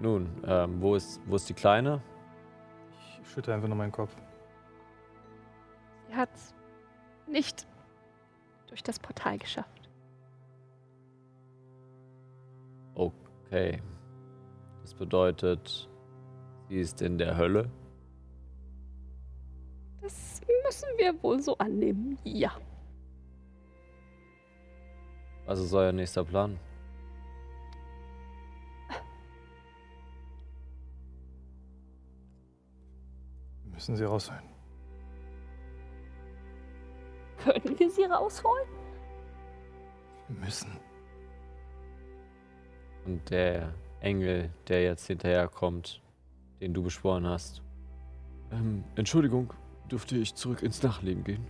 Nun, ähm, wo, ist, wo ist die Kleine? Ich schütte einfach nur meinen Kopf. Sie hat es nicht durch das Portal geschafft. Okay. Das bedeutet, sie ist in der Hölle. Das müssen wir wohl so annehmen. Ja. Was ist euer nächster Plan? Wir müssen sie rausholen. Können wir sie rausholen? Wir müssen. Und der Engel, der jetzt hinterherkommt, den du beschworen hast. Ähm, Entschuldigung, dürfte ich zurück ins Nachleben gehen?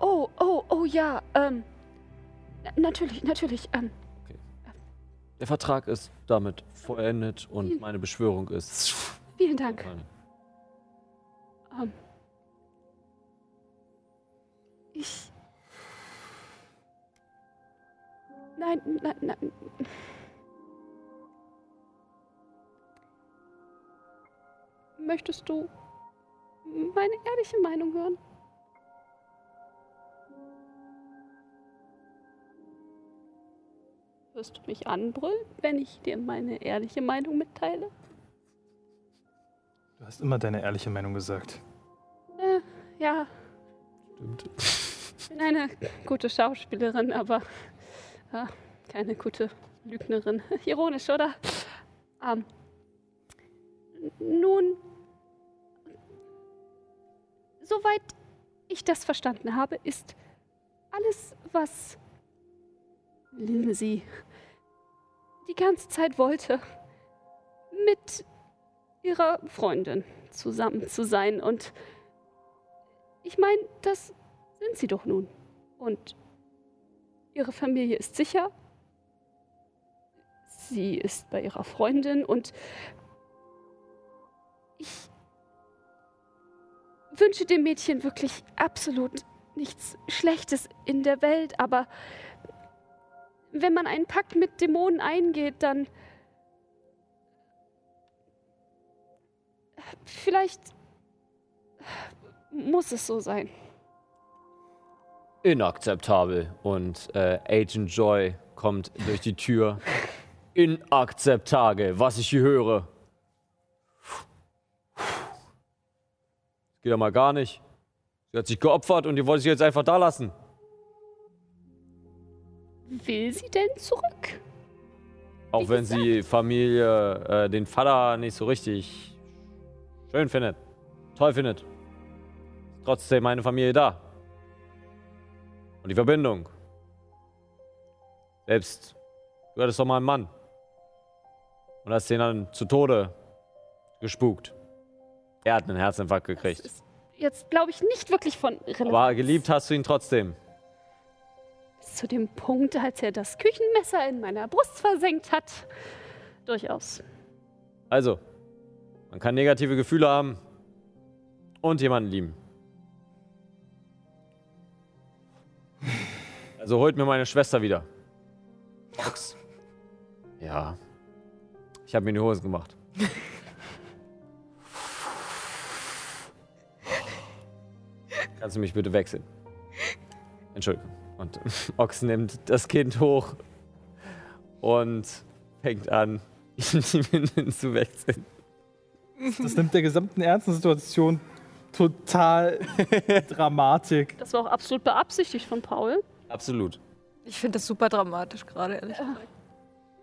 Oh, oh, oh ja. Ähm, na- natürlich, natürlich. Ähm, Der Vertrag ist damit vollendet und Vielen- meine Beschwörung ist. vielen Dank. Ähm, ich. Nein, nein, nein. Möchtest du meine ehrliche Meinung hören? Wirst du mich anbrüllen, wenn ich dir meine ehrliche Meinung mitteile? Du hast immer deine ehrliche Meinung gesagt. Äh, ja. Stimmt. Ich bin eine gute Schauspielerin, aber äh, keine gute Lügnerin. Ironisch, oder? Ähm, nun, soweit ich das verstanden habe, ist alles, was Lindsay die ganze Zeit wollte, mit ihrer Freundin zusammen zu sein. Und ich meine, das sind sie doch nun. Und ihre Familie ist sicher. Sie ist bei ihrer Freundin und ich wünsche dem Mädchen wirklich absolut nichts Schlechtes in der Welt, aber wenn man einen Pakt mit Dämonen eingeht, dann vielleicht muss es so sein. Inakzeptabel. Und äh, Agent Joy kommt durch die Tür. Inakzeptabel, was ich hier höre. Geht ja mal gar nicht. Sie hat sich geopfert und die wollte sich jetzt einfach da lassen. Will sie denn zurück? Auch Wie wenn sie Familie, äh, den Vater nicht so richtig schön findet, toll findet. Ist trotzdem meine Familie da. Und die Verbindung. Selbst, du hattest doch mal einen Mann. Und hast den dann zu Tode gespukt. Er hat einen Herzinfarkt Das gekriegt. ist jetzt, glaube ich, nicht wirklich von Relevanz. Aber geliebt hast du ihn trotzdem. Bis zu dem Punkt, als er das Küchenmesser in meiner Brust versenkt hat. Durchaus. Also, man kann negative Gefühle haben und jemanden lieben. Also holt mir meine Schwester wieder. Ox. Ja. Ich habe mir in die Hosen gemacht. Kannst du mich bitte wechseln? Entschuldigung. Und Ox nimmt das Kind hoch und fängt an, ihm die Windeln zu wechseln. Das nimmt der gesamten ernsten Situation total Dramatik. Das war auch absolut beabsichtigt von Paul. Absolut. Ich finde das super dramatisch gerade, ehrlich gesagt. Ja,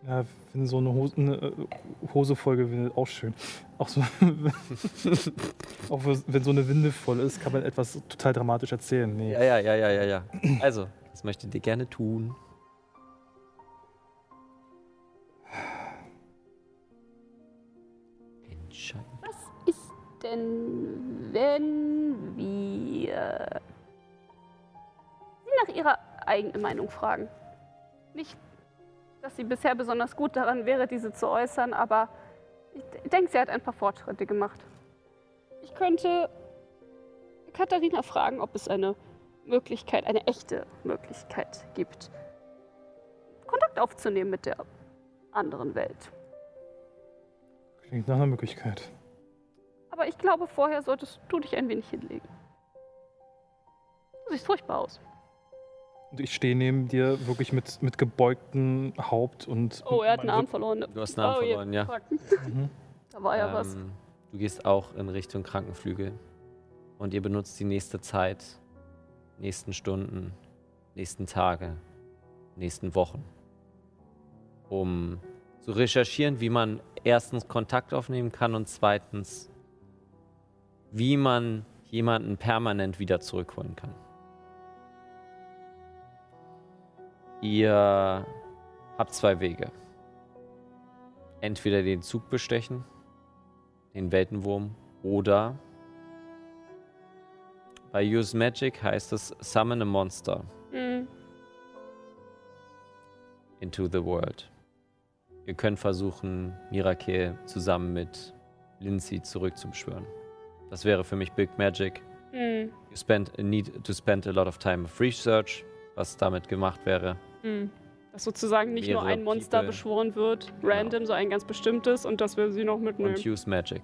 wenn so eine Hose, eine äh, Hose voll gewindet, auch schön. Auch, so, auch wenn so eine Windel voll ist, kann man etwas total dramatisch erzählen. Nee. Ja, ja, ja, ja, ja, ja. Also, was möchtet ihr gerne tun? Entscheiden. Ist denn, wenn wir Sie nach Ihrer eigenen Meinung fragen? Nicht, dass sie bisher besonders gut daran wäre, diese zu äußern, aber ich denke, sie hat ein paar Fortschritte gemacht. Ich könnte Katharina fragen, ob es eine Möglichkeit, eine echte Möglichkeit gibt, Kontakt aufzunehmen mit der anderen Welt. Klingt nach einer Möglichkeit. Aber ich glaube, vorher solltest du dich ein wenig hinlegen. Du siehst furchtbar aus. Und ich stehe neben dir wirklich mit, mit gebeugtem Haupt und. Oh, er hat einen Arm verloren. Du hast einen Arm Oh, je- verloren, ja. Mhm. Da war ja was. Ähm, du gehst auch in Richtung Krankenflügel. Und ihr benutzt die nächste Zeit, nächsten Stunden, nächsten Tage, nächsten Wochen, um zu recherchieren, wie man erstens Kontakt aufnehmen kann und zweitens, wie man jemanden permanent wieder zurückholen kann. Ihr habt zwei Wege. Entweder den Zug bestechen, den Weltenwurm, oder bei Use Magic heißt es Summon a Monster Mhm. into the world. Ihr könnt versuchen, Mirakel zusammen mit Lindsay zurückzubeschwören. Das wäre für mich Big Magic. Mhm. You spend, need to spend a lot of time of research, was damit gemacht wäre. Hm. Dass sozusagen nicht nur ein Monster People. beschworen wird, genau. random, so ein ganz bestimmtes, und dass wir sie noch mitnehmen. Und use Magic.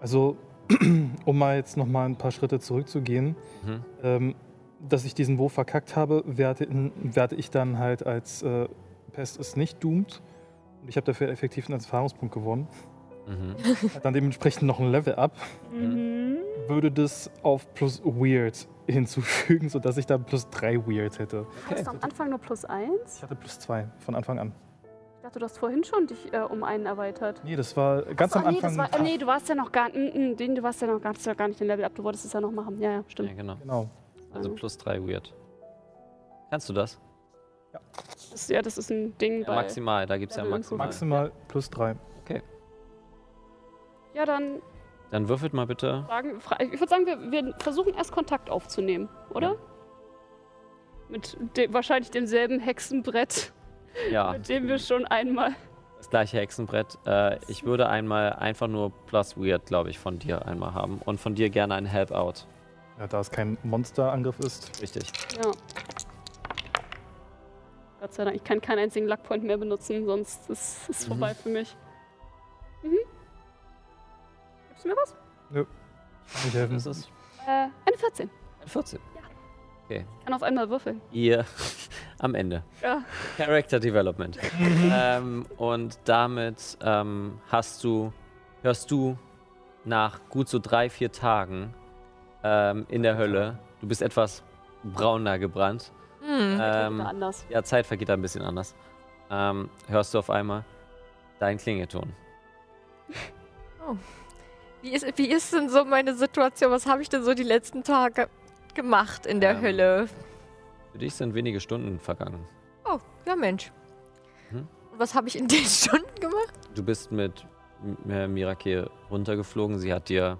Also, um mal jetzt noch mal ein paar Schritte zurückzugehen, mhm. ähm, dass ich diesen Wurf verkackt habe, werte, werte ich dann halt als äh, Pest ist nicht doomed. Und ich habe dafür effektiv einen Erfahrungspunkt gewonnen. Mhm. Hat dann dementsprechend noch ein Level up. Mhm. Würde das auf plus Weird hinzufügen, sodass ich dann plus 3 Weird hätte. Hast du am Anfang nur plus eins? Ich hatte plus 2 von Anfang an. Ich dachte, du hast vorhin schon dich äh, um einen erweitert. Nee, das war ganz Ach am nee, Anfang. war, nee, du warst ja noch gar, mm, mm, den, du warst ja noch gar, ja gar nicht den Level up. Du wolltest es ja noch machen. Ja, ja, Ja, stimmt. genau. Genau. Also plus drei Weird. Kannst du das? Das, ja, das ist ein Ding Ja, bei. maximal, da gibt es ja maximal. Maximal plus 3. Ja, dann Dann würfelt mal bitte. fragen. Fra ich würde sagen, wir, wir versuchen erst Kontakt aufzunehmen, oder? Ja. Mit dem, wahrscheinlich demselben Hexenbrett, Ja, mit dem wir schon einmal. das gleiche Hexenbrett. Äh, ich würde einmal einfach nur plus Weird, glaube ich, von dir einmal haben. Und von dir gerne ein Help Out. Ja, da es kein Monsterangriff ist. Richtig. Ja. Gott sei Dank, ich kann keinen einzigen Luckpoint mehr benutzen, sonst ist es Mhm. vorbei für mich. Mhm. Du mir was? Kann nicht helfen. Das ist Äh, eine 14. 14. Kann auf einmal würfeln. Ihr am Ende. Ja. Character Development. ähm, und damit ähm, hast du, hörst du nach gut so drei, vier Tagen ähm, in der Hölle, du bist etwas brauner gebrannt. Hm. Ähm, anders. ja, Zeit vergeht da ein bisschen anders. Ähm, hörst du auf einmal deinen Klingelton. Wie, ist, wie ist denn so meine Situation? Was habe ich denn so die letzten Tage gemacht in der Ähm. Hölle? Für dich sind wenige Stunden vergangen. Oh, ja Mensch. Und was habe ich in den Stunden gemacht? Du bist mit Mirake runtergeflogen. Sie hat dir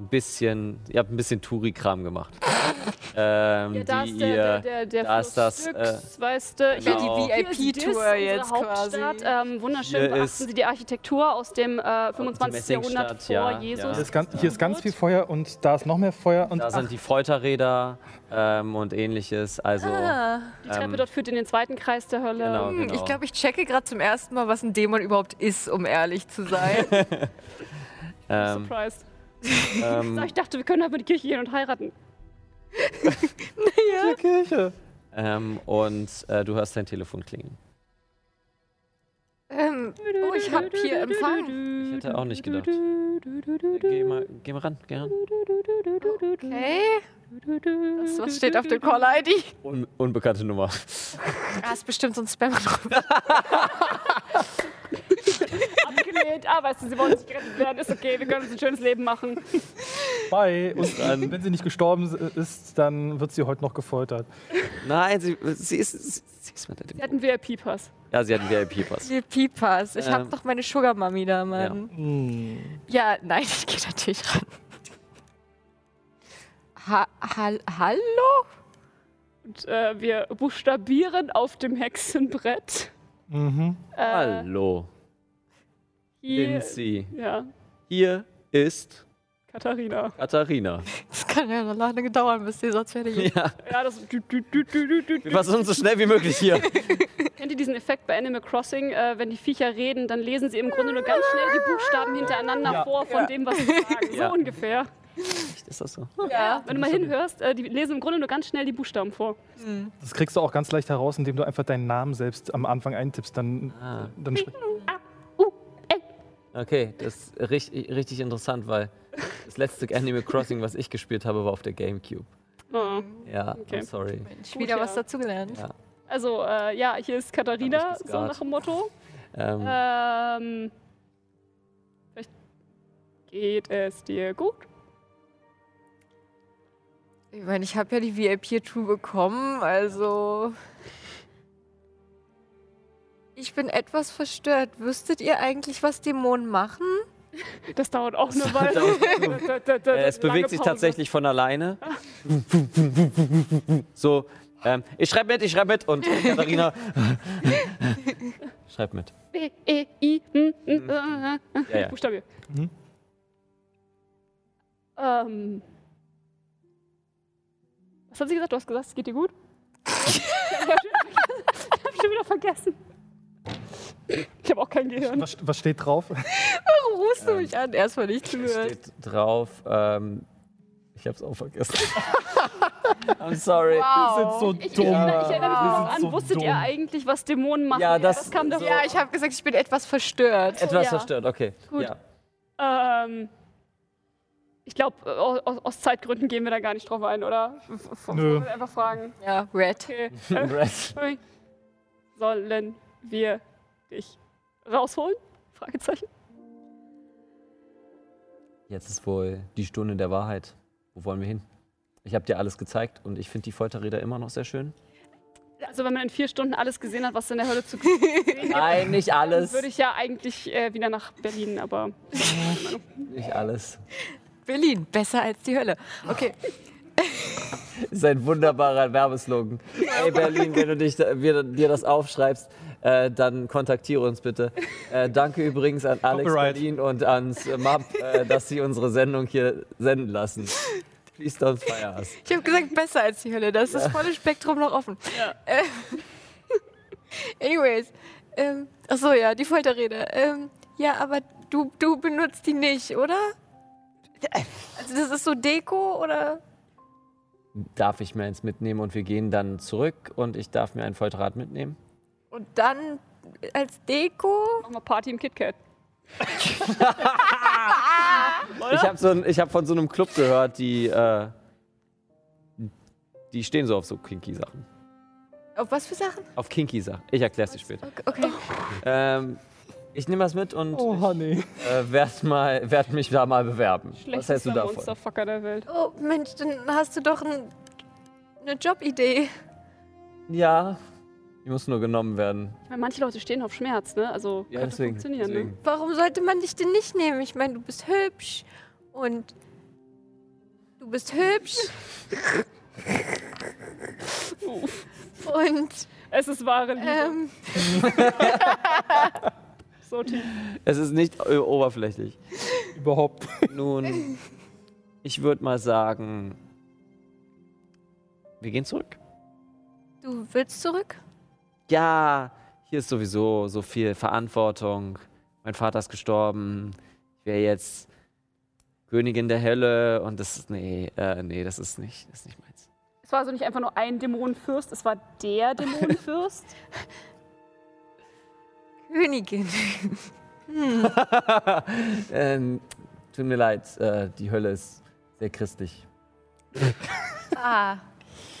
ein bisschen, ihr habt ein bisschen Touri-Kram gemacht. ähm, Ja, da die ist der, ihr, der, der, der da ist das, äh, weißt du. Hier die hier ist VIP-Tour jetzt Hauptstadt. quasi. Ähm, wunderschön Hier beachten ist- Sie die Architektur aus dem äh, 25. Jahrhundert vor ja, Jesus. ja. Hier ist, ganz, hier ist ganz viel Feuer und da ist noch mehr Feuer. Und da ach, sind die Folterräder ähm, und ähnliches. Also, Ah. Die Treppe ähm, dort führt in den zweiten Kreis der Hölle. Genau. Hm, Ich glaube, ich checke gerade zum ersten Mal, was ein Dämon überhaupt ist, um ehrlich zu sein. ähm, Surprised. ähm, Ich dachte, wir können einfach in die Kirche gehen und heiraten. die Kirche. ähm, und äh, du hörst dein Telefon klingeln. ähm, oh, ich habe hier Empfang. Ich hätte auch nicht gedacht. Geh mal, geh mal ran, geh ran. Okay. Das, was steht auf der Caller-ID? Un unbekannte Nummer. Ah, ist bestimmt so ein spam Abgelehnt. Ah, weißt du, sie wollen nicht gerettet werden. Ist okay, wir können uns ein schönes Leben machen. Bye. Und dann, wenn sie nicht gestorben ist, dann wird sie heute noch gefoltert. Nein, sie, sie ist. Sie, sie ist mit. Sie hatten VIP-Pass. Ja, sie hat einen VIP-Pass. VIP-Pass. Ich habe Ähm, doch meine Sugar Mami da, Mann. Hm. Ja, nein, ich gehe natürlich ran. Ha hall hallo? Und äh, wir buchstabieren auf dem Hexenbrett. Mhm. Äh, Hallo, Hier, Lindsay. ja, Hier ist Katharina. Katharina. Das kann ja noch lange dauern, bis die Satz fertig ist. Ja, Ja, das. Du, du, du, du, du, du. wir versuchen so schnell wie möglich hier. Kennt ihr diesen Effekt bei Animal Crossing? Äh, wenn die Viecher reden, dann lesen sie im Grunde nur ganz schnell die Buchstaben hintereinander Ja. vor von Ja. dem, was sie sagen. Ja. So ungefähr. Echt, ist das so? Ja. Wenn du mal hinhörst, äh, die lesen im Grunde nur ganz schnell die Buchstaben vor. Das kriegst du auch ganz leicht heraus, indem du einfach deinen Namen selbst am Anfang eintippst. Dann, Ah. dann spricht Okay, das ist richtig, richtig interessant, weil das letzte Animal Crossing, was ich gespielt habe, war auf der Gamecube. Oh. Ja, Okay. I'm sorry. Mensch, Gut, wieder ja. was dazugelernt. Ja. Also, äh, ja, hier ist Katharina, ich so nach dem Motto. Ähm, Ähm, vielleicht geht es dir gut? Ich meine, ich habe ja die VIP-Tour bekommen, also. Ich bin etwas verstört. Wüsstet ihr eigentlich, was Dämonen machen? Das dauert auch eine Weile. Da- da- da- äh, es bewegt sich Pause. tatsächlich von alleine. So, ähm, ich schreibe mit, ich schreibe mit und Katharina schreibt mit. B, E, I, M, M, Ja, ja. Buchstabe. Mhm. Ähm. Was hat sie gesagt? Du hast gesagt, es geht dir gut? ich hab schon wieder vergessen. Ich habe auch kein Gehirn. was, was steht drauf? Ruß guckst du mich an? Erstmal nicht zuhören. Steht drauf, ähm, ich hab's auch vergessen. I'm sorry. Wow. Wir sind so Ich, ich, dumm. erinnere, ich erinnere mich sind an, so wusstet dumm. ihr eigentlich, was Dämonen machen? Ja, das- kam doch. Ja, ich habe gesagt, ich bin etwas verstört. Etwas ja. verstört, okay. Gut. Ja. Ähm, ich glaube, aus, aus Zeitgründen gehen wir da gar nicht drauf ein, oder? Nö. Einfach fragen. Ja, Red. Okay. Red. Sollen wir dich rausholen? Fragezeichen. Jetzt ist wohl die Stunde der Wahrheit. Wo wollen wir hin? Ich habe dir alles gezeigt und ich finde die Folterräder immer noch sehr schön. Also wenn man in vier Stunden alles gesehen hat, was in der Hölle zu sehen gibt, Nein, nicht dann alles. würde ich ja eigentlich äh, wieder nach Berlin, aber Nicht alles. Berlin, besser als die Hölle. Okay. Das ist ein wunderbarer Werbeslogan. Hey Berlin, wenn du dich, wir, dir das aufschreibst, äh, dann kontaktiere uns bitte. Äh, danke übrigens an Alex Copyright. Berlin und ans MAP, äh, dass sie unsere Sendung hier senden lassen. Please don't fire us. Ich habe gesagt, besser als die Hölle. Da ist das volle Spektrum noch offen. Ja. Äh, anyways. Ähm, achso, ja, die Folterrede. Ähm, ja, aber du, du benutzt die nicht, oder? Also das ist so Deko, oder? Darf ich mir eins mitnehmen und wir gehen dann zurück und ich darf mir ein Folterrad mitnehmen? Und dann als Deko? machen wir Party im KitKat. Ich habe so ein- ich hab von so einem Club gehört, die, äh, die stehen so auf so Kinky-Sachen. Auf was für Sachen? Auf Kinky-Sachen. Ich erklär's dir später. Okay. okay. Ähm, ich nehme was mit und Oh, Honey. äh, werd, mal, werd mich da mal bewerben. Was hältst du Schlechtester davon? Monsterfucker der Welt. Oh, Mensch, dann hast du doch ein, eine Jobidee. Ja, die muss nur genommen werden. Ich meine, manche Leute stehen auf Schmerz, ne? Also Ja, könnte deswegen. funktionieren, deswegen. ne? Warum sollte man dich denn nicht nehmen? Ich meine, du bist hübsch und du bist hübsch. und Es ist wahre Liebe. ähm, so tief. Es ist nicht oberflächlich. Überhaupt. Nun, ich würde mal sagen, wir gehen zurück. du willst zurück? Ja, hier ist sowieso so viel Verantwortung. Mein Vater ist gestorben. Ich wäre jetzt Königin der Hölle und das ist, nee, äh, nee, das ist nicht, das ist nicht meins. Es war also nicht einfach nur ein Dämonenfürst, es war der Dämonenfürst. Königin. ähm, tut mir leid, äh, die Hölle ist sehr christlich. Ah,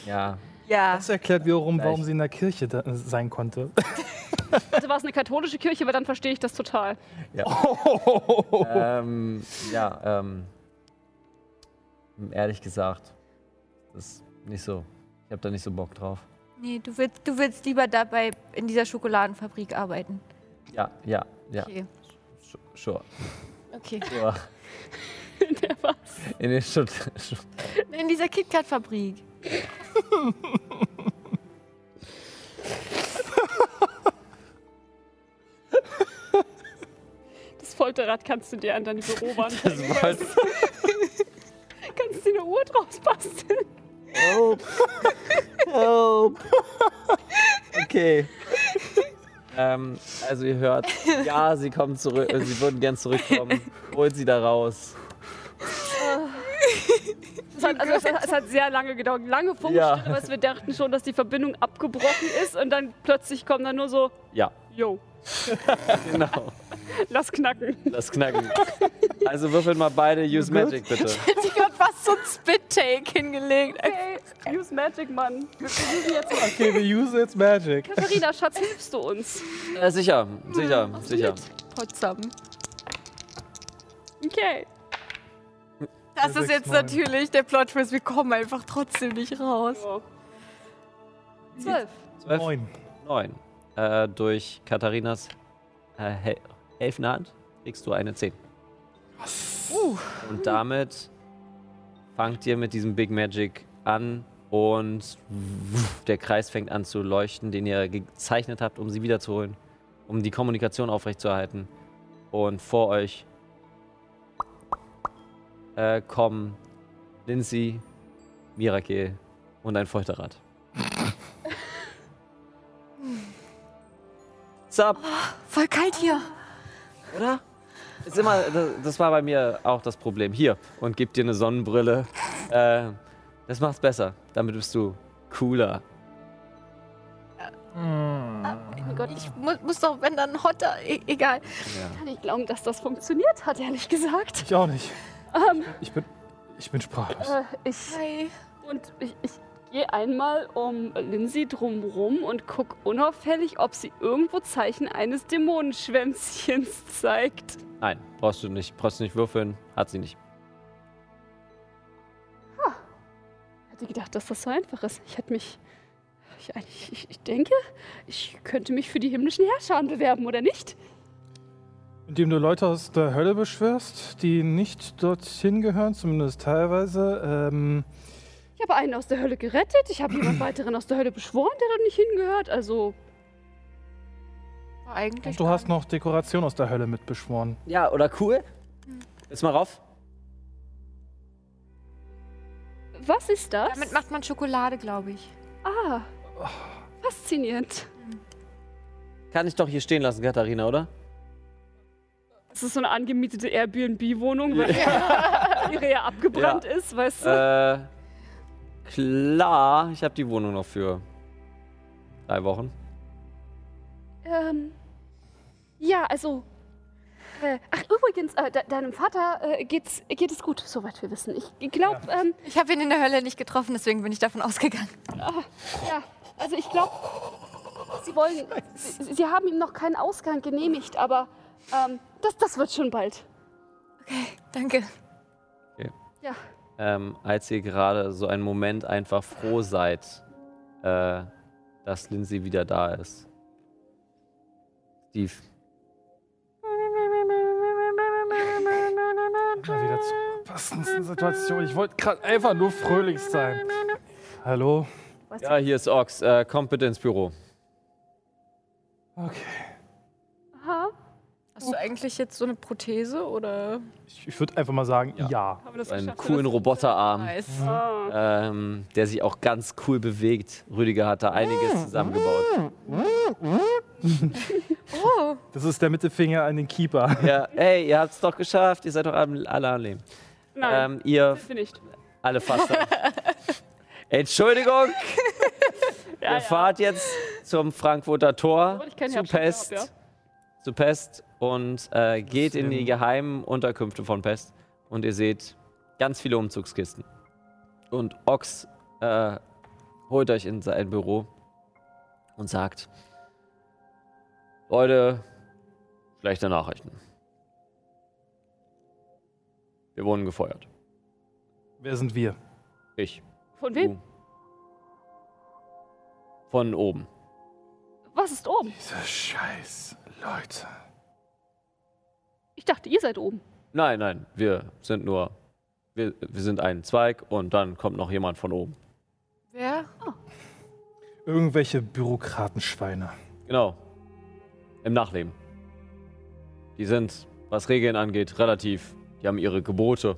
Ja, ja. Das erklärt wiederum, warum sie in der Kirche da sein konnte. also war es eine katholische Kirche, aber dann verstehe ich das total. ähm, ja, ähm, ehrlich gesagt, das ist nicht so. Ich habe da nicht so Bock drauf. Nee, du willst, du willst lieber dabei in dieser Schokoladenfabrik arbeiten. Ja, ja, ja, Okay. sch- sure. Okay. sure. Der war In den Schutt. Schutt. In dieser KitKat-Fabrik. Das Folterrad kannst du dir an deine Bürowand Das war halt Kannst du dir eine Uhr draus basteln? Help. Help. Okay. Ähm, also ihr hört, ja, sie kommen zurück, sie würden gern zurückkommen. Holt sie da raus. Es hat, also es, hat, es hat sehr lange gedauert, lange Funkstille, Ja. aber wir dachten schon, dass die Verbindung abgebrochen ist und dann plötzlich kommt dann nur so, Ja, yo, genau. lass knacken. Das Knacken. Also würfelt mal beide Use Magic bitte. Ich hab fast so ein Spit-Take hingelegt. Okay, use Magic, Mann. Wir versuchen jetzt mal. Okay, wir use jetzt Magic. Katharina, Schatz, hilfst du uns? Äh, sicher, sicher, sicher. Potsdam. Okay. Das ist jetzt natürlich der Plot-Twist. Wir kommen einfach trotzdem nicht raus. Zwölf. Zwölf, Neun. neun. Äh, durch Katharinas äh, hel helfende Hand kriegst du eine 10. Und damit fangt ihr mit diesem Big Magic an und der Kreis fängt an zu leuchten, den ihr gezeichnet habt, um sie wiederzuholen, um die Kommunikation aufrechtzuerhalten. Und vor euch äh, kommen Lindsay, Mirakel und ein Folterrad. Sup, Voll kalt hier. oder? ist immer, das, das war bei mir auch das Problem. Hier, und gib dir eine Sonnenbrille. Äh, das macht's besser. Damit bist du cooler. Oh mein Gott, ich mu muss doch, wenn dann Hotter, e egal. Ja. Kann ich glauben, dass das funktioniert hat, ehrlich gesagt. Ich auch nicht. Ähm, Ich bin, ich bin sprachlos. äh, ich, Hi. und ich, ich gehe einmal um Lindsay drumrum und guck unauffällig, ob sie irgendwo Zeichen eines Dämonenschwänzchens zeigt. Nein, brauchst du nicht. Brauchst du nicht würfeln. Hat sie nicht. Hätte gedacht, dass das so einfach ist. Ich hätte mich. Ich, ich, ich denke, ich könnte mich für die himmlischen Herrscher bewerben, oder nicht? Indem du Leute aus der Hölle beschwörst, die nicht dorthin gehören, zumindest teilweise. Ähm, Ich habe einen aus der Hölle gerettet. Ich habe jemand weiteren aus der Hölle beschworen, der dort nicht hingehört. Also, eigentlich. und du hast noch Dekoration aus der Hölle mitbeschworen. Ja, oder cool? Jetzt mal rauf. was ist das? Damit macht man Schokolade, glaube ich. ah, faszinierend. Kann ich doch hier stehen lassen, Katharina, oder? Das ist so eine angemietete Airbnb-Wohnung, weil ihre ja abgebrannt ist, weißt du? Äh, klar, ich habe die Wohnung noch für drei Wochen. Ähm, ja, also. Äh, ach, übrigens, äh, de deinem Vater äh, geht's, geht es gut, soweit wir wissen. Ich glaube, ähm, Ich habe ihn in der Hölle nicht getroffen, deswegen bin ich davon ausgegangen. ja, also ich glaube, Sie wollen. Sie, Sie haben ihm noch keinen Ausgang genehmigt, aber ähm, das, das wird schon bald. Danke. Ja. Ähm, als ihr gerade so einen Moment einfach froh seid, äh, dass Lindsay wieder da ist. Steve, Mal wieder zur passendsten Situation. Ich wollte gerade einfach nur fröhlich sein. Hallo? ja, hier ist Ox. Äh, kommt bitte ins Büro. Okay. Hast du eigentlich jetzt so eine Prothese oder? Ich, ich würde einfach mal sagen, ja. Das Einen coolen Roboterarm, Nice. Ah. ähm, der sich auch ganz cool bewegt. Rüdiger hat da einiges zusammengebaut. Oh, Das ist der Mittelfinger an den Keeper. Ja, ey, ihr habt's doch geschafft. Ihr seid doch alle alle am Leben. Nein, Ähm, ihr nicht. alle fast. Entschuldigung, Ja, ihr fahrt jetzt zum Frankfurter Tor keinen zu Pest, hab, ja. Zu Pest und äh, geht in die geheimen Unterkünfte von Pest und ihr seht ganz viele Umzugskisten. Und Ox äh, holt euch in sein Büro und sagt: Leute, schlechte Nachrichten. Wir wurden gefeuert. Wer sind wir? Ich. Von wem? Du. Von oben. Was ist oben? Diese scheiß Leute. Ich dachte, ihr seid oben. Nein, nein, wir sind nur. Wir, wir sind ein Zweig und dann kommt noch jemand von oben. wer? Irgendwelche Bürokratenschweine. Genau. Im Nachleben. Die sind, was Regeln angeht, relativ. Die haben ihre Gebote.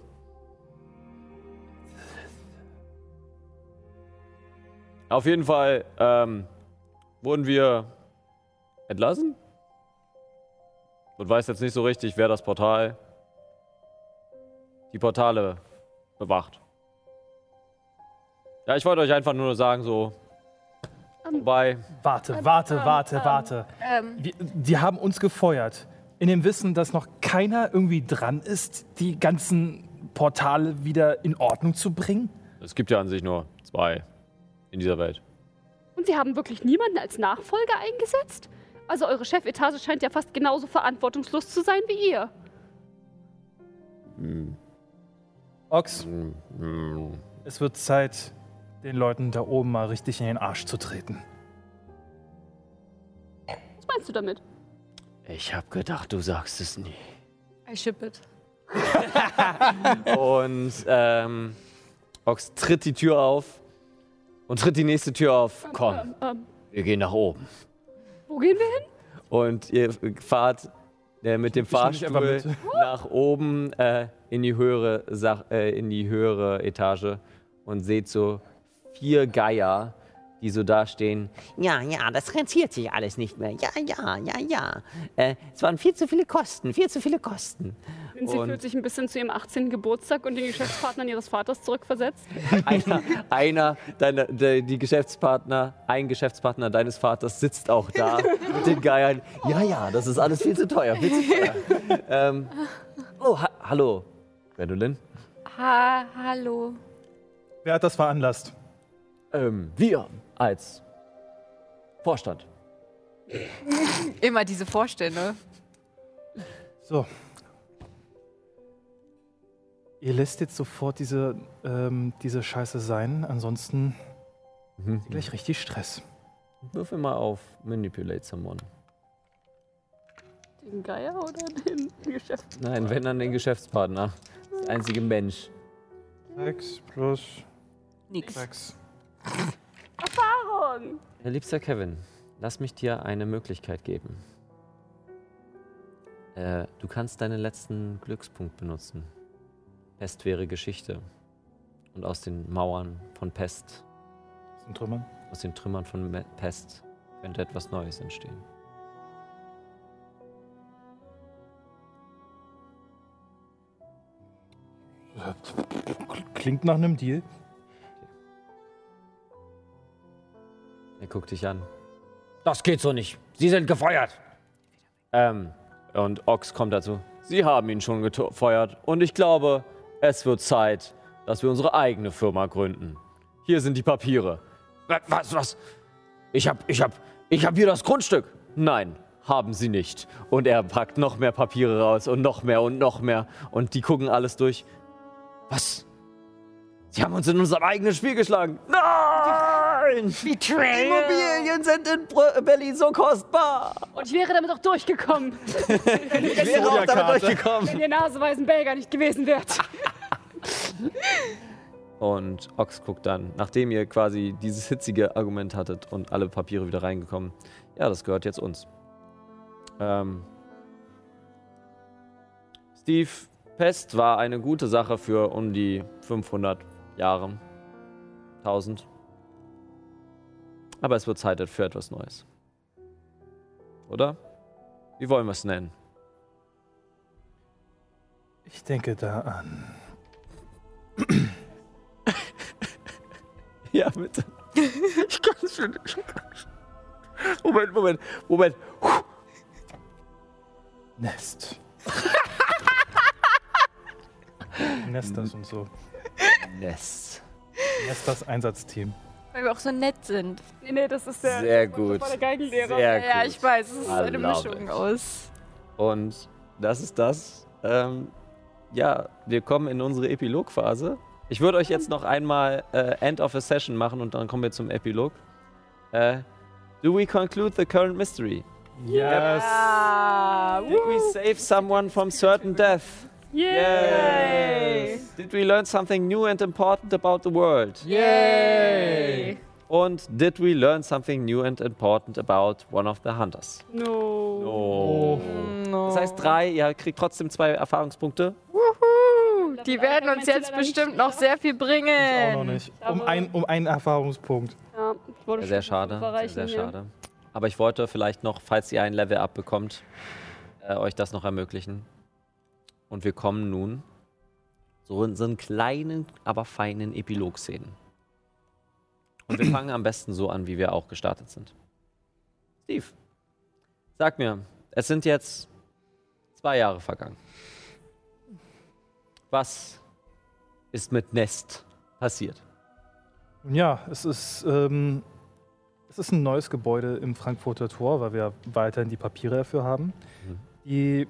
Auf jeden Fall ähm, wurden wir entlassen. Und weiß jetzt nicht so richtig, wer das Portal, die Portale bewacht. Ja, ich wollte euch einfach nur sagen, so. Ähm, Wobei, Warte, warte, warte, warte. Ähm, Wir, die haben uns gefeuert. In dem Wissen, dass noch keiner irgendwie dran ist, die ganzen Portale wieder in Ordnung zu bringen. es gibt ja an sich nur zwei in dieser Welt. Und Sie haben wirklich niemanden als Nachfolger eingesetzt? Also eure Chefetage scheint ja fast genauso verantwortungslos zu sein wie ihr. Hm, Ox, hm, hm. es wird Zeit, den Leuten da oben mal richtig in den Arsch zu treten. Was meinst du damit? Ich hab gedacht, du sagst es nie. I ship it. Und ähm, Ox tritt die Tür auf und tritt die nächste Tür auf. Komm, Ähm, ähm, wir gehen nach oben. Wo gehen wir hin? Und ihr fahrt äh, mit dem Fahrstuhl mit. nach oben äh, in, die höhere Sach äh, in die höhere Etage und seht so vier Geier, die so dastehen. Ja, ja, das rentiert sich alles nicht mehr. Ja, ja, ja, ja. Äh, es waren viel zu viele Kosten, viel zu viele Kosten. Sie Und- fühlt sich ein bisschen zu ihrem 18. Geburtstag und den Geschäftspartnern ihres Vaters zurückversetzt. Einer, einer deiner, der, die Geschäftspartner, ein Geschäftspartner deines Vaters sitzt auch da mit den Geiern. Ja, ja, das ist alles viel zu teuer, viel zu teuer. ähm, oh, ha hallo, Gwendolyn. Ha, hallo. Wer hat das veranlasst? Ähm, wir als Vorstand. Immer diese Vorstände. So. Ihr lässt jetzt sofort diese, ähm, diese Scheiße sein, ansonsten gleich richtig Stress. Würfel mal auf Manipulate Someone. Den Geier oder den Geschäftspartner? Nein, wenn dann den Geschäftspartner. Das einzige Mensch. 6 plus Nix. 6. Erfahrung! Herr liebster Kevin, lass mich dir eine Möglichkeit geben. Äh, du kannst deinen letzten Glückspunkt benutzen. Pest wäre Geschichte. Und aus den Mauern von Pest, Sind Trümmern. aus den Trümmern von Pest, könnte etwas Neues entstehen. Klingt nach einem Deal. Er guckt dich an. Das geht so nicht. Sie sind gefeuert. Ähm, und Ox kommt dazu. Sie haben ihn schon gefeuert. Und ich glaube, es wird Zeit, dass wir unsere eigene Firma gründen. Hier sind die Papiere. Wa- Was, was? Ich hab, ich hab, ich hab hier das Grundstück. Nein, haben sie nicht. Und er packt noch mehr Papiere raus und noch mehr und noch mehr. Und die gucken alles durch. Was? Sie haben uns in unserem eigenen Spiel geschlagen. Nein! Betrayal. Immobilien sind in Br- Berlin so kostbar. Und ich wäre damit auch durchgekommen, Ich wäre auch damit Karte. durchgekommen. wenn ihr naseweisen Belger nicht gewesen wärt. Und Ox guckt dann, nachdem ihr quasi dieses hitzige Argument hattet und alle Papiere wieder reingekommen, ja, das gehört jetzt uns. Ähm, Steve, Pest war eine gute Sache für um die 500 Jahre. 1000. Aber es wird Zeit für etwas Neues. Oder? Wie wollen wir es nennen? Ich denke da an. Ja, bitte. Ich kann es schon. Moment, Moment, Moment. Nest. Nesters und so. Nest. Nesters Einsatzteam. Weil wir auch so nett sind. Nee, nee, das ist der, Sehr das gut. der Geigenlehrer. Sehr Ja, gut. ich weiß, es ist I eine Mischung it. aus. Und das ist das. Ähm, ja, wir kommen in unsere Epilogphase. Ich würde euch jetzt noch einmal äh, End of a Session machen und dann kommen wir zum Epilog. Äh, do we conclude the current mystery? Yes. Ah, Did we save someone from certain death? Yay! Did we learn something new and important about the world? Yay! Und did we learn something new and important about one of the hunters? No. Oh. Das heißt drei, ihr kriegt trotzdem zwei Erfahrungspunkte. Die werden uns jetzt bestimmt noch sehr viel bringen. Ich auch noch nicht. Um, ein, um einen Erfahrungspunkt. Ja, ich wurde Sehr, schade. Sehr, sehr schade. Aber ich wollte vielleicht noch, falls ihr ein Level-Up bekommt, äh, euch das noch ermöglichen. Und wir kommen nun so in so einen kleinen, aber feinen Epilog-Szenen. Und wir fangen am besten so an, wie wir auch gestartet sind. Steve, sag mir, es sind jetzt zwei Jahre vergangen. Was ist mit Nest passiert? Nun Ja, es ist, ähm, es ist ein neues Gebäude im Frankfurter Tor, weil wir weiterhin die Papiere dafür haben. Mhm. Die,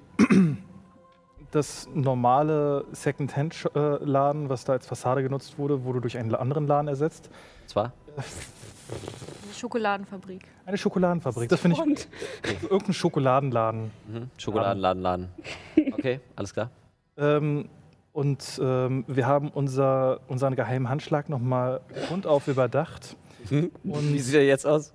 das normale Second-Hand-Laden, was da als Fassade genutzt wurde, wurde durch einen anderen Laden ersetzt. Und zwar? Schokoladenfabrik. Eine Schokoladenfabrik. Das finde ich Und irgendein Schokoladenladen. Mhm. Schokoladenladen, Laden. Okay, alles klar. Ähm, und ähm, wir haben unser, unseren geheimen Handschlag nochmal grundauf überdacht. Wie Und sieht er jetzt aus?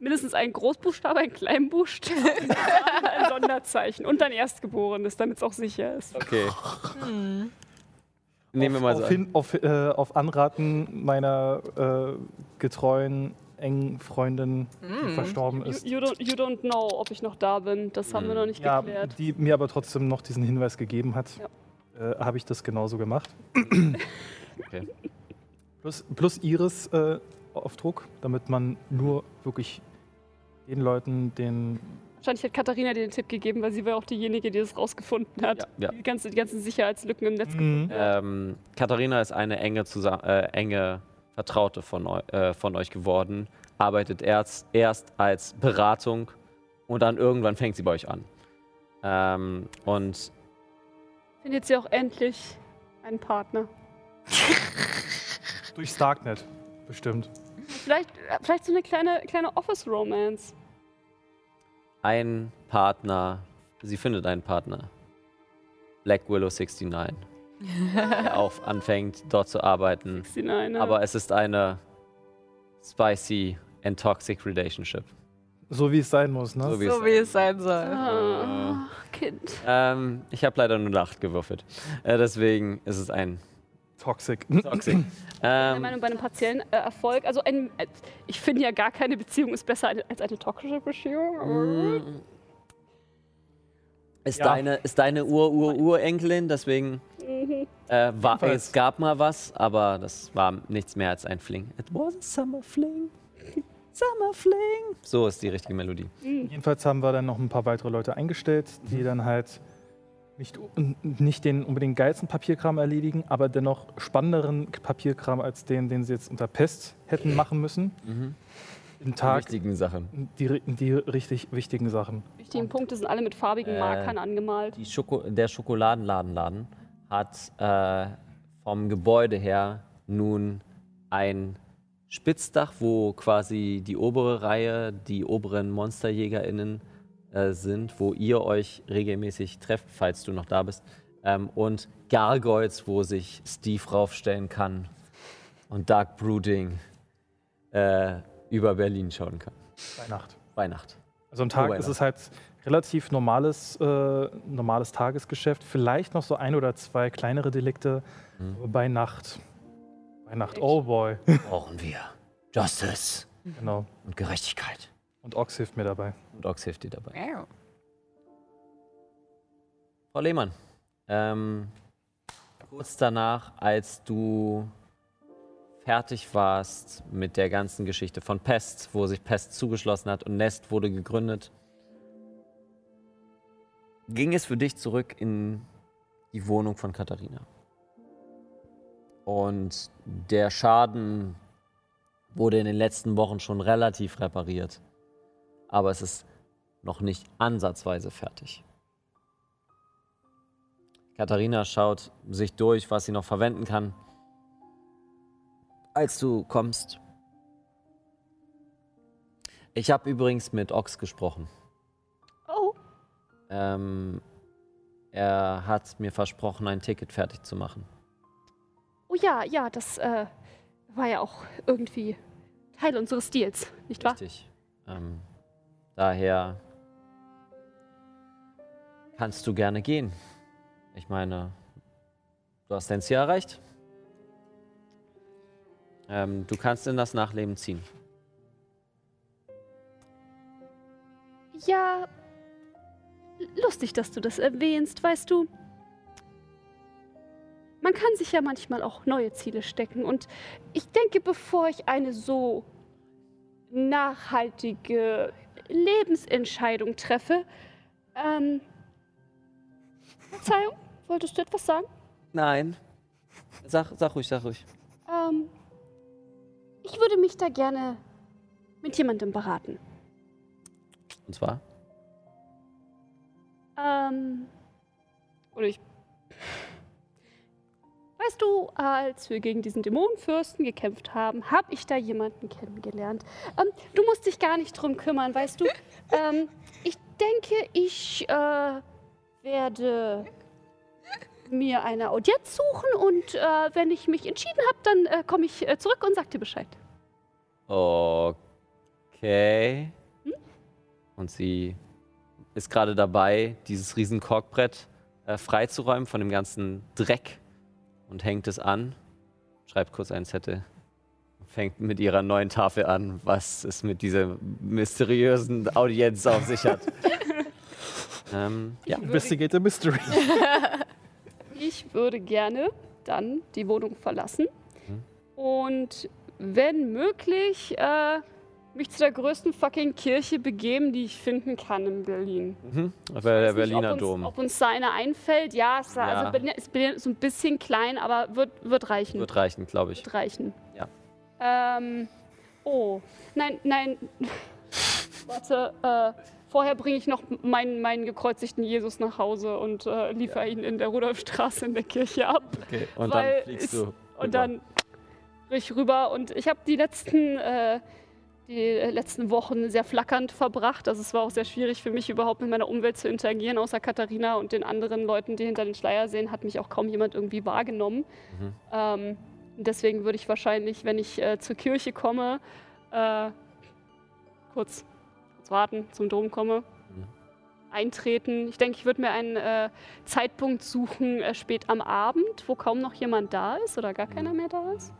Mindestens ein Großbuchstabe, ein Kleinbuchstabe, ein Sonderzeichen und ein Erstgeborenes, damit es auch sicher ist. Okay. Nehmen wir mal auf, so. auf, an. hin, auf, äh, auf Anraten meiner äh, getreuen engen Freundin, die verstorben You, ist. you, don't, you don't know, ob ich noch da bin. Das haben wir noch nicht Ja, geklärt. die mir aber trotzdem noch diesen Hinweis gegeben hat, Ja. äh, habe ich das genauso gemacht. Okay. Plus, plus Iris äh, auf Druck, damit man nur wirklich den Leuten, den Wahrscheinlich hat Katharina dir den Tipp gegeben, weil sie war auch diejenige, die das rausgefunden hat. Ja. Die, ganze, die ganzen Sicherheitslücken im Netz. Mhm. Ähm, Katharina ist eine enge, Zusa äh, enge Vertraute von, eu äh, von euch geworden, arbeitet erst, erst als Beratung und dann irgendwann fängt sie bei euch an. Ähm, und Findet sie auch endlich einen Partner. durch Starknet bestimmt. Vielleicht, äh, vielleicht so eine kleine, kleine Office-Romance. Ein Partner, sie findet einen Partner. Black Willow 69. der auch anfängt, dort zu arbeiten. Sie nein, ne? Aber es ist eine spicy and toxic relationship. So wie es sein muss, ne? So wie es So wie es sein soll. Ah, Kind. Ähm, ich habe leider nur eine 8 gewürfelt. Äh, deswegen ist es ein Toxic. Toxic. Meine ähm, Meinung bei einem partiellen äh, Erfolg. Also ein, äh, ich finde ja gar keine Beziehung ist besser eine- als eine toxische Beziehung. mm, ist, Ja. deine, ist deine Ur-Ur-Urenkelin, deswegen Mhm. äh, war, es gab mal was, aber das war nichts mehr als ein Fling. It was a summer fling. Summer fling. So ist die richtige Melodie. Jedenfalls haben wir dann noch ein paar weitere Leute eingestellt, die dann halt nicht, nicht den unbedingt geilsten Papierkram erledigen, aber dennoch spannenderen Papierkram als den, den sie jetzt unter Pest hätten machen müssen. Mhm. Die Tag wichtigen Sachen. die, die richtig wichtigen Sachen. Wichtigen Punkte sind alle mit farbigen Äh, Markern angemalt. Die Schoko der Schokoladenladenladen hat äh, vom Gebäude her nun ein Spitzdach, wo quasi die obere Reihe, die oberen MonsterjägerInnen äh, sind, wo ihr euch regelmäßig trefft, falls du noch da bist. Ähm, und Gargoyles, wo sich Steve raufstellen kann und Dark Brooding äh, über Berlin schauen kann. Bei Nacht. Bei Nacht. Also am Tag Wobei ist es halt relativ normales, äh, normales Tagesgeschäft. Vielleicht noch so ein oder zwei kleinere Delikte. Aber Bei Nacht. Bei Nacht. Oh boy. Brauchen wir Justice genau. und Gerechtigkeit. Und Ox hilft mir dabei. Und Ox hilft dir dabei. Ja. Frau Lehmann, ähm, kurz danach, als du fertig warst mit der ganzen Geschichte von Pest, wo sich Pest zugeschlossen hat und Nest wurde gegründet, ging es für dich zurück in die Wohnung von Katharina. Und der Schaden wurde in den letzten Wochen schon relativ repariert. Aber es ist noch nicht ansatzweise fertig. Katharina schaut sich durch, was sie noch verwenden kann. Als du kommst. Ich habe übrigens mit Ox gesprochen. Oh, Ähm, er hat mir versprochen, ein Ticket fertig zu machen. oh ja, ja, das äh, war ja auch irgendwie Teil unseres Deals, nicht wahr? Richtig. Ähm, daher kannst du gerne gehen. Ich meine, du hast dein Ziel erreicht. Ähm, du kannst in das Nachleben ziehen. Ja, lustig, dass du das erwähnst, weißt du. Man kann sich ja manchmal auch neue Ziele stecken und ich denke, bevor ich eine so nachhaltige Lebensentscheidung treffe, ähm, Verzeihung, wolltest du etwas sagen? Nein. Sag, sag ruhig, sag ruhig. Ähm, ich würde mich da gerne mit jemandem beraten. Und zwar? Ähm. Oder ich. Weißt du, als wir gegen diesen Dämonenfürsten gekämpft haben, habe ich da jemanden kennengelernt. Ähm, du musst dich gar nicht drum kümmern, weißt du. ähm, ich denke, ich äh, werde mir eine Audienz suchen und äh, wenn ich mich entschieden habe, dann äh, komme ich äh, zurück und sag dir Bescheid. Okay. Und sie ist gerade dabei, dieses riesen Korkbrett äh, freizuräumen von dem ganzen Dreck und hängt es an. Schreibt kurz einen Zettel. fängt mit ihrer neuen Tafel an, was es mit dieser mysteriösen Audienz auf sich hat. ähm, ja. Investigate the Mystery. Ich würde gerne dann die Wohnung verlassen und wenn möglich äh, mich zu der größten fucking Kirche begeben, die ich finden kann in Berlin. Mhm. Der weiß Berliner nicht, ob uns, Dom. Ob uns da eine einfällt, ja, es Ja. Also Berlin ist Berlin so ein bisschen klein, aber wird, wird reichen. Wird reichen, glaube ich. Wird reichen. Ja. Ähm, oh, nein, nein. Warte, äh, vorher bringe ich noch meinen, meinen gekreuzigten Jesus nach Hause und äh, liefere ihn in der Rudolfstraße in der Kirche ab. Okay. Und dann fliegst du. Und dann ich rüber und ich habe die letzten äh, die letzten Wochen sehr flackernd verbracht. Also es war auch sehr schwierig für mich überhaupt mit meiner Umwelt zu interagieren. Außer Katharina und den anderen Leuten, die hinter den Schleier sehen, hat mich auch kaum jemand irgendwie wahrgenommen. Mhm. Ähm, deswegen würde ich wahrscheinlich, wenn ich äh, zur Kirche komme, äh, kurz, kurz warten, zum Dom komme, Mhm. eintreten. Ich denke, ich würde mir einen äh, Zeitpunkt suchen, äh, spät am Abend, wo kaum noch jemand da ist oder gar keiner mehr da ist.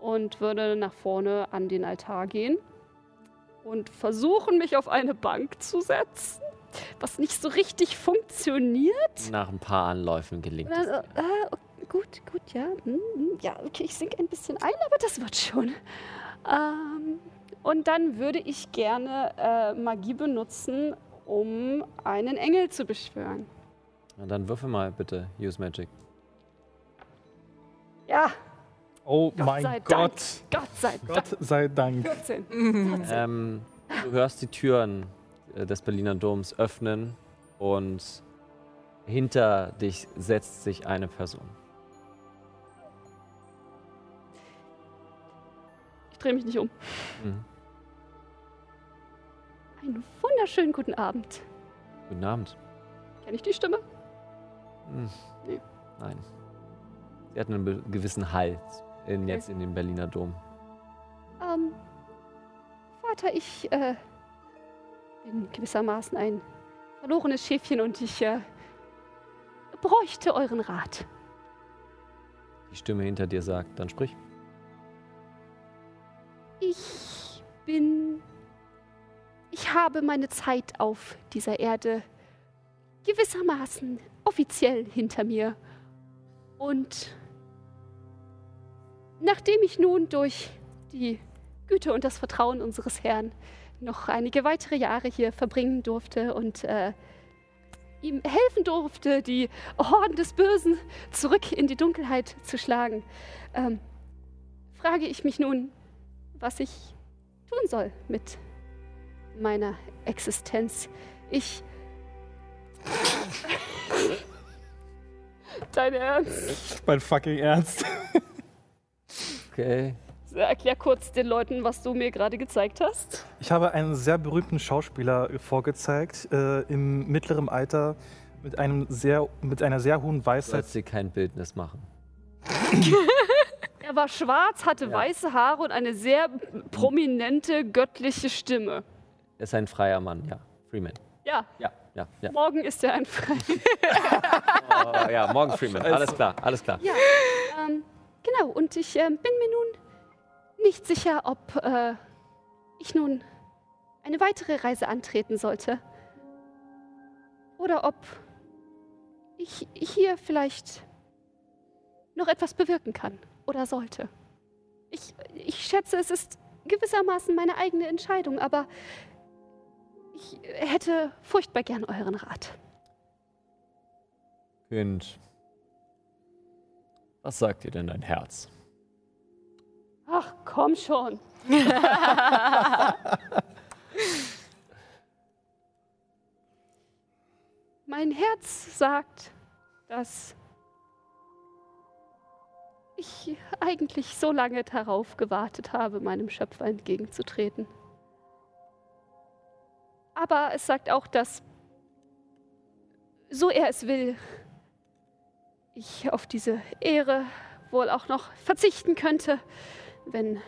Und würde nach vorne an den Altar gehen und versuchen, mich auf eine Bank zu setzen, was nicht so richtig funktioniert. Nach ein paar Anläufen gelingt es. Äh, äh, gut, gut, ja. Hm, hm, ja, okay, ich sinke ein bisschen ein, aber das wird schon. Ähm, und dann würde ich gerne äh, Magie benutzen, um einen Engel zu beschwören. Na, dann würfel mal bitte Use Magic. Ja, Oh Gott mein sei Dank. Gott. Gott sei Dank. Gott sei Dank. 14. Ähm, du hörst die Türen äh, des Berliner Doms öffnen und hinter dich setzt sich eine Person. Ich drehe mich nicht um. Mhm. Einen wunderschönen guten Abend. Guten Abend. Kenne ich die Stimme? Hm. Nee. Nein. Sie hat einen gewissen Halt in, jetzt in dem Berliner Dom. Ähm, Vater, ich äh, bin gewissermaßen ein verlorenes Schäfchen und ich äh, bräuchte euren Rat. Die Stimme hinter dir sagt, dann sprich. Ich bin. Ich habe meine Zeit auf dieser Erde gewissermaßen offiziell hinter mir. Und nachdem ich nun durch die Güte und das Vertrauen unseres Herrn noch einige weitere Jahre hier verbringen durfte und äh, ihm helfen durfte, die Horden des Bösen zurück in die Dunkelheit zu schlagen, ähm, frage ich mich nun, was ich tun soll mit meiner Existenz. Ich. Dein Ernst? Mein fucking Ernst. Okay. Erklär kurz den Leuten, was du mir gerade gezeigt hast. Ich habe einen sehr berühmten Schauspieler vorgezeigt, äh, im mittleren Alter, mit, einem sehr, mit einer sehr hohen Weisheit. sollst dir kein Bildnis machen. Er war schwarz, hatte Ja. weiße Haare und eine sehr prominente göttliche Stimme. Er ist ein freier Mann, ja. Freeman. Ja, Ja, ja, ja. morgen ist er ein Frei. Oh, ja, morgen Freeman. Alles klar, alles klar. Ja, ähm, genau. Und ich ähm, bin mir nun nicht sicher, ob äh, ich nun eine weitere Reise antreten sollte. Oder ob ich hier vielleicht noch etwas bewirken kann oder sollte. Ich, ich schätze, es ist gewissermaßen meine eigene Entscheidung, aber ich hätte furchtbar gern euren Rat. Kind. Was sagt dir denn dein Herz? Ach, komm schon. mein Herz sagt, dass ich eigentlich so lange darauf gewartet habe, meinem Schöpfer entgegenzutreten. Aber es sagt auch, dass, so er es will, ich auf diese Ehre wohl auch noch verzichten könnte, wenn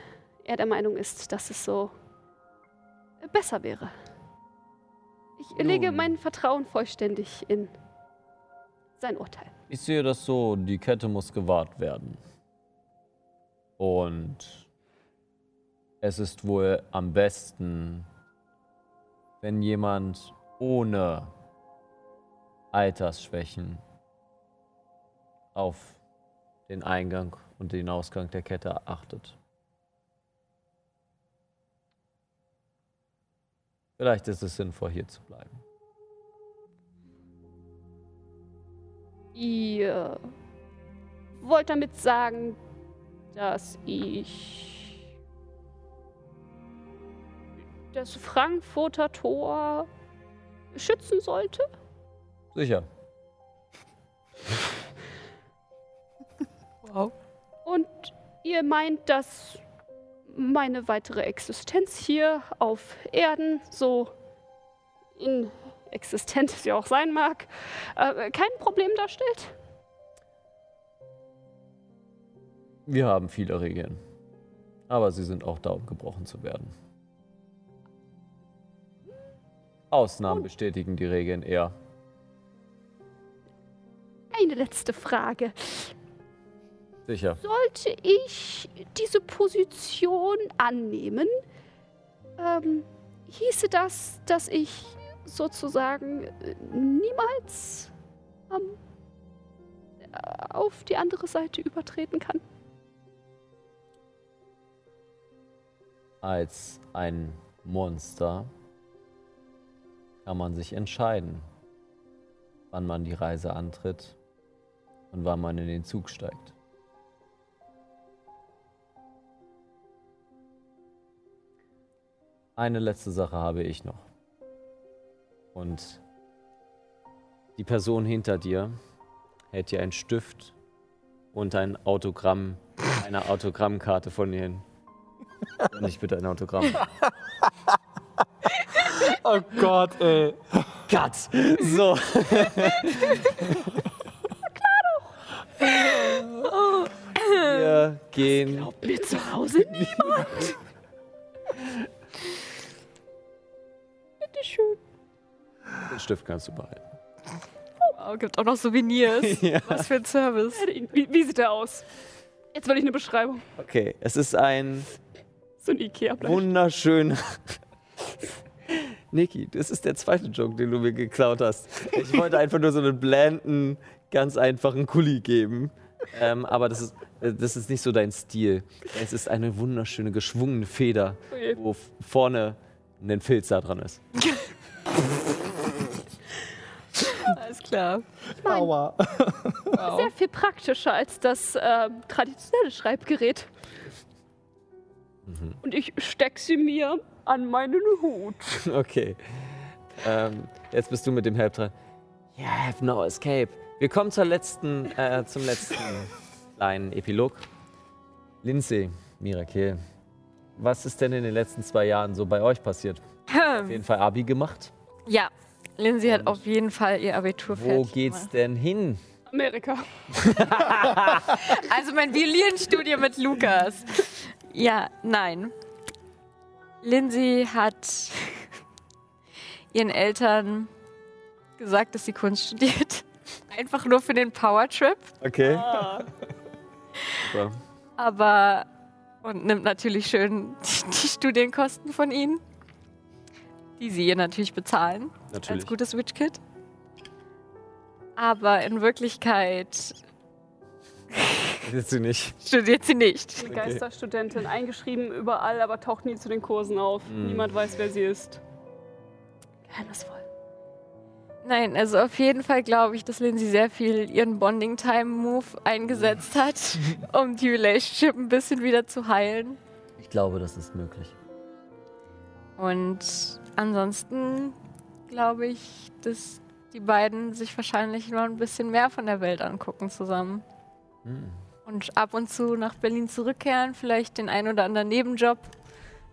er der Meinung ist, dass es so besser wäre. Ich lege Nun. mein Vertrauen vollständig in sein Urteil. Ich sehe das so, die Kette muss gewahrt werden. Und Es ist wohl am besten, wenn jemand ohne Altersschwächen auf den Eingang und den Ausgang der Kette achtet. Vielleicht ist es sinnvoll, hier zu bleiben. Ihr wollt damit sagen, dass ich das Frankfurter Tor schützen sollte? Sicher. Wow. Und ihr meint, dass meine weitere Existenz hier auf Erden, so inexistent sie auch sein mag, äh, kein Problem darstellt? Wir haben viele Regeln. Aber sie sind auch da, um gebrochen zu werden. Ausnahmen bestätigen die Regeln eher. Eine letzte Frage. Sicher. Sollte ich diese Position annehmen, ähm, hieße das, dass ich sozusagen äh, niemals ähm, auf die andere Seite übertreten kann? Als ein Monster kann man sich entscheiden, wann man die Reise antritt und wann man in den Zug steigt. Eine letzte Sache habe ich noch. Und die Person hinter dir hält dir einen Stift und ein Autogramm, eine Autogrammkarte von ihr hin. Nicht bitte ein Autogramm. oh Gott, ey. Cut! So. Wir gehen. Glaubt mir zu Hause niemand. Den Stift kannst du behalten. Oh, gibt auch noch Souvenirs. Ja. Was für ein Service. Wie, wie sieht der aus? Jetzt will ich eine Beschreibung. Okay, es ist ein So ein ikea -Blech. wunderschöner. Niki, das ist der zweite Joke, den du mir geklaut hast. Ich wollte einfach nur so einen blenden, ganz einfachen Kuli geben. Ähm, aber das ist, äh, das ist nicht so dein Stil. Es ist eine wunderschöne, geschwungene Feder, Okay. wo vorne ein Filzer dran ist. Klar. Aua. Sehr viel praktischer als das äh, traditionelle Schreibgerät. Mhm. Und ich steck sie mir an meinen Hut. Okay. Ähm, jetzt bist du mit dem Help dran. You have no escape. Wir kommen zur letzten, äh, zum letzten kleinen Epilog. Lindsay, Mirakel, was ist denn in den letzten zwei Jahren so bei euch passiert? Auf jeden Fall Abi gemacht. Ja, Lindsay hat auf jeden Fall ihr Abitur Wo geht's gemacht. denn hin? Amerika. Also mein Violinstudio mit Lukas. Ja, nein. Lindsay hat ihren Eltern gesagt, dass sie Kunst studiert. Einfach nur für den Powertrip. Okay. So. Aber und nimmt natürlich schön die, die Studienkosten von ihnen, die sie ihr natürlich bezahlen Natürlich. als gutes Witch Kid. Aber in Wirklichkeit Jetzt sie nicht. studiert sie nicht. Die Geisterstudentin, eingeschrieben überall, aber taucht nie zu den Kursen auf. Mm. Niemand weiß, wer sie ist. Geheimnisvoll. Nein, also auf jeden Fall glaube ich, dass Lindsay sehr viel ihren Bonding-Time-Move eingesetzt hat, um die Relationship ein bisschen wieder zu heilen. Ich glaube, das ist möglich. Und ansonsten glaube ich, dass die beiden sich wahrscheinlich noch ein bisschen mehr von der Welt angucken zusammen. Hm. Und ab und zu nach Berlin zurückkehren, vielleicht den ein oder anderen Nebenjob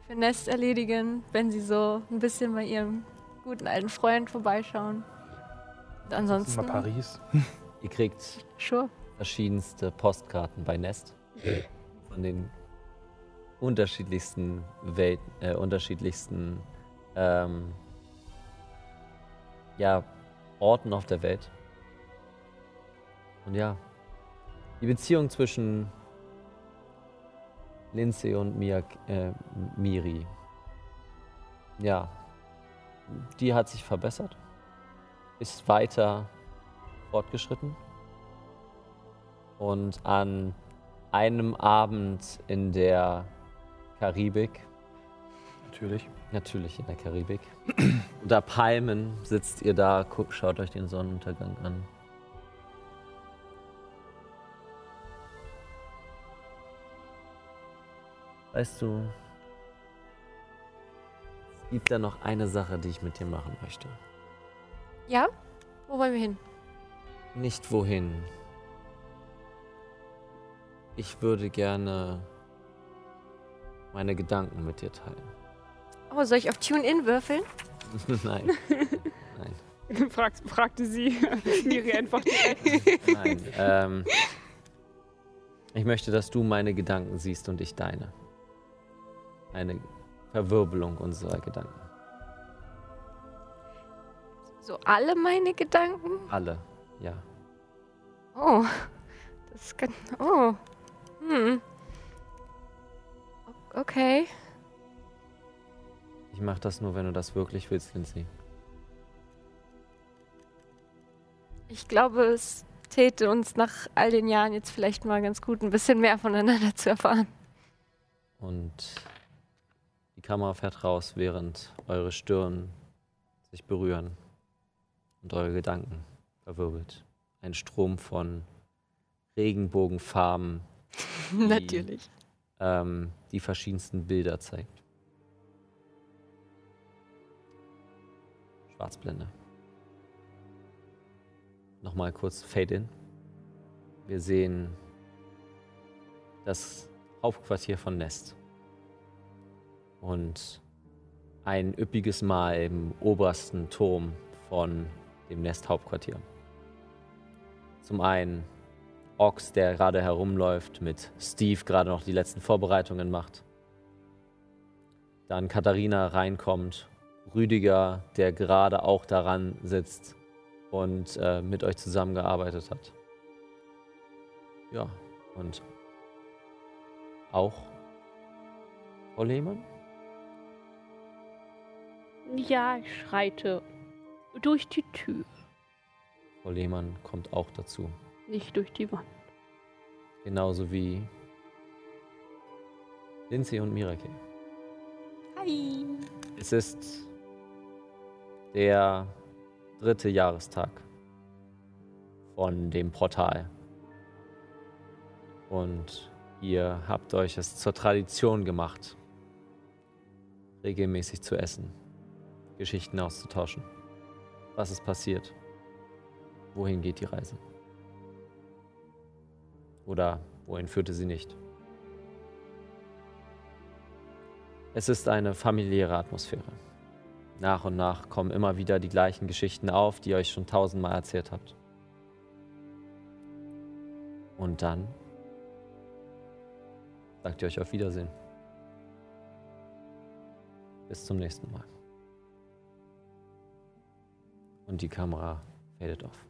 für Nest erledigen, wenn sie so ein bisschen bei ihrem guten alten Freund vorbeischauen. Und Mal ansonsten, Paris. Ihr kriegt sure. verschiedenste Postkarten bei Nest von den unterschiedlichsten Welten, äh, unterschiedlichsten ähm, ja, Orten auf der Welt. Und ja, die Beziehung zwischen Lindsay und Mia, äh, Miri. Ja, die hat sich verbessert, ist weiter fortgeschritten und an einem Abend in der Karibik, Natürlich. Natürlich in der Karibik, unter Palmen sitzt ihr da, guckt, schaut euch den Sonnenuntergang an. Weißt du, es gibt da noch eine Sache, die ich mit dir machen möchte. Ja? Wo wollen wir hin? Nicht wohin. Ich würde gerne meine Gedanken mit dir teilen. Oh, soll ich auf Tune-In würfeln? Nein. Nein. Fragt, fragte sie Miri einfach direkt. Nein. Ähm, ich möchte, dass du meine Gedanken siehst und ich deine. Eine Verwirbelung unserer Gedanken. So alle meine Gedanken? Alle, ja. Oh, das ist ganz. Oh. Hm. Okay. Ich mache das nur, wenn du das wirklich willst, Lindsay. Ich glaube, es täte uns nach all den Jahren jetzt vielleicht mal ganz gut, ein bisschen mehr voneinander zu erfahren. Und die Kamera fährt raus, während eure Stirn sich berühren und eure Gedanken verwirbelt. Ein Strom von Regenbogenfarben, die, Natürlich. ähm, die verschiedensten Bilder zeigt. Schwarzblende. Nochmal kurz Fade in. Wir sehen das Hauptquartier von Nest. Und ein üppiges Mal im obersten Turm von dem Nest-Hauptquartier. Zum einen Ox, der gerade herumläuft, mit Steve gerade noch die letzten Vorbereitungen macht. Dann Katharina reinkommt, Rüdiger, der gerade auch daran sitzt und äh, mit euch zusammengearbeitet hat. Ja, und auch Frau Lehmann? Ja, ich schreite durch die Tür, Frau Lehmann kommt auch dazu. nicht durch die Wand. Genauso wie Lindsay und Mirakel. Hi. Es ist der dritte Jahrestag von dem Portal. Und ihr habt euch es zur Tradition gemacht, regelmäßig zu essen, Geschichten auszutauschen. Was ist passiert? Wohin geht die Reise? Oder wohin führte sie nicht? Es ist eine familiäre Atmosphäre. Nach und nach kommen immer wieder die gleichen Geschichten auf, die ihr euch schon tausendmal erzählt habt. Und dann sagt ihr euch auf Wiedersehen. Bis zum nächsten Mal. Und die Kamera fadet off.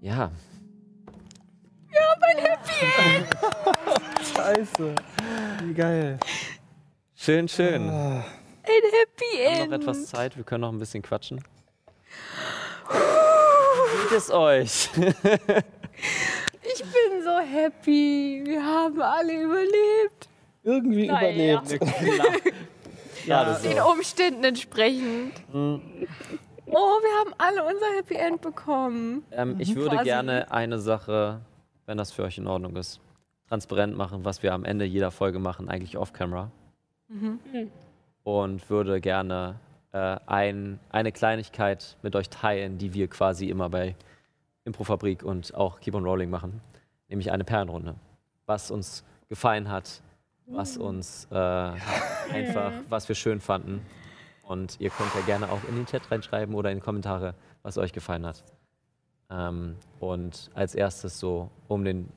Ja, Scheiße. Wie geil. Schön, schön. Ah, Ein Happy Wir haben End. noch etwas Zeit, wir können noch ein bisschen quatschen. Wie geht es euch? Ich bin so happy. Wir haben alle überlebt. irgendwie Naja. überlebt. Gerade so. Den Umständen entsprechend. Mhm. Oh, wir haben alle unser Happy End bekommen. Ähm, ich würde Quasi. gerne eine Sache, wenn das für euch in Ordnung ist, transparent machen, was wir am Ende jeder Folge machen, eigentlich off-camera. Und würde gerne äh, ein, eine Kleinigkeit mit euch teilen, die wir quasi immer bei Improfabrik und auch Keep on Rolling machen, nämlich eine Perlenrunde. Was uns gefallen hat, was uns äh, einfach, was wir schön fanden. Und ihr könnt ja gerne auch in den Chat reinschreiben oder in die Kommentare, was euch gefallen hat. Ähm, und als erstes so um den,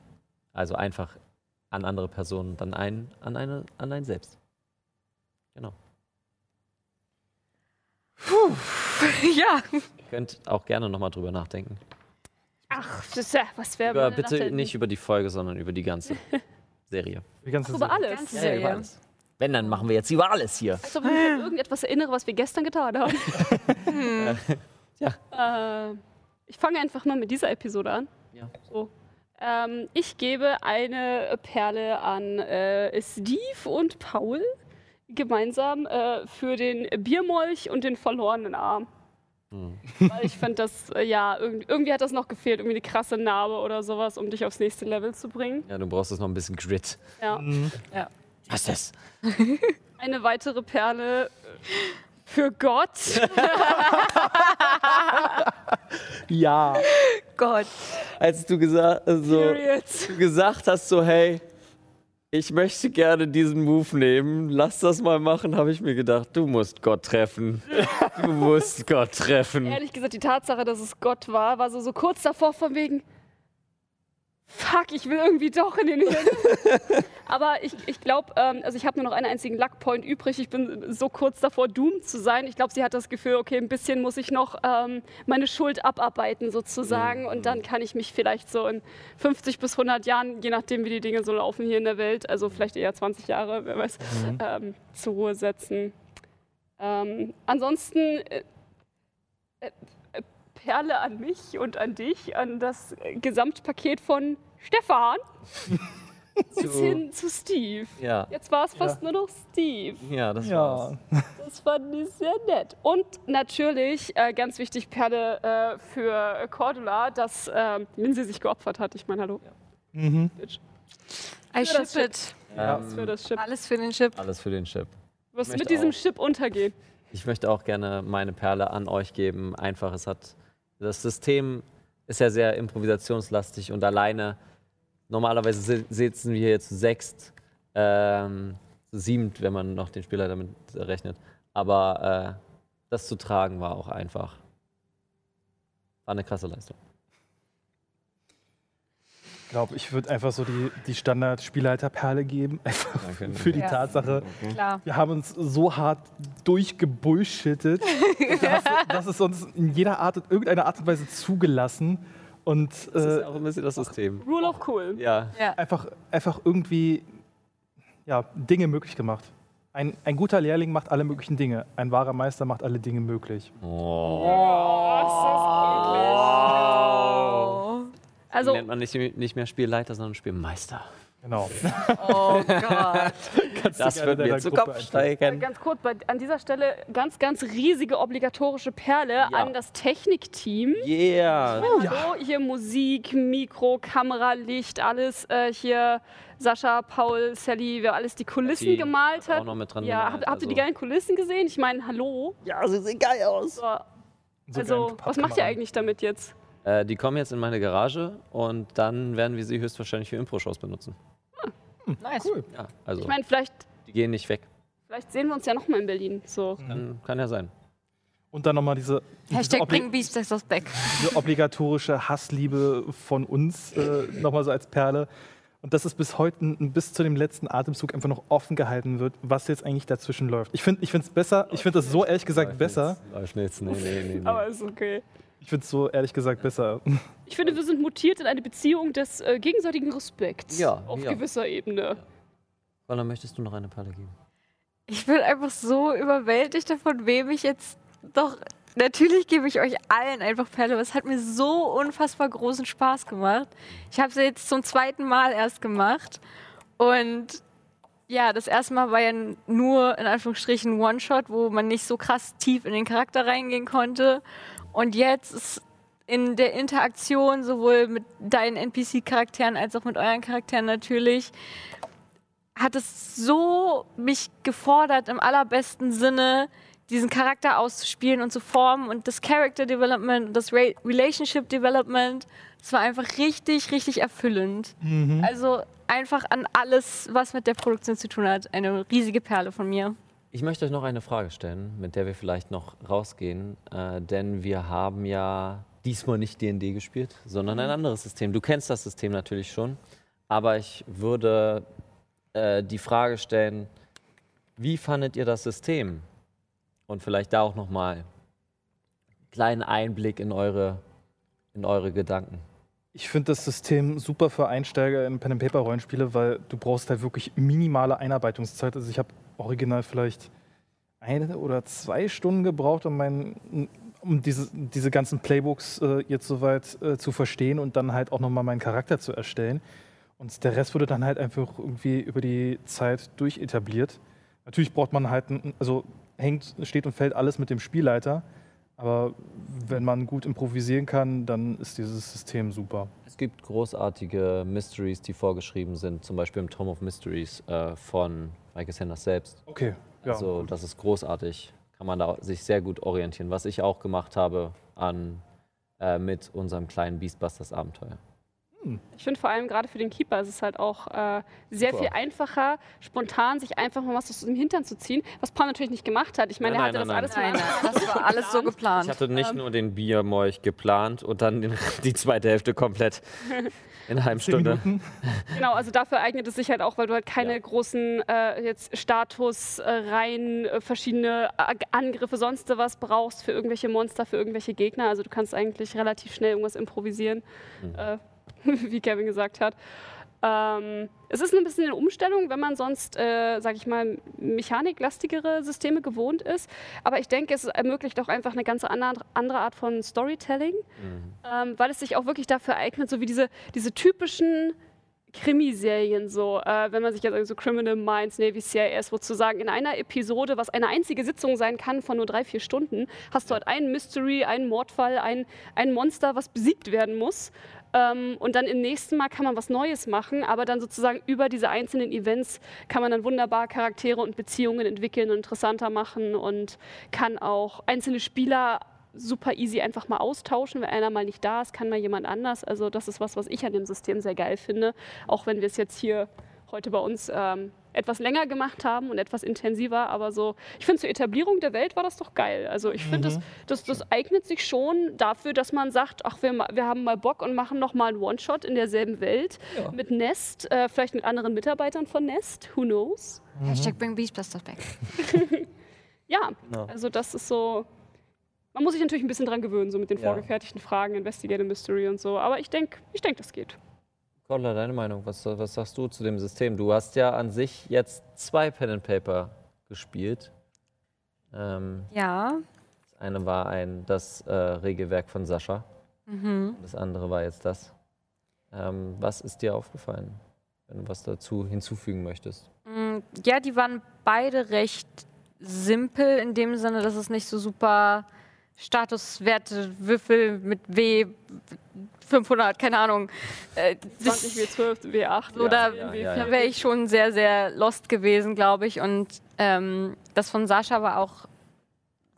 also einfach an andere Personen, dann ein, an eine, an einen selbst. Genau. ja. Ihr könnt auch gerne nochmal drüber nachdenken. Ach, das ist ja, was wäre Über, bitte nicht über die Folge, sondern über die ganze Serie. Die ganze über Serie. alles. Ganze Ja, über alles. Wenn, dann machen wir jetzt über alles hier. Als ob ich mich an irgendetwas erinnere, was wir gestern getan haben. Äh, ich fange einfach mal mit dieser Episode an. Ja. So. Ähm, ich gebe eine Perle an äh, Steve und Paul gemeinsam äh, für den Biermolch und den verlorenen Arm. Weil ich finde, das, äh, ja, irgend, irgendwie hat das noch gefehlt, irgendwie eine krasse Narbe oder sowas, um dich aufs nächste Level zu bringen. Ja, du brauchst jetzt noch ein bisschen Grit. Ja. Was ist das? Eine weitere Perle äh, für Gott. Ja. Gott. Als du gesagt, so, Period. du gesagt hast, so, hey, ich möchte gerne diesen Move nehmen, lass das mal machen, habe ich mir gedacht, du musst Gott treffen. Du musst Gott treffen. Ehrlich gesagt, die Tatsache, dass es Gott war, war so, so kurz davor von wegen, fuck, ich will irgendwie doch in den Himmel. Aber ich, ich glaube, ähm, also ich habe nur noch einen einzigen Luckpoint übrig. Ich bin so kurz davor, doomed zu sein. Ich glaube, sie hat das Gefühl, okay, ein bisschen muss ich noch ähm, meine Schuld abarbeiten sozusagen. Und dann kann ich mich vielleicht so in 50 bis 100 Jahren, je nachdem, wie die Dinge so laufen hier in der Welt, also vielleicht eher 20 Jahre, wer weiß, ähm, zur Ruhe setzen. Ähm, ansonsten äh, äh, Perle an mich und an dich, an das äh, Gesamtpaket von Stefan bis hin zu Steve. Ja, Jetzt war es fast nur noch Steve. ja, das war's. Ja. Das fand ich sehr nett. Und natürlich, äh, ganz wichtig, Perle äh, für Cordula, dass ähm, Lindsay sich geopfert hat. Ich meine, hallo. Mhm. Bitch. I Für das ship it. Alles für das Chip. Alles für den Chip. Alles für den Chip. Du wirst mit diesem auch. Chip untergehen. Ich möchte auch gerne meine Perle an euch geben. Einfach, es hat. Das System ist ja sehr improvisationslastig und alleine. Normalerweise si- sitzen wir hier zu sechst, ähm, zu siebend, wenn man noch den Spieler damit rechnet. Aber äh, das zu tragen war auch einfach. War eine krasse Leistung. Ich glaube, ich würde einfach so die, die Standard-Spielleiter-Perle geben. Einfach Danke. für die Ja. Tatsache, Klar. wir haben uns so hart durchgebullshittet, dass, dass es uns in jeder Art, in irgendeiner Art und Weise zugelassen und Das ist äh, auch ein bisschen das System. Rule of cool. Ja. einfach, einfach irgendwie ja, Dinge möglich gemacht. Ein, ein guter Lehrling macht alle möglichen Dinge. Ein wahrer Meister macht alle Dinge möglich. Oh. Also, nennt man nicht, nicht mehr Spielleiter, sondern Spielmeister. Genau. Oh Gott. Das wird mir zu Kopf steigen. ganz kurz, an dieser Stelle ganz, ganz riesige obligatorische Perle an das Technikteam. Yeah. Hallo, hier Musik, Mikro, Kamera, Licht, alles. Äh, hier Sascha, Paul, Sally, wer alles die Kulissen Die gemalt hat auch noch mit dran ja, gemalt, habt, habt ihr die also- geilen Kulissen gesehen? Ich meine, hallo. Ja, sie sehen geil aus. So, So also, was macht ihr eigentlich damit jetzt? Äh, die kommen jetzt in meine Garage und dann werden wir sie höchstwahrscheinlich für Impro-Shows benutzen. Nice. Cool. Ja, also Ich meine, vielleicht, die gehen nicht weg. vielleicht sehen wir uns ja nochmal in Berlin. So. Kann, kann ja sein. Und dann nochmal diese, diese, Hashtag obli bring Beastars back. diese obligatorische Hassliebe von uns äh, nochmal so als Perle. Und dass es bis heute, n- bis zu dem letzten Atemzug einfach noch offen gehalten wird, was jetzt eigentlich dazwischen läuft. Ich finde es besser, ich finde das so ehrlich gesagt besser. Läuft nichts. Nee, nee, nee, nee. Aber ist okay. Ich finde es so ehrlich gesagt besser. Ich finde, wir sind mutiert in eine Beziehung des äh, gegenseitigen Respekts. Ja, Auf ja. gewisser Ebene. Roller, möchtest du noch eine Perle geben? Ich bin einfach so überwältigt davon, wem ich jetzt doch. Natürlich gebe ich euch allen einfach Perle, aber es hat mir so unfassbar großen Spaß gemacht. Ich habe sie jetzt zum zweiten Mal erst gemacht. Und ja, das erste Mal war ja nur in Anführungsstrichen One-Shot, wo man nicht so krass tief in den Charakter reingehen konnte. Und jetzt ist in der Interaktion sowohl mit deinen NPC-Charakteren als auch mit euren Charakteren natürlich hat es so mich gefordert, im allerbesten Sinne diesen Charakter auszuspielen und zu formen und das Character Development und das Re Relationship Development, das war einfach richtig, richtig erfüllend. Also einfach an alles, was mit der Produktion zu tun hat, eine riesige Perle von mir. Ich möchte euch noch eine Frage stellen, mit der wir vielleicht noch rausgehen, äh, denn wir haben ja diesmal nicht D&D gespielt, sondern ein anderes System. Du kennst das System natürlich schon, aber ich würde äh, die Frage stellen, wie fandet ihr das System? Und vielleicht da auch noch mal einen kleinen Einblick in eure, in eure Gedanken. Ich finde das System super für Einsteiger in Pen and Paper Rollenspiele, weil du brauchst halt wirklich minimale Einarbeitungszeit. Also ich habe original vielleicht eine oder zwei Stunden gebraucht, um mein, um diese, diese ganzen Playbooks äh, jetzt soweit äh, zu verstehen und dann halt auch nochmal meinen Charakter zu erstellen. Und der Rest wurde dann halt einfach irgendwie über die Zeit durchetabliert. Natürlich braucht man halt, also hängt, steht und fällt alles mit dem Spielleiter. Aber wenn man gut improvisieren kann, dann ist dieses System super. Es gibt großartige Mysteries, die vorgeschrieben sind, zum Beispiel im Tome of Mysteries äh, von Michael Sanders selbst. Okay. Ja, also gut. das ist großartig. Kann man da sich sehr gut orientieren, was ich auch gemacht habe an, äh, mit unserem kleinen Beastbusters Abenteuer. Ich finde vor allem gerade für den Keeper ist es halt auch äh, sehr Super. viel einfacher, spontan sich einfach mal was aus dem Hintern zu ziehen, was Pan natürlich nicht gemacht hat. Ich meine, er hatte nein, das alles nein, nein, Das war alles so geplant. Ich hatte nicht ähm. nur den Biermolch geplant und dann den, die zweite Hälfte komplett in einer halben Stunde. Genau, also dafür eignet es sich halt auch, weil du halt keine ja. großen äh, jetzt Status, äh, rein äh, verschiedene Angriffe, sonst was brauchst für irgendwelche Monster, für irgendwelche Gegner. Also du kannst eigentlich relativ schnell irgendwas improvisieren. Mhm äh, wie Kevin gesagt hat. Ähm, es ist ein bisschen eine Umstellung, wenn man sonst, äh, sage ich mal, mechaniklastigere Systeme gewohnt ist. Aber ich denke, es ermöglicht auch einfach eine ganz andere, Art von Storytelling, mhm. ähm, weil es sich auch wirklich dafür eignet, so wie diese, diese typischen Krimiserien so, äh, wenn man sich jetzt so Criminal Minds, Navy CIS, sozusagen in einer Episode, was eine einzige Sitzung sein kann von nur drei, vier Stunden, hast du halt einen Mystery, einen Mordfall, ein, ein Monster, was besiegt werden muss. Ähm, und dann im nächsten Mal kann man was Neues machen, aber dann sozusagen über diese einzelnen Events kann man dann wunderbar Charaktere und Beziehungen entwickeln und interessanter machen und kann auch einzelne Spieler super easy einfach mal austauschen. Wenn einer mal nicht da ist, kann mal jemand anders. Also das ist was, was ich an dem System sehr geil finde, auch wenn wir es jetzt hier heute bei uns ähm, etwas länger gemacht haben und etwas intensiver, aber so, ich finde, zur Etablierung der Welt war das doch geil. Also ich finde, mhm. das, das, das eignet sich schon dafür, dass man sagt, ach, wir, wir haben mal Bock und machen noch mal einen One-Shot in derselben Welt ja. mit Nest, äh, vielleicht mit anderen Mitarbeitern von Nest, who knows? Mhm. Hashtag bring Beastbusters back. ja, no. also das ist so, man muss sich natürlich ein bisschen dran gewöhnen, so mit den ja. vorgefertigten Fragen, Investigative Mystery und so, aber ich denke, ich denk, das geht. Kottler, deine Meinung, was, was sagst du zu dem System? Du hast ja an sich jetzt zwei Pen and Paper gespielt. Ähm, ja. Das eine war ein, das äh, Regelwerk von Sascha. Mhm. Das andere war jetzt das. Ähm, was ist dir aufgefallen, wenn du was dazu hinzufügen möchtest? Mm, ja, die waren beide recht simpel in dem Sinne, dass es nicht so super Statuswerte, Würfel mit W 500, keine Ahnung. Äh, 20 W12, W8. Oder ja, ja, ja, wäre ich schon sehr, sehr lost gewesen, glaube ich. Und ähm, das von Sascha war auch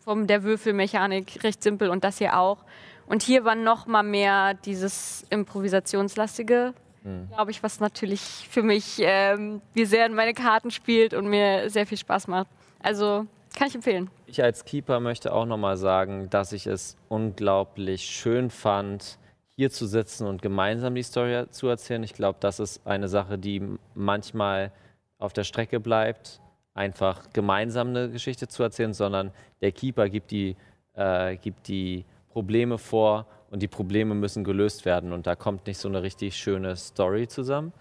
von der Würfelmechanik recht simpel und das hier auch. Und hier war noch mal mehr dieses improvisationslastige, mhm. glaube ich, was natürlich für mich ähm, wie sehr in meine Karten spielt und mir sehr viel Spaß macht. Also kann ich empfehlen. Ich als Keeper möchte auch noch mal sagen, dass ich es unglaublich schön fand, hier zu sitzen und gemeinsam die Story zu erzählen. Ich glaube, das ist eine Sache, die manchmal auf der Strecke bleibt, einfach gemeinsam eine Geschichte zu erzählen, sondern der Keeper gibt die, äh, gibt die Probleme vor und die Probleme müssen gelöst werden und da kommt nicht so eine richtig schöne Story zusammen.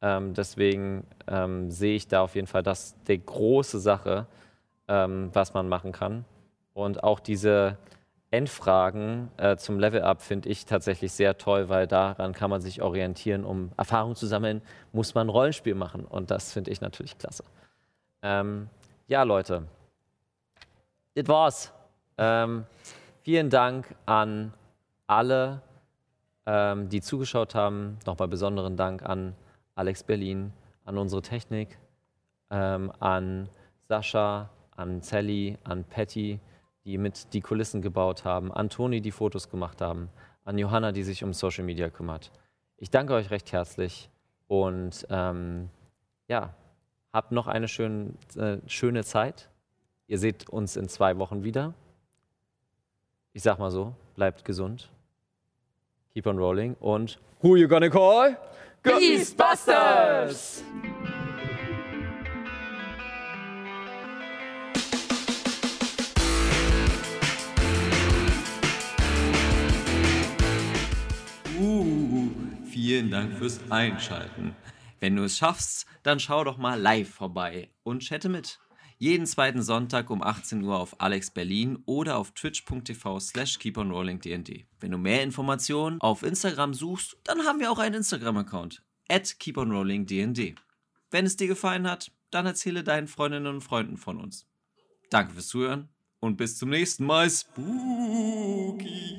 Ähm, deswegen ähm, sehe ich da auf jeden Fall das die große Sache, ähm, was man machen kann. Und auch diese Endfragen äh, zum Level-Up finde ich tatsächlich sehr toll, weil daran kann man sich orientieren. Um Erfahrung zu sammeln, muss man ein Rollenspiel machen. Und das finde ich natürlich klasse. Ähm, ja, Leute, it war's. Ähm, vielen Dank an alle, ähm, die zugeschaut haben. Nochmal besonderen Dank an Alex Berlin, an unsere Technik, ähm, an Sascha, an Sally, an Patty, die mit die Kulissen gebaut haben, an Toni, die Fotos gemacht haben, an Johanna, die sich um Social Media kümmert. Ich danke euch recht herzlich und ähm, ja, habt noch eine schön, äh, schöne Zeit. Ihr seht uns in zwei Wochen wieder. Ich sag mal so, bleibt gesund. Keep on rolling und Who you gonna call? Ghostbusters! Vielen Dank fürs Einschalten. Wenn du es schaffst, dann schau doch mal live vorbei und chatte mit. Jeden zweiten Sonntag um 18 Uhr auf Alex Berlin oder auf twitch.tv slash keeponrollingdnd. Wenn du mehr Informationen auf Instagram suchst, dann haben wir auch einen Instagram-Account. At keeponrollingdnd. Wenn es dir gefallen hat, dann erzähle deinen Freundinnen und Freunden von uns. Danke fürs Zuhören und bis zum nächsten Mal. Spooky.